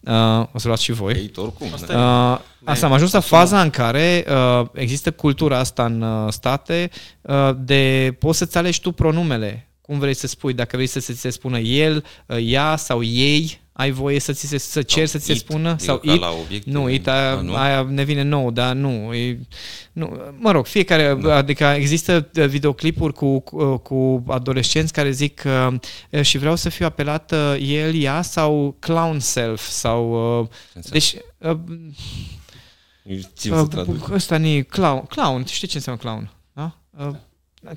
uh, o să luați și voi. Hate oricum. Asta, uh, asta am ajuns la faza în care uh, există cultura asta în uh, state uh, de poți să-ți alegi tu pronumele cum vrei să spui, dacă vrei să se spună el, uh, ea sau ei, ai voie să, ți se, să ceri să ți se spună? Sau it? La obiect, nu, it aia, nu? aia ne vine nou, dar nu, e, nu. Mă rog, fiecare, da. adică există uh, videoclipuri cu, cu, cu adolescenți care zic uh, și vreau să fiu apelat el, ea sau clown self sau... Uh, deci... Uh, uh, ăsta nu clown, clown, știi ce înseamnă clown? Da? Uh,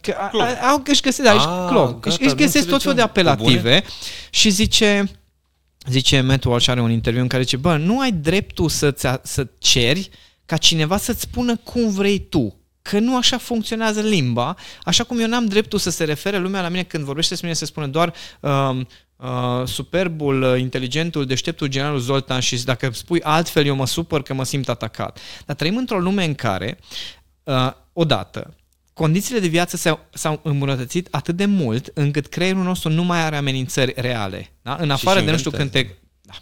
Că a, au, își găsesc, da, își, ah, clon, își, își găsesc tot felul de apelative și zice, zice Matt Walsh are un interviu în care zice, bă, nu ai dreptul să, să ceri ca cineva să-ți spună cum vrei tu. Că nu așa funcționează limba, așa cum eu n-am dreptul să se refere lumea la mine când vorbește despre mine să spună doar uh, uh, superbul, uh, inteligentul, deșteptul generalul Zoltan și dacă spui altfel eu mă supăr că mă simt atacat. Dar trăim într-o lume în care, uh, odată, condițiile de viață s-au, s-au îmbunătățit atât de mult încât creierul nostru nu mai are amenințări reale. Da? În afară de, nu știu, când te... Da.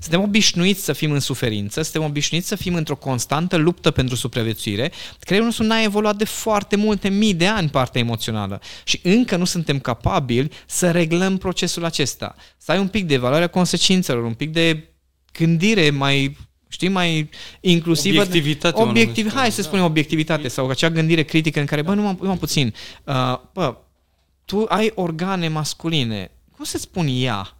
Suntem obișnuiți să fim în suferință, suntem obișnuiți să fim într-o constantă luptă pentru supraviețuire. Creierul nostru n-a evoluat de foarte multe mii de ani partea emoțională și încă nu suntem capabili să reglăm procesul acesta. Să ai un pic de valoarea consecințelor, un pic de gândire mai Știi, mai inclusivă. Obiectivitate. Obiectiv, hai să spunem obiectivitate sau acea gândire critică în care, bă, nu mă, mă puțin, uh, bă, tu ai organe masculine, cum să spun ea?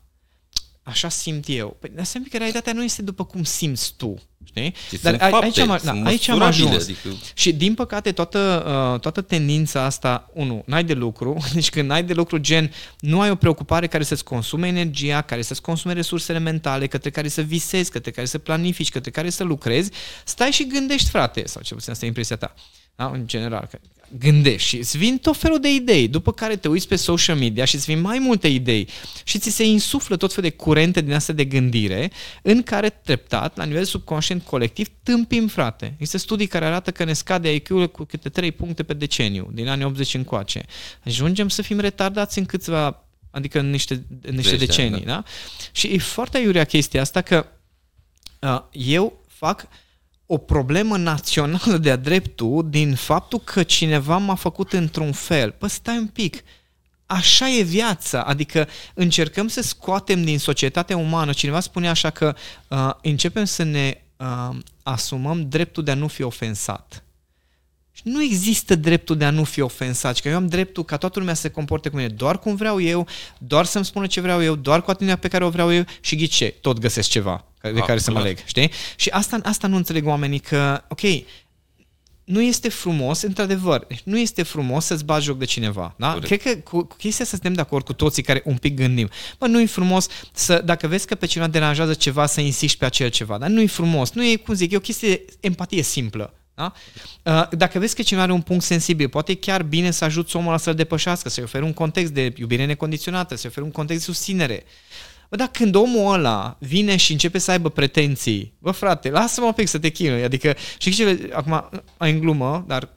Așa simt eu. Păi, dar semn că realitatea nu este după cum simți tu. Știi? Dar a, fapte, aici, am, da, aici am ajuns. Adică... Și din păcate toată, uh, toată tendința asta, unu, n-ai de lucru, deci când n-ai de lucru gen, nu ai o preocupare care să-ți consume energia, care să-ți consume resursele mentale, către care să visezi, către care să planifici, către care să lucrezi, stai și gândești, frate, sau ce puțin asta e impresia ta. Da? În general, gândești și îți vin tot felul de idei, după care te uiți pe social media și îți vin mai multe idei și ți se insuflă tot felul de curente din astea de gândire în care treptat, la nivel subconștient colectiv, tâmpim, frate. Există studii care arată că ne scade IQ-ul cu câte 3 puncte pe deceniu, din anii 80 încoace. Ajungem să fim retardați în câțiva, adică în niște, în niște decenii, da. da? Și e foarte iurea chestia asta că uh, eu fac o problemă națională de-a dreptul din faptul că cineva m-a făcut într-un fel. Păi stai un pic, așa e viața, adică încercăm să scoatem din societatea umană. Cineva spune așa că uh, începem să ne uh, asumăm dreptul de a nu fi ofensat. Nu există dreptul de a nu fi ofensat, că eu am dreptul ca toată lumea să se comporte cu mine doar cum vreau eu, doar să-mi spună ce vreau eu, doar cu atitudinea pe care o vreau eu și ghice, tot găsesc ceva de ah, care să mă leg, știi? Și asta, asta nu înțeleg oamenii că, ok, nu este frumos, într-adevăr, nu este frumos să-ți bagi joc de cineva. Da? Corect. Cred că cu, cu chestia să suntem de acord cu toții care un pic gândim. Bă, nu e frumos să, dacă vezi că pe cineva deranjează ceva, să insiști pe acel ceva. Dar nu e frumos. Nu e, cum zic, e o chestie de empatie simplă. Da? Uh, dacă vezi că cineva are un punct sensibil, poate e chiar bine să ajuți omul ăla să-l depășească, să-i oferi un context de iubire necondiționată, să-i oferi un context de susținere. Bă, dar când omul ăla vine și începe să aibă pretenții, bă frate, lasă-mă un pic să te chinui. Adică, și ce, acum, în glumă, dar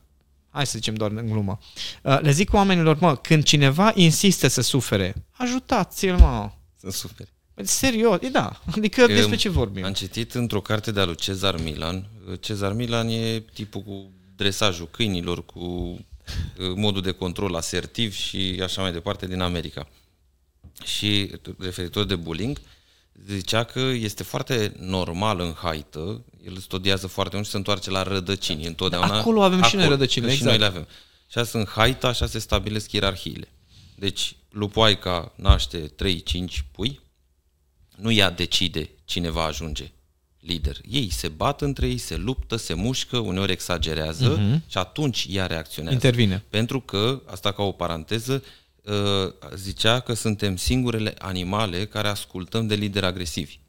hai să zicem doar în glumă, uh, le zic oamenilor, mă, când cineva insistă să sufere, ajutați-l, mă. Să sufere. Păi, serios, e da. Adică că despre ce vorbim? Am citit într-o carte de-a lui Cezar Milan. Cezar Milan e tipul cu dresajul câinilor, cu uh, modul de control asertiv și așa mai departe din America și referitor de bullying, zicea că este foarte normal în haită, el studiază foarte mult și se întoarce la rădăcini întotdeauna. Acolo avem acolo, și noi rădăcini, exact. Și noi le avem. Și asta în haită, așa se stabilesc ierarhiile. Deci, lupoaica naște 3-5 pui, nu ea decide cine va ajunge lider. Ei se bat între ei, se luptă, se mușcă, uneori exagerează uh-huh. și atunci ea reacționează. Intervine. Pentru că, asta ca o paranteză, Uh, zicea că suntem singurele animale care ascultăm de lideri agresivi.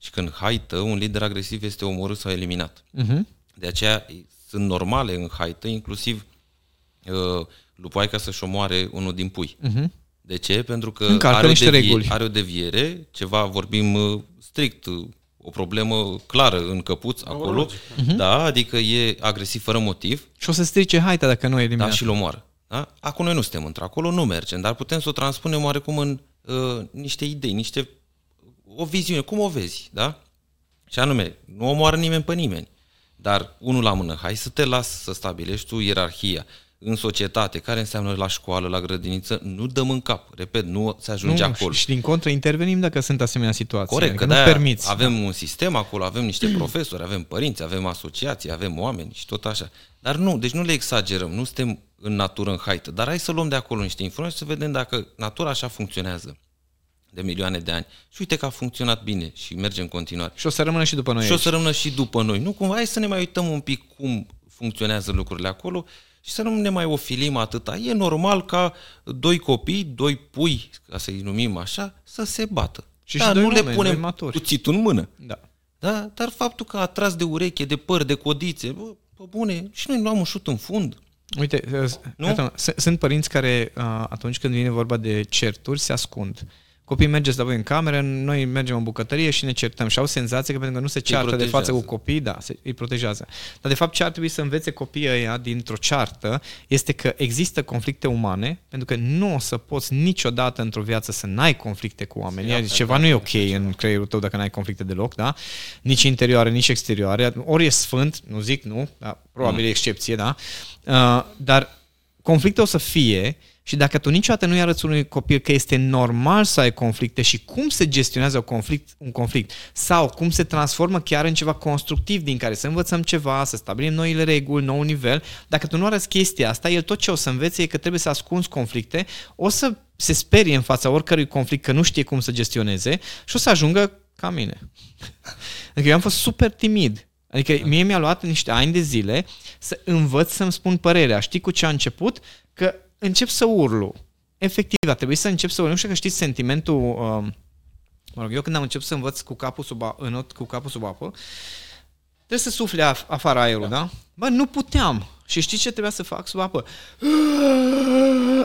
Și când haită, un lider agresiv este omorât sau eliminat. Uh-huh. De aceea sunt normale în haită, inclusiv uh, lupoaica să-și omoare unul din pui. Uh-huh. De ce? Pentru că Încalcă are o, niște devie, reguli. are o deviere, ceva, vorbim uh, strict, uh, o problemă clară în căpuț acolo, logică. da, adică e agresiv fără motiv, Și o să strice haita dacă nu e da, eliminat. și îl omoară. Da? Acum noi nu suntem într-acolo, nu mergem, dar putem să o transpunem oarecum în uh, niște idei, niște o viziune, cum o vezi, da? Și anume, nu omoară nimeni pe nimeni, dar unul la mână, hai să te las să stabilești tu ierarhia în societate, care înseamnă la școală, la grădiniță, nu dăm în cap, repet, nu se ajunge nu, acolo. Și, și din contră intervenim dacă sunt asemenea situații. Corect, adică că nu de permiți. avem un sistem acolo, avem niște profesori, avem părinți, avem asociații, avem oameni și tot așa. Dar nu, deci nu le exagerăm, nu suntem în natură, în haită, dar hai să luăm de acolo niște informații să vedem dacă natura așa funcționează de milioane de ani. Și uite că a funcționat bine și merge în continuare. Și o să rămână și după noi și o aici. să rămână și după noi. Nu cumva, hai să ne mai uităm un pic cum funcționează lucrurile acolo și să nu ne mai ofilim atâta. E normal ca doi copii, doi pui, ca să-i numim așa, să se bată. Și da, și doi nu oameni, le doi punem maturi. cuțitul în mână. Da. Da? Dar faptul că a tras de ureche, de păr, de codițe, bă, bă bune, și noi luam un șut în fund. Uite, Nu? iată, s- sunt părinți care uh, atunci când vine vorba de certuri se ascund. Copiii mergeți la voi în cameră, noi mergem în bucătărie și ne certăm și au senzația că pentru că nu se ceartă de protejează. față cu copii, da, se, îi protejează. Dar de fapt ce ar trebui să învețe copiii ăia dintr-o ceartă este că există conflicte umane, pentru că nu o să poți niciodată într-o viață să n-ai conflicte cu oamenii. Adică ceva nu e ok în creierul tău dacă n-ai conflicte deloc, da? Nici interioare, nici exterioare. Ori e sfânt, nu zic nu, dar probabil e excepție, da? Uh, dar conflicte o să fie și dacă tu niciodată nu-i arăți unui copil că este normal să ai conflicte și cum se gestionează un conflict, un conflict sau cum se transformă chiar în ceva constructiv din care să învățăm ceva, să stabilim noile reguli, nou nivel, dacă tu nu arăți chestia asta, el tot ce o să învețe e că trebuie să ascunzi conflicte, o să se sperie în fața oricărui conflict că nu știe cum să gestioneze și o să ajungă ca mine. Adică eu am fost super timid. Adică mie mi-a luat niște ani de zile să învăț să-mi spun părerea. Știi cu ce a început? Că încep să urlu. Efectiv, a trebuit să încep să urlu. Nu știu că știți sentimentul... Um, mă rog, eu când am început să învăț cu capul sub, a, în, cu capul sub apă, trebuie să sufle af- afară aerul, da. da? Bă, nu puteam. Și știi ce trebuia să fac sub apă?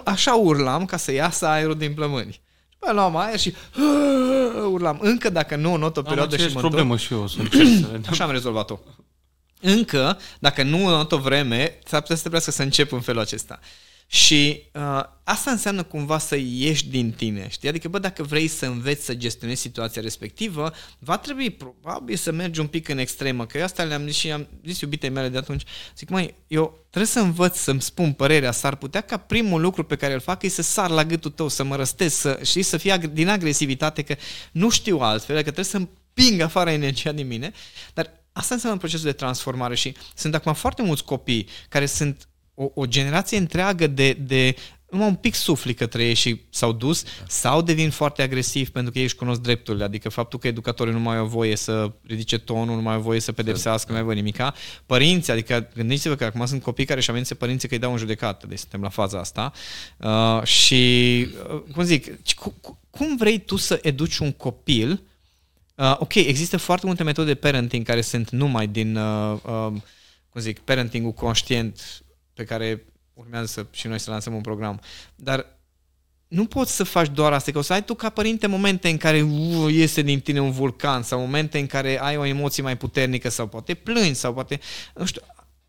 Așa urlam ca să iasă aerul din plămâni. Bă, luam aer și urlam. Încă dacă nu not o Am perioadă și aceeași mă problemă și eu, o să încerc să vedem. Așa am rezolvat-o. Încă, dacă nu în o vreme, s-ar putea să trebuiască să încep în felul acesta. Și uh, asta înseamnă cumva să ieși din tine, știi? Adică, bă, dacă vrei să înveți să gestionezi situația respectivă, va trebui probabil să mergi un pic în extremă, că eu asta le-am zis și am zis iubitei mele de atunci. Zic, mai, eu trebuie să învăț să-mi spun părerea, s-ar putea ca primul lucru pe care îl fac e să sar la gâtul tău, să mă răstez, să, și să fie ag- din agresivitate, că nu știu altfel, că trebuie să împing afară energia din mine, dar asta înseamnă procesul de transformare și sunt acum foarte mulți copii care sunt o, o generație întreagă de, de numai un pic sufli către ei și s-au dus, sau devin foarte agresivi pentru că ei își cunosc drepturile, adică faptul că educatorii nu mai au voie să ridice tonul, nu mai au voie să pedepsească, nu mai au voie nimica. Părinții, adică gândiți-vă că acum sunt copii care își amenință părinții că îi dau în judecată, deci suntem la faza asta. Uh, și, uh, cum zic, cu, cu, cum vrei tu să educi un copil Uh, ok, există foarte multe metode de parenting care sunt numai din, uh, uh, cum zic, parentingul conștient pe care urmează să, și noi să lansăm un program. Dar nu poți să faci doar asta, că o să ai tu ca părinte momente în care uh, iese din tine un vulcan sau momente în care ai o emoție mai puternică sau poate plângi sau poate, nu știu,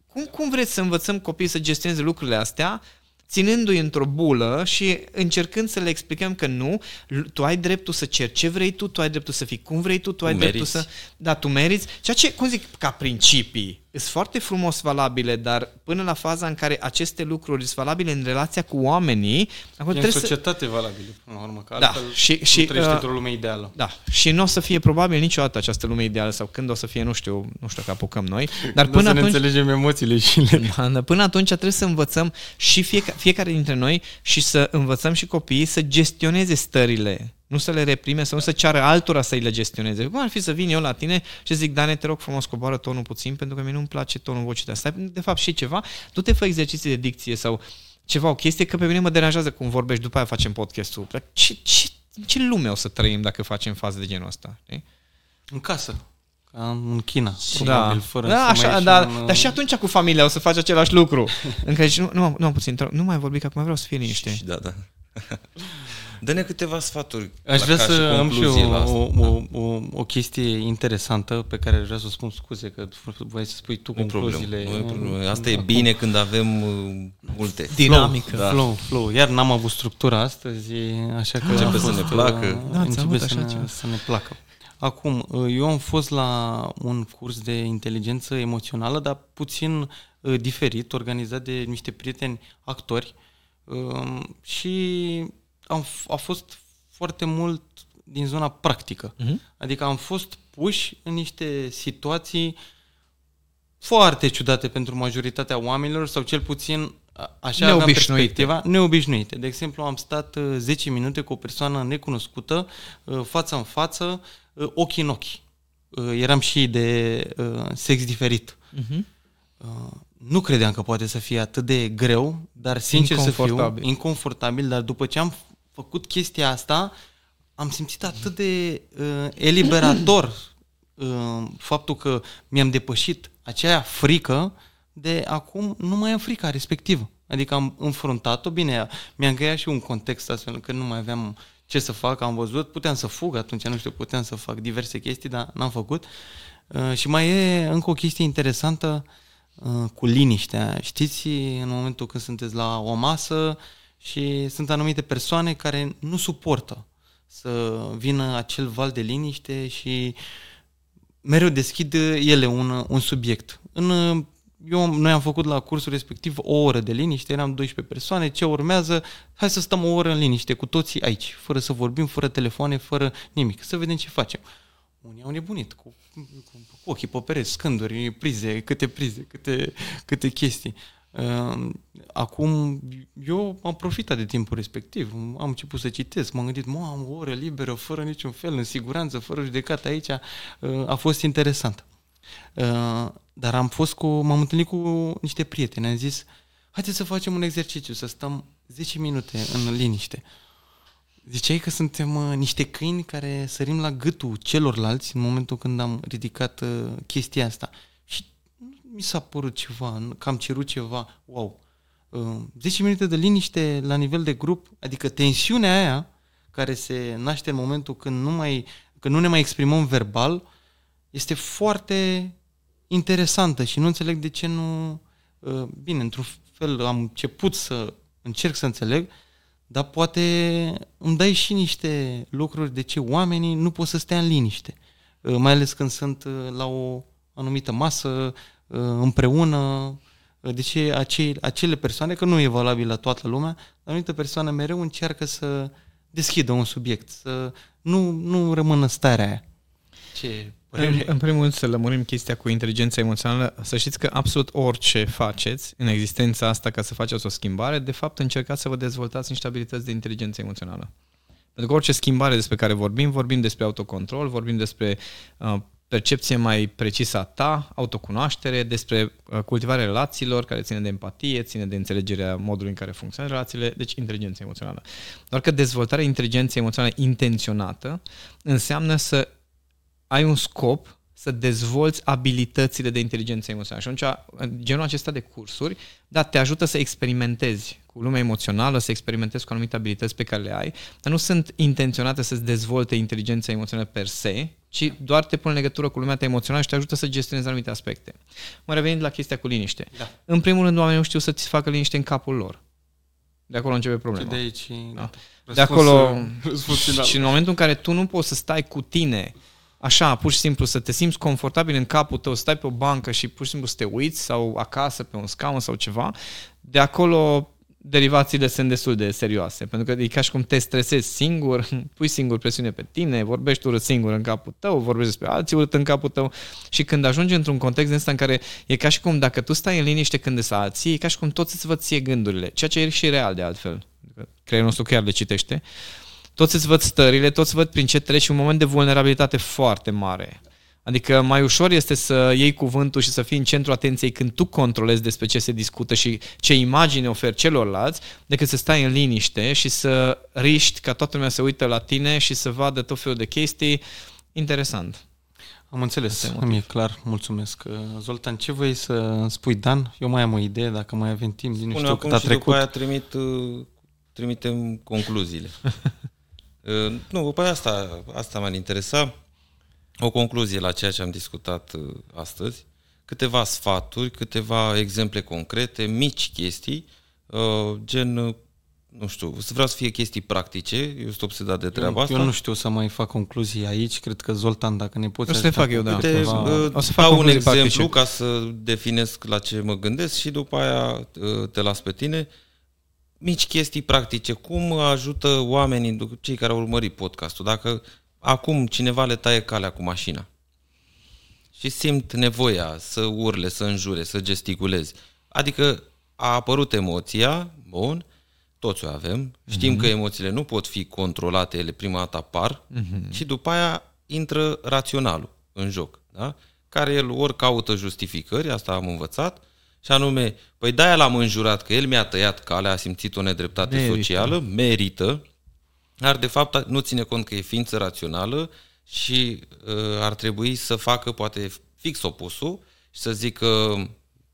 cum, cum vreți să învățăm copiii să gestioneze lucrurile astea ținându-i într-o bulă și încercând să le explicăm că nu, tu ai dreptul să ceri ce vrei tu, tu ai dreptul să fii cum vrei tu, tu ai Tu dreptul meriți. să... Da, tu meriți. Ceea ce, cum zic, ca principii, sunt foarte frumos valabile, dar până la faza în care aceste lucruri sunt valabile în relația cu oamenii, acum E în trebuie să... societate valabilă, până la urmă, că Da, altfel și- nu și, trăiești uh, într-o lume ideală. Da, și nu o să fie probabil niciodată această lume ideală sau când o să fie, nu știu, nu știu că apucăm noi, dar Nu până să ne atunci... înțelegem emoțiile și le... Da, dar până atunci trebuie să învățăm și fiecare, fiecare dintre noi și să învățăm și copiii să gestioneze stările. Nu să le reprime, să nu să ceară altora să-i le gestioneze. Cum ar fi să vin eu la tine și zic, Dane, te rog frumos, coboară tonul puțin, pentru că mie nu-mi place tonul vocii de asta. De fapt, și ceva, tu te fă exerciții de dicție sau ceva, o chestie, că pe mine mă deranjează cum vorbești, după aia facem podcastul. Dar ce, ce, în ce lume o să trăim dacă facem faze de genul ăsta? Știi? În casă. ca în China, da. probabil, fără da, să așa, mai da, în... Dar și atunci cu familia o să faci același lucru. în care zici, nu, nu, nu, puțin, nu mai vorbi, că acum vreau să fie liniște. Da, da. Dă-ne câteva sfaturi. Aș vrea să am și eu o, o, o, o chestie interesantă pe care aș vrea să o spun scuze că voi să spui tu nu concluziile. Problem, nu problem. Asta e bine când avem uh, multe. Dinamică. Flow, da. flow, flow. Iar n-am avut structura astăzi, așa că începe să ne placă. Da, începe să, ne, să ne placă. Acum, uh, eu am fost la un curs de inteligență emoțională, dar puțin uh, diferit, organizat de niște prieteni actori um, și am, a fost foarte mult din zona practică. Uh-huh. Adică am fost puși în niște situații foarte ciudate pentru majoritatea oamenilor sau cel puțin așa aveam perspectiva, neobișnuite. De exemplu, am stat 10 uh, minute cu o persoană necunoscută, uh, față în față, uh, ochi în ochi. Eram și de sex diferit. Uh-huh. Nu credeam că poate să fie atât de greu, dar sincer să fiu inconfortabil, dar după ce am făcut chestia asta, am simțit atât de uh, eliberator uh, faptul că mi-am depășit acea frică de acum nu mai am frica respectivă. Adică am înfruntat-o, bine, mi-am creat și un context astfel că nu mai aveam ce să fac, am văzut, puteam să fug atunci, nu știu, puteam să fac diverse chestii, dar n-am făcut. Uh, și mai e încă o chestie interesantă uh, cu liniștea. Știți, în momentul când sunteți la o masă și sunt anumite persoane care nu suportă să vină acel val de liniște și mereu deschid ele un, un subiect. În, eu, noi am făcut la cursul respectiv o oră de liniște, eram 12 persoane, ce urmează? Hai să stăm o oră în liniște cu toții aici, fără să vorbim, fără telefoane, fără nimic, să vedem ce facem. Unii au nebunit cu, cu, cu ochii pe pereți, scânduri, prize, câte prize, câte, câte chestii. Ehm, acum, eu am profitat de timpul respectiv, am început să citesc, m-am gândit, mă, am o oră liberă, fără niciun fel, în siguranță, fără judecată aici, ehm, a fost interesant. Ehm, dar am fost cu, m-am întâlnit cu niște prieteni, am zis, haideți să facem un exercițiu, să stăm 10 minute în liniște. Ziceai că suntem uh, niște câini care sărim la gâtul celorlalți în momentul când am ridicat uh, chestia asta mi s-a părut ceva, că am cerut ceva, wow. 10 uh, minute de liniște la nivel de grup, adică tensiunea aia care se naște în momentul când nu, mai, când nu ne mai exprimăm verbal, este foarte interesantă și nu înțeleg de ce nu... Uh, bine, într-un fel am început să încerc să înțeleg, dar poate îmi dai și niște lucruri de ce oamenii nu pot să stea în liniște. Uh, mai ales când sunt la o anumită masă, Uh, împreună, uh, deci acei, acele persoane, că nu e valabil la toată lumea, dar anumită persoană mereu încearcă să deschidă un subiect, să nu, nu rămână starea aia. Ce în, în primul rând să lămurim chestia cu inteligența emoțională, să știți că absolut orice faceți în existența asta ca să faceți o schimbare, de fapt încercați să vă dezvoltați niște abilități de inteligență emoțională. Pentru că orice schimbare despre care vorbim, vorbim despre autocontrol, vorbim despre uh, percepție mai precisă a ta, autocunoaștere, despre uh, cultivarea relațiilor, care ține de empatie, ține de înțelegerea modului în care funcționează relațiile, deci inteligență emoțională. Doar că dezvoltarea inteligenței emoționale intenționată înseamnă să ai un scop să dezvolți abilitățile de inteligență emoțională. Și atunci, genul acesta de cursuri, da, te ajută să experimentezi cu lumea emoțională, să experimentezi cu anumite abilități pe care le ai, dar nu sunt intenționate să-ți dezvolte inteligența emoțională per se, ci doar te pun în legătură cu lumea ta emoțională și te ajută să gestionezi anumite aspecte. Mă revenind la chestia cu liniște. Da. În primul rând, oamenii nu știu să-ți facă liniște în capul lor. De acolo începe problema. de aici, da. De acolo, și în momentul în care tu nu poți să stai cu tine așa, pur și simplu să te simți confortabil în capul tău, stai pe o bancă și pur și simplu să te uiți sau acasă pe un scaun sau ceva, de acolo derivațiile sunt destul de serioase, pentru că e ca și cum te stresezi singur, pui singur presiune pe tine, vorbești urât singur în capul tău, vorbești despre alții urât în capul tău și când ajungi într-un context în ăsta în care e ca și cum dacă tu stai în liniște când să alții, e ca și cum toți îți văd ție gândurile, ceea ce e și real de altfel. Creierul nostru chiar le citește. Toți îți văd stările, toți văd prin ce treci un moment de vulnerabilitate foarte mare. Adică mai ușor este să iei cuvântul și să fii în centru atenției când tu controlezi despre ce se discută și ce imagine oferi celorlalți, decât să stai în liniște și să riști ca toată lumea să uită la tine și să vadă tot felul de chestii. Interesant. Am înțeles, îmi e clar, mulțumesc. Zoltan, ce vrei să spui, Dan? Eu mai am o idee, dacă mai avem timp, din nu știu cât a și trecut. după aia trimit, uh, trimitem concluziile. Uh, nu, pe asta, asta m-ar interesa. O concluzie la ceea ce am discutat uh, astăzi. Câteva sfaturi, câteva exemple concrete, mici chestii, gen nu știu, vreau să fie chestii practice, eu sunt obsedat de treaba eu, asta. Eu nu știu să mai fac concluzii aici, cred că Zoltan, dacă ne poți... O să te fac eu, da. Te, ceva... o să fac un exemplu practice. ca să definesc la ce mă gândesc și după aia ă, te las pe tine. Mici chestii practice, cum ajută oamenii, cei care au urmărit podcastul, dacă acum cineva le taie calea cu mașina și simt nevoia să urle, să înjure, să gesticulezi. Adică a apărut emoția, bun, toți o avem, știm uh-huh. că emoțiile nu pot fi controlate, ele prima dată apar uh-huh. și după aia intră raționalul în joc, da? care el ori caută justificări, asta am învățat, și anume, păi de-aia l-am înjurat că el mi-a tăiat calea, a simțit o nedreptate merită. socială, merită, dar de fapt nu ține cont că e ființă rațională și uh, ar trebui să facă poate fix opusul și să zică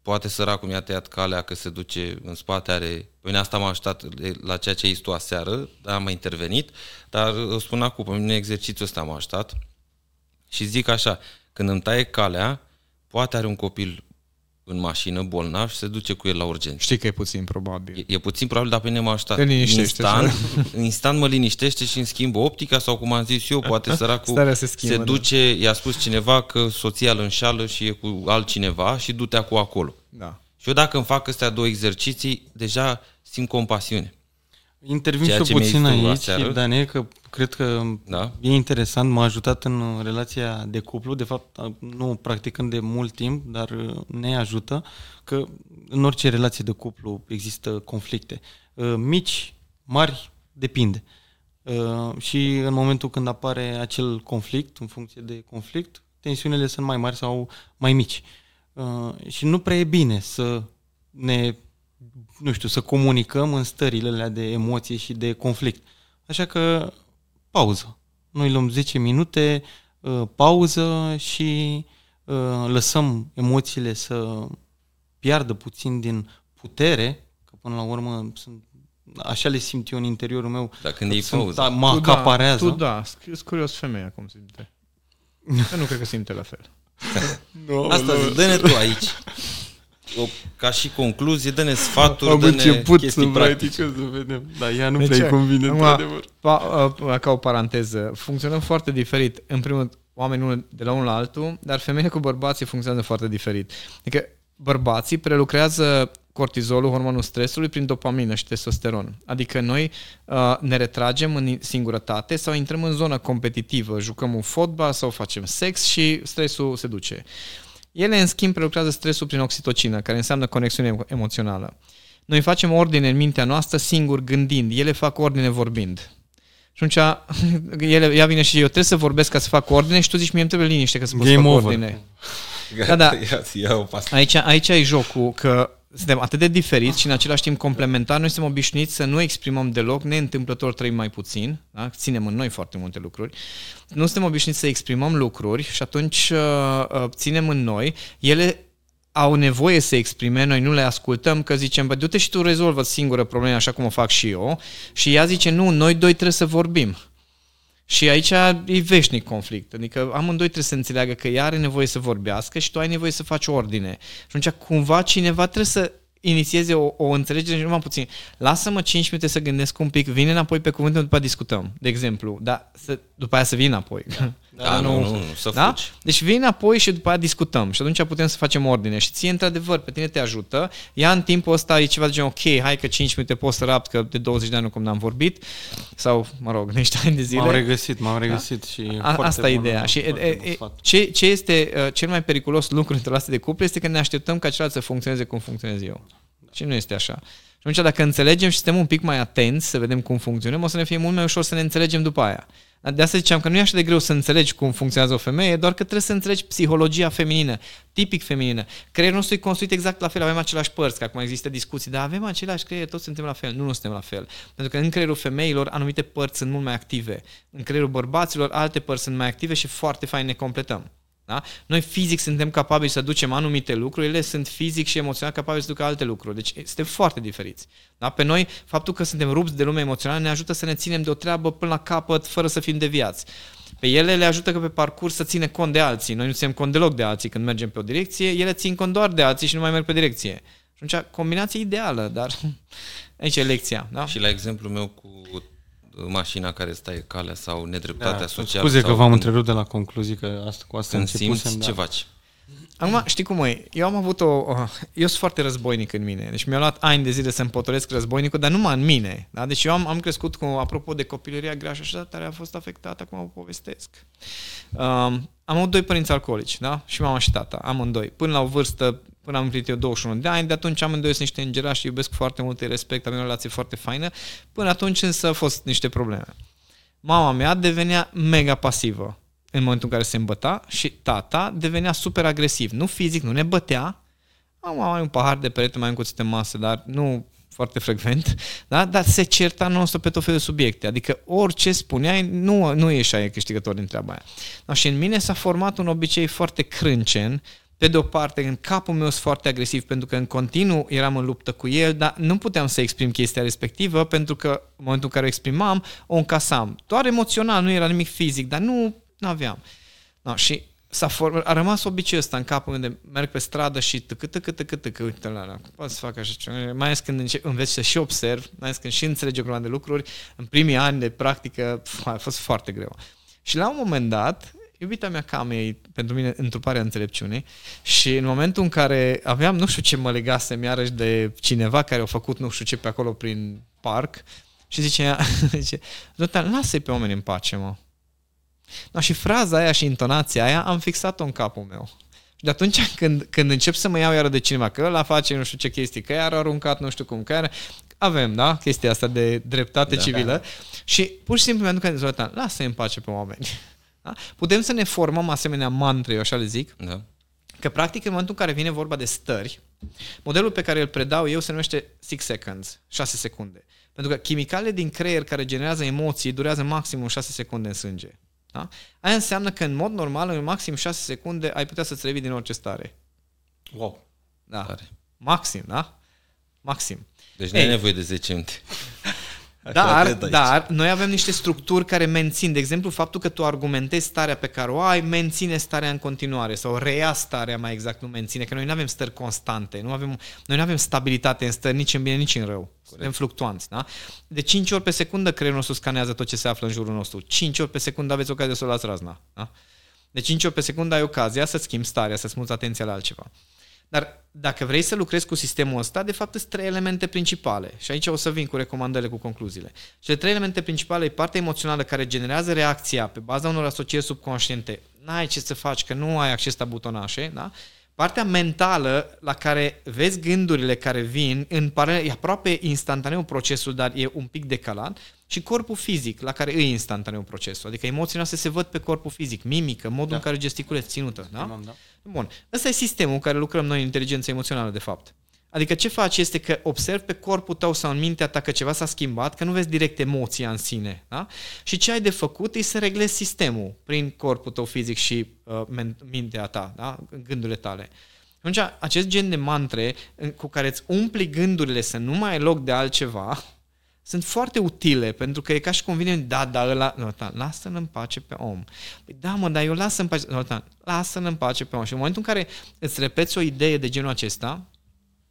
poate săracul mi-a tăiat calea că se duce în spate, are... Păi asta m-a ajutat la ceea ce ai tu aseară, dar am intervenit, dar o spun acum, pe mine exercițiul ăsta m-a ajutat și zic așa, când îmi taie calea, poate are un copil în mașină, bolnav, și se duce cu el la urgență. Știi că e puțin probabil. E, e puțin probabil, dar pe mine m-a ajutat. Instant, instant mă liniștește și îmi schimbă optica sau cum am zis eu, poate săracul se, schimbă, se da. duce, da. i-a spus cineva că soția îl înșală și e cu altcineva și du-te cu acolo. Da. Și eu dacă îmi fac astea două exerciții, deja simt compasiune. Intervin și eu puțin aici, Daniel, că cred că da? e interesant, m-a ajutat în relația de cuplu, de fapt nu practicând de mult timp, dar ne ajută că în orice relație de cuplu există conflicte. Uh, mici, mari, depinde. Uh, și în momentul când apare acel conflict, în funcție de conflict, tensiunile sunt mai mari sau mai mici. Uh, și nu prea e bine să ne nu știu, să comunicăm în stările alea de emoție și de conflict. Așa că pauză. Noi luăm 10 minute, uh, pauză și uh, lăsăm emoțiile să piardă puțin din putere, că până la urmă sunt așa le simt eu în interiorul meu. Dar când e pauză. Da, mă acaparează. Tu da, tu da, curios femeia cum simte. Eu nu cred că simte la fel. no, Asta no. dă-ne tu aici o, ca și concluzie, dă-ne sfaturi, Am dă-ne început chestii să practice, să vedem. Da, ea nu deci, prea convine, într-adevăr. Pa, ca o paranteză, funcționăm foarte diferit. În primul rând, oamenii de la unul la altul, dar femeile cu bărbații funcționează foarte diferit. Adică bărbații prelucrează cortizolul, hormonul stresului, prin dopamină și testosteron. Adică noi uh, ne retragem în singurătate sau intrăm în zona competitivă, jucăm un fotbal sau facem sex și stresul se duce. Ele, în schimb, prelucrează stresul prin oxitocină, care înseamnă conexiune emoțională. Noi facem ordine în mintea noastră singur gândind, ele fac ordine vorbind. Și atunci ele, ea vine și eu trebuie să vorbesc ca să fac ordine și tu zici mie îmi trebuie liniște ca să pot fac ordine. Da, da. Aici, aici e jocul, că suntem atât de diferiți și în același timp complementari, noi suntem obișnuiți să nu exprimăm deloc, neîntâmplător trăim mai puțin, da? ținem în noi foarte multe lucruri, nu suntem obișnuiți să exprimăm lucruri și atunci uh, uh, ținem în noi, ele au nevoie să exprime, noi nu le ascultăm, că zicem, bă, du-te și tu rezolvă singură probleme așa cum o fac și eu și ea zice, nu, noi doi trebuie să vorbim. Și aici e veșnic conflict. Adică amândoi trebuie să înțeleagă că ea are nevoie să vorbească și tu ai nevoie să faci ordine. Și atunci cumva cineva trebuie să inițieze o, o înțelegere și numai puțin. Lasă-mă 5 minute să gândesc un pic, vine înapoi pe cuvânt, după discutăm, de exemplu. Dar să, după aia să vin înapoi. Da. Da, nu, nu, nu, să da? fugi. Deci vin apoi și după aia discutăm și atunci putem să facem ordine. Și ție, într-adevăr, pe tine te ajută. Ea în timpul ăsta e ceva de genul, ok, hai că 5 minute poți să rapt, că de 20 de ani cum n-am vorbit. Sau, mă rog, niște ani de zile. M-am regăsit, m-am da. regăsit da? și A, Asta e ideea. Și e, e, ce, ce este uh, cel mai periculos lucru într-o de cuplu este că ne așteptăm ca celălalt să funcționeze cum funcționez eu. Și nu este așa. Și atunci dacă înțelegem și suntem un pic mai atenți să vedem cum funcționăm, o să ne fie mult mai ușor să ne înțelegem după aia. De asta ziceam că nu e așa de greu să înțelegi cum funcționează o femeie, doar că trebuie să înțelegi psihologia feminină, tipic feminină. Creierul nostru e construit exact la fel, avem același părți, că acum există discuții, dar avem același creier, toți suntem la fel. Nu, nu suntem la fel. Pentru că în creierul femeilor anumite părți sunt mult mai active. În creierul bărbaților alte părți sunt mai active și foarte fain ne completăm. Da? Noi fizic suntem capabili să ducem anumite lucruri, ele sunt fizic și emoțional capabili să ducă alte lucruri. Deci suntem foarte diferiți. Da? Pe noi, faptul că suntem rupți de lumea emoțională ne ajută să ne ținem de o treabă până la capăt, fără să fim deviați. Pe ele le ajută că pe parcurs să ține cont de alții. Noi nu ținem cont deloc de alții când mergem pe o direcție, ele țin cont doar de alții și nu mai merg pe direcție. Și atunci, combinație ideală, dar aici e lecția. Da? Și la exemplu meu cu mașina care stai calea sau nedreptatea da, socială. Scuze că v-am întrerupt de la concluzii, că asta, cu asta când simți, da. ce faci? Acum, știi cum e? Eu am avut o... Eu sunt foarte războinic în mine. Deci mi-a luat ani de zile să împotolesc războinicul, dar numai în mine. Da? Deci eu am, am crescut cu, apropo de copilăria grea și așa, tare a fost afectată, acum o povestesc. Um, am avut doi părinți alcoolici, da? Și mama și tata, amândoi. Până la o vârstă, până am împlinit eu 21 de ani, de atunci amândoi sunt niște îngerași și iubesc foarte mult, îi respect, avem o relație foarte faină. Până atunci însă au fost niște probleme. Mama mea devenea mega pasivă în momentul în care se îmbăta și tata devenea super agresiv. Nu fizic, nu ne bătea, am mai un pahar de perete, mai un cuțit în masă, dar nu foarte frecvent, da? dar se certa non pe tot felul de subiecte. Adică orice spuneai, nu, nu ieșai câștigător din treaba aia. Da, și în mine s-a format un obicei foarte crâncen, pe de o parte, în capul meu sunt foarte agresiv pentru că în continuu eram în luptă cu el, dar nu puteam să exprim chestia respectivă pentru că în momentul în care o exprimam, o încasam. Doar emoțional, nu era nimic fizic, dar nu nu aveam. No, și s-a form- a rămas obiceiul ăsta în capul unde merg pe stradă și tăcă, tăcă, tăcă, tăcă, uite la ăla, pot să fac așa ceva. Mai ales când înce- înveți să și observ, mai ales când și înțelegi o grămadă de lucruri, în primii ani de practică a fost foarte greu. Și la un moment dat, iubita mea cam e pentru mine întruparea înțelepciunii și în momentul în care aveam nu știu ce mă legase iarăși de cineva care a făcut nu știu ce pe acolo prin parc și zice, ea, zice lasă-i pe oameni în pace, mă. No, și fraza aia și intonația aia am fixat-o în capul meu. Și de atunci când, când încep să mă iau iară de cineva, că ăla face nu știu ce chestii, că iar a aruncat nu știu cum, că iar... avem, da, chestia asta de dreptate da, civilă da. și pur și simplu mi-aduc aminte, lasă în pace pe oameni. Da? Putem să ne formăm asemenea mantre, eu așa le zic, da. că practic în momentul în care vine vorba de stări, modelul pe care îl predau eu se numește 6 seconds, 6 secunde. Pentru că chimicalele din creier care generează emoții durează maximum 6 secunde în sânge. Da? Aia înseamnă că în mod normal, în maxim 6 secunde, ai putea să-ți revii din orice stare. Wow. Da. Tare. Maxim, da? Maxim. Deci nu ai nevoie de 10 minute. Dar, dar noi avem niște structuri care mențin, de exemplu, faptul că tu argumentezi starea pe care o ai, menține starea în continuare sau reia starea mai exact, nu menține, că noi nu avem stări constante, nu avem, noi nu avem stabilitate în stări nici în bine, nici în rău. Corect. Suntem fluctuanți, da? De 5 ori pe secundă creierul nostru scanează tot ce se află în jurul nostru. 5 ori pe secundă aveți ocazia să o luați razna, da? De 5 ori pe secundă ai ocazia să schimbi starea, să-ți muți atenția la altceva. Dar dacă vrei să lucrezi cu sistemul ăsta, de fapt sunt trei elemente principale. Și aici o să vin cu recomandările, cu concluziile. Cele trei elemente principale e partea emoțională care generează reacția pe baza unor asocieri subconștiente. N-ai ce să faci, că nu ai acces la butonașe, da? Partea mentală la care vezi gândurile care vin, în pare, e aproape instantaneu procesul, dar e un pic decalat, și corpul fizic, la care e instantaneu procesul. Adică emoțiile noastre se văd pe corpul fizic, mimică, modul da. în care gesticulezi, ținută. Da? da? Bun. Ăsta e sistemul în care lucrăm noi în inteligență emoțională, de fapt. Adică ce faci este că observi pe corpul tău sau în mintea ta că ceva s-a schimbat, că nu vezi direct emoția în sine. Da? Și ce ai de făcut e să reglezi sistemul prin corpul tău fizic și uh, mintea ta, da? gândurile tale. Atunci, acest gen de mantre cu care îți umpli gândurile să nu mai ai loc de altceva, sunt foarte utile, pentru că e ca și cum vine, da, da, ăla, no, da, lasă-l în pace pe om. Păi da, mă, dar eu lasă în pace, no, da, lasă-l în pace pe om. Și în momentul în care îți repeți o idee de genul acesta,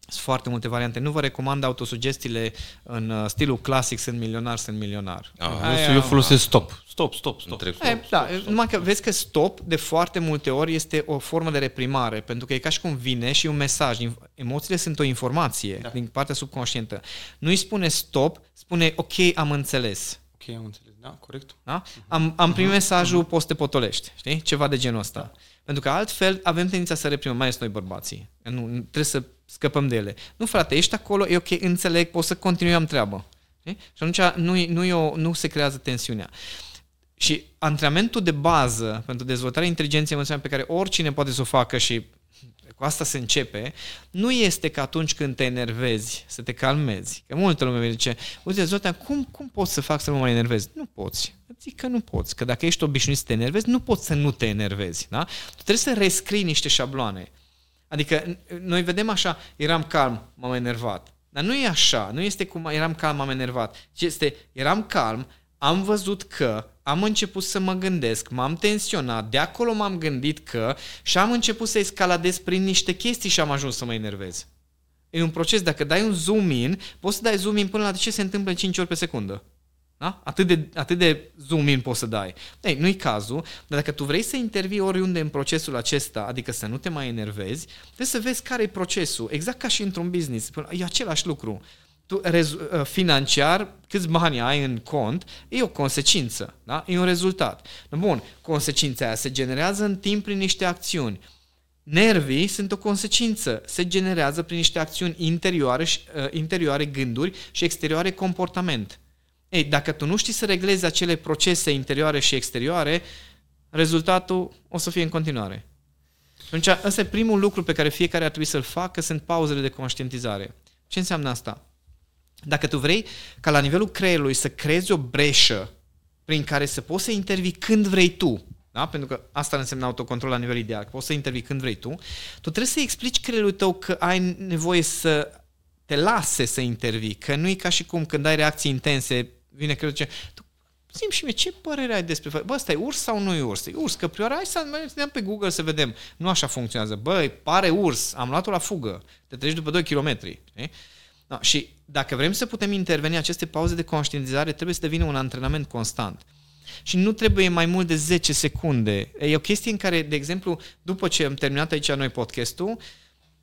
sunt foarte multe variante. Nu vă recomand autosugestiile în uh, stilul clasic, sunt milionar, sunt milionar. Ah, Aia, eu folosesc stop. Stop, stop, stop. stop, stop, da, stop, stop. Numai că vezi că stop de foarte multe ori este o formă de reprimare, pentru că e ca și cum vine și un mesaj. Emoțiile sunt o informație da. din partea subconștientă. Nu îi spune stop, spune ok, am înțeles. Ok, am înțeles. Da, corect. Da? Am, am primit mesajul, poți să te potolești. Știi? Ceva de genul ăsta. Da. Pentru că altfel avem tendința să reprimăm, mai ales noi bărbații. Nu, trebuie să scăpăm de ele. Nu, frate, ești acolo, e ok, înțeleg, poți să continuăm treabă. Okay? Și atunci nu, nu, e o, nu se creează tensiunea. Și antrenamentul de bază pentru dezvoltarea inteligenței emoționale pe care oricine poate să o facă și cu asta se începe, nu este că atunci când te enervezi să te calmezi. Că multă lume mi zice, uite, Zotea, cum, cum poți să fac să nu mă enervez? Nu poți. Zic că nu poți, că dacă ești obișnuit să te enervezi, nu poți să nu te enervezi. Da? Tu trebuie să rescrii niște șabloane. Adică noi vedem așa, eram calm, m-am enervat. Dar nu e așa, nu este cum eram calm, m-am enervat. Ci este, eram calm, am văzut că, am început să mă gândesc, m-am tensionat, de acolo m-am gândit că și am început să escaladez prin niște chestii și am ajuns să mă enervez. E un proces, dacă dai un zoom in, poți să dai zoom in până la ce se întâmplă în 5 ori pe secundă. Da? Atât, de, atât de zoom in poți să dai. Ei, nu-i cazul, dar dacă tu vrei să intervii oriunde în procesul acesta, adică să nu te mai enervezi, trebuie să vezi care e procesul. Exact ca și într-un business. E același lucru. Tu, rez, uh, financiar, câți bani ai în cont, e o consecință. Da? E un rezultat. Bun, consecința aia se generează în timp prin niște acțiuni. Nervii sunt o consecință. Se generează prin niște acțiuni interioare, uh, interioare gânduri și exterioare comportament. Ei, dacă tu nu știi să reglezi acele procese interioare și exterioare, rezultatul o să fie în continuare. Atunci, ăsta e primul lucru pe care fiecare ar trebui să-l facă, sunt pauzele de conștientizare. Ce înseamnă asta? Dacă tu vrei ca la nivelul creierului să creezi o breșă prin care să poți să intervii când vrei tu, da? pentru că asta înseamnă autocontrol la nivel ideal, că poți să intervii când vrei tu, tu trebuie să explici creierului tău că ai nevoie să te lase să intervii, că nu e ca și cum când ai reacții intense vine creierul zice, tu Zim și mie, ce părere ai despre... Bă, ăsta e urs sau nu e urs? E urs, căprioara, hai să mergem pe Google să vedem. Nu așa funcționează. Băi, pare urs, am luat-o la fugă. Te treci după 2 km. Știi? No, și dacă vrem să putem interveni aceste pauze de conștientizare, trebuie să devină un antrenament constant. Și nu trebuie mai mult de 10 secunde. E o chestie în care, de exemplu, după ce am terminat aici noi podcastul,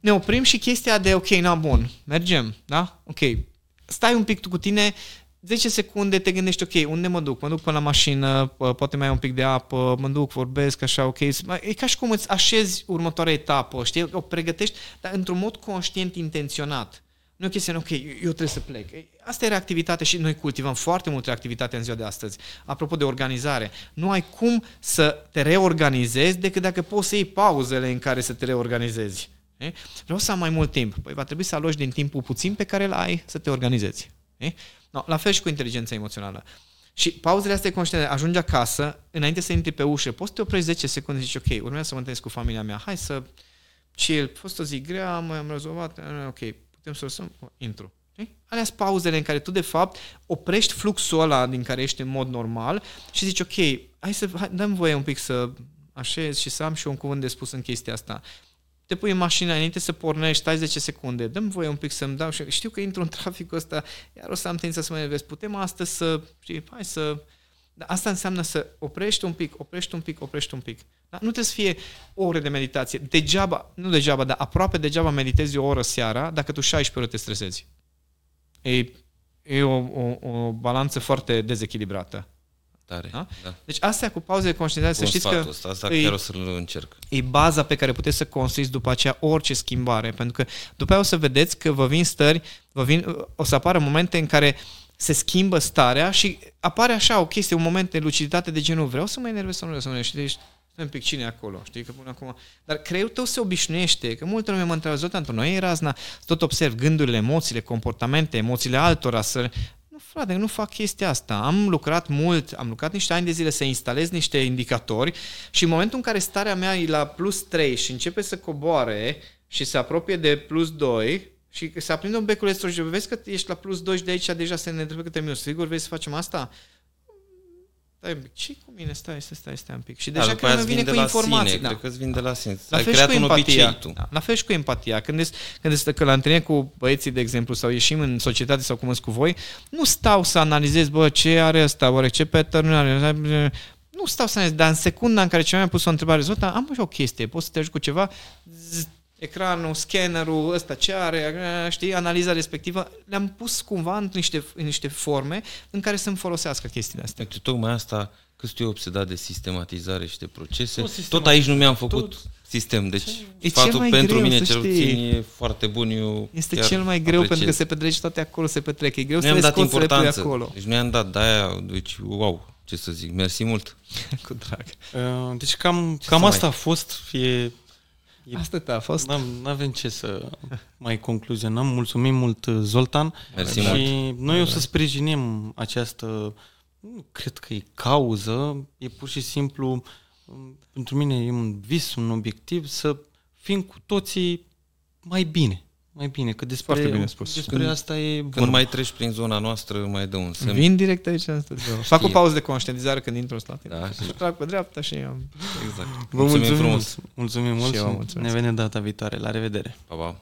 ne oprim și chestia de, ok, na, bun, mergem, da? Ok, stai un pic tu cu tine, 10 secunde te gândești, ok, unde mă duc? Mă duc până la mașină, poate mai ai un pic de apă, mă duc, vorbesc, așa, ok. E ca și cum îți așezi următoarea etapă, știi? O pregătești, dar într-un mod conștient, intenționat. Nu e o chestie, ok, eu trebuie să plec. Asta e reactivitate și noi cultivăm foarte mult reactivitate în ziua de astăzi. Apropo de organizare, nu ai cum să te reorganizezi decât dacă poți să iei pauzele în care să te reorganizezi. Vreau să am mai mult timp. Păi va trebui să aloci din timpul puțin pe care îl ai să te organizezi. No, la fel și cu inteligența emoțională. Și pauzele astea conștiente, ajungi acasă, înainte să intri pe ușă, poți să te oprești 10 secunde și zici, ok, urmează să mă întâlnesc cu familia mea, hai să chill, a fost o zi grea, mai am rezolvat, ok, putem să lăsăm, intru. Alea sunt pauzele în care tu, de fapt, oprești fluxul ăla din care ești în mod normal și zici, ok, hai să hai, dăm voie un pic să așez și să am și eu un cuvânt de spus în chestia asta te pui în mașină înainte să pornești, stai 10 secunde, dăm voie un pic să-mi dau și știu că intru în traficul ăsta, iar o să am tendința să mă nervez. Putem astăzi să, știi, hai să... Dar asta înseamnă să oprești un pic, oprești un pic, oprești un pic. Da? Nu trebuie să fie ore de meditație. Degeaba, nu degeaba, dar aproape degeaba meditezi o oră seara dacă tu 16 ore te stresezi. E, e o, o, o balanță foarte dezechilibrată. Tare, da? Da. Deci astea cu pauze de conștientizare, să știți că ăsta, asta e, chiar o să-l încerc. E baza pe care puteți să construiți după aceea orice schimbare, pentru că după aia o să vedeți că vă vin stări, vă vin, o să apară momente în care se schimbă starea și apare așa o chestie, un moment de luciditate de genul vreau să mă enervez sau nu vreau să mă enervez. Deci, un pic cine acolo, știi, că până acum... Dar creierul tău se obișnuiește, că multă lume mă întreabă, Zotan, noi e razna, tot observ gândurile, emoțiile, comportamente, emoțiile altora, să nu, frate, nu fac chestia asta. Am lucrat mult, am lucrat niște ani de zile să instalez niște indicatori și în momentul în care starea mea e la plus 3 și începe să coboare și se apropie de plus 2 și se aprinde un becul estrogen, vezi că ești la plus 2 și de aici deja se ne întrebe câte minus. Sigur, vrei să facem asta? Stai un pic, ce cu mine? Stai, stai, stai, stai un pic. Și deja da, că vine cu informații. Sine, da. Cred că îți vin de la sine. La Ai creat un obicei tu. Da. La fel și cu empatia. Când este, când este că la întâlnire cu băieții, de exemplu, sau ieșim în societate sau cum cu voi, nu stau să analizez, bă, ce are ăsta, oare ce pattern are, nu stau să analizez, dar în secunda în care cineva mi-a pus o întrebare, Zota, am și o chestie, poți să te ajut cu ceva? Z- ecranul, scannerul, ăsta ce are, știi, analiza respectivă, le-am pus cumva în niște, în niște forme în care să-mi folosească chestiile astea. Deci, tocmai asta, că sunt eu obsedat de sistematizare și de procese, tot aici nu mi-am făcut tot. sistem. Deci e sfatul mai pentru greu, mine cel puțin e foarte bun. Eu este cel mai greu apreciez. pentru că se petrece toate acolo, se petrece. E greu nu să le dat importanță. acolo. Deci nu i-am dat, de-aia, deci wow, ce să zic, mersi mult. Cu drag. Uh, deci cam, cam asta mai? a fost, fie Asta a fost. Nu avem ce să mai concluzionăm. Mulțumim mult, Zoltan. Mersi și mult. noi o să sprijinim această, nu cred că e cauză, e pur și simplu, pentru mine e un vis, un obiectiv să fim cu toții mai bine mai bine, că despre, Foarte bine spus. despre când, asta e vorba. Când mai treci prin zona noastră, mai dă un semn. Vin direct aici în studio. Fac o pauză de conștientizare când intru în stat. Da, și trag pe dreapta și am... Exact. Vă mulțumim, mulțumim frumos. Mulțumim mult și, și ne vedem data viitoare. La revedere. Pa, pa.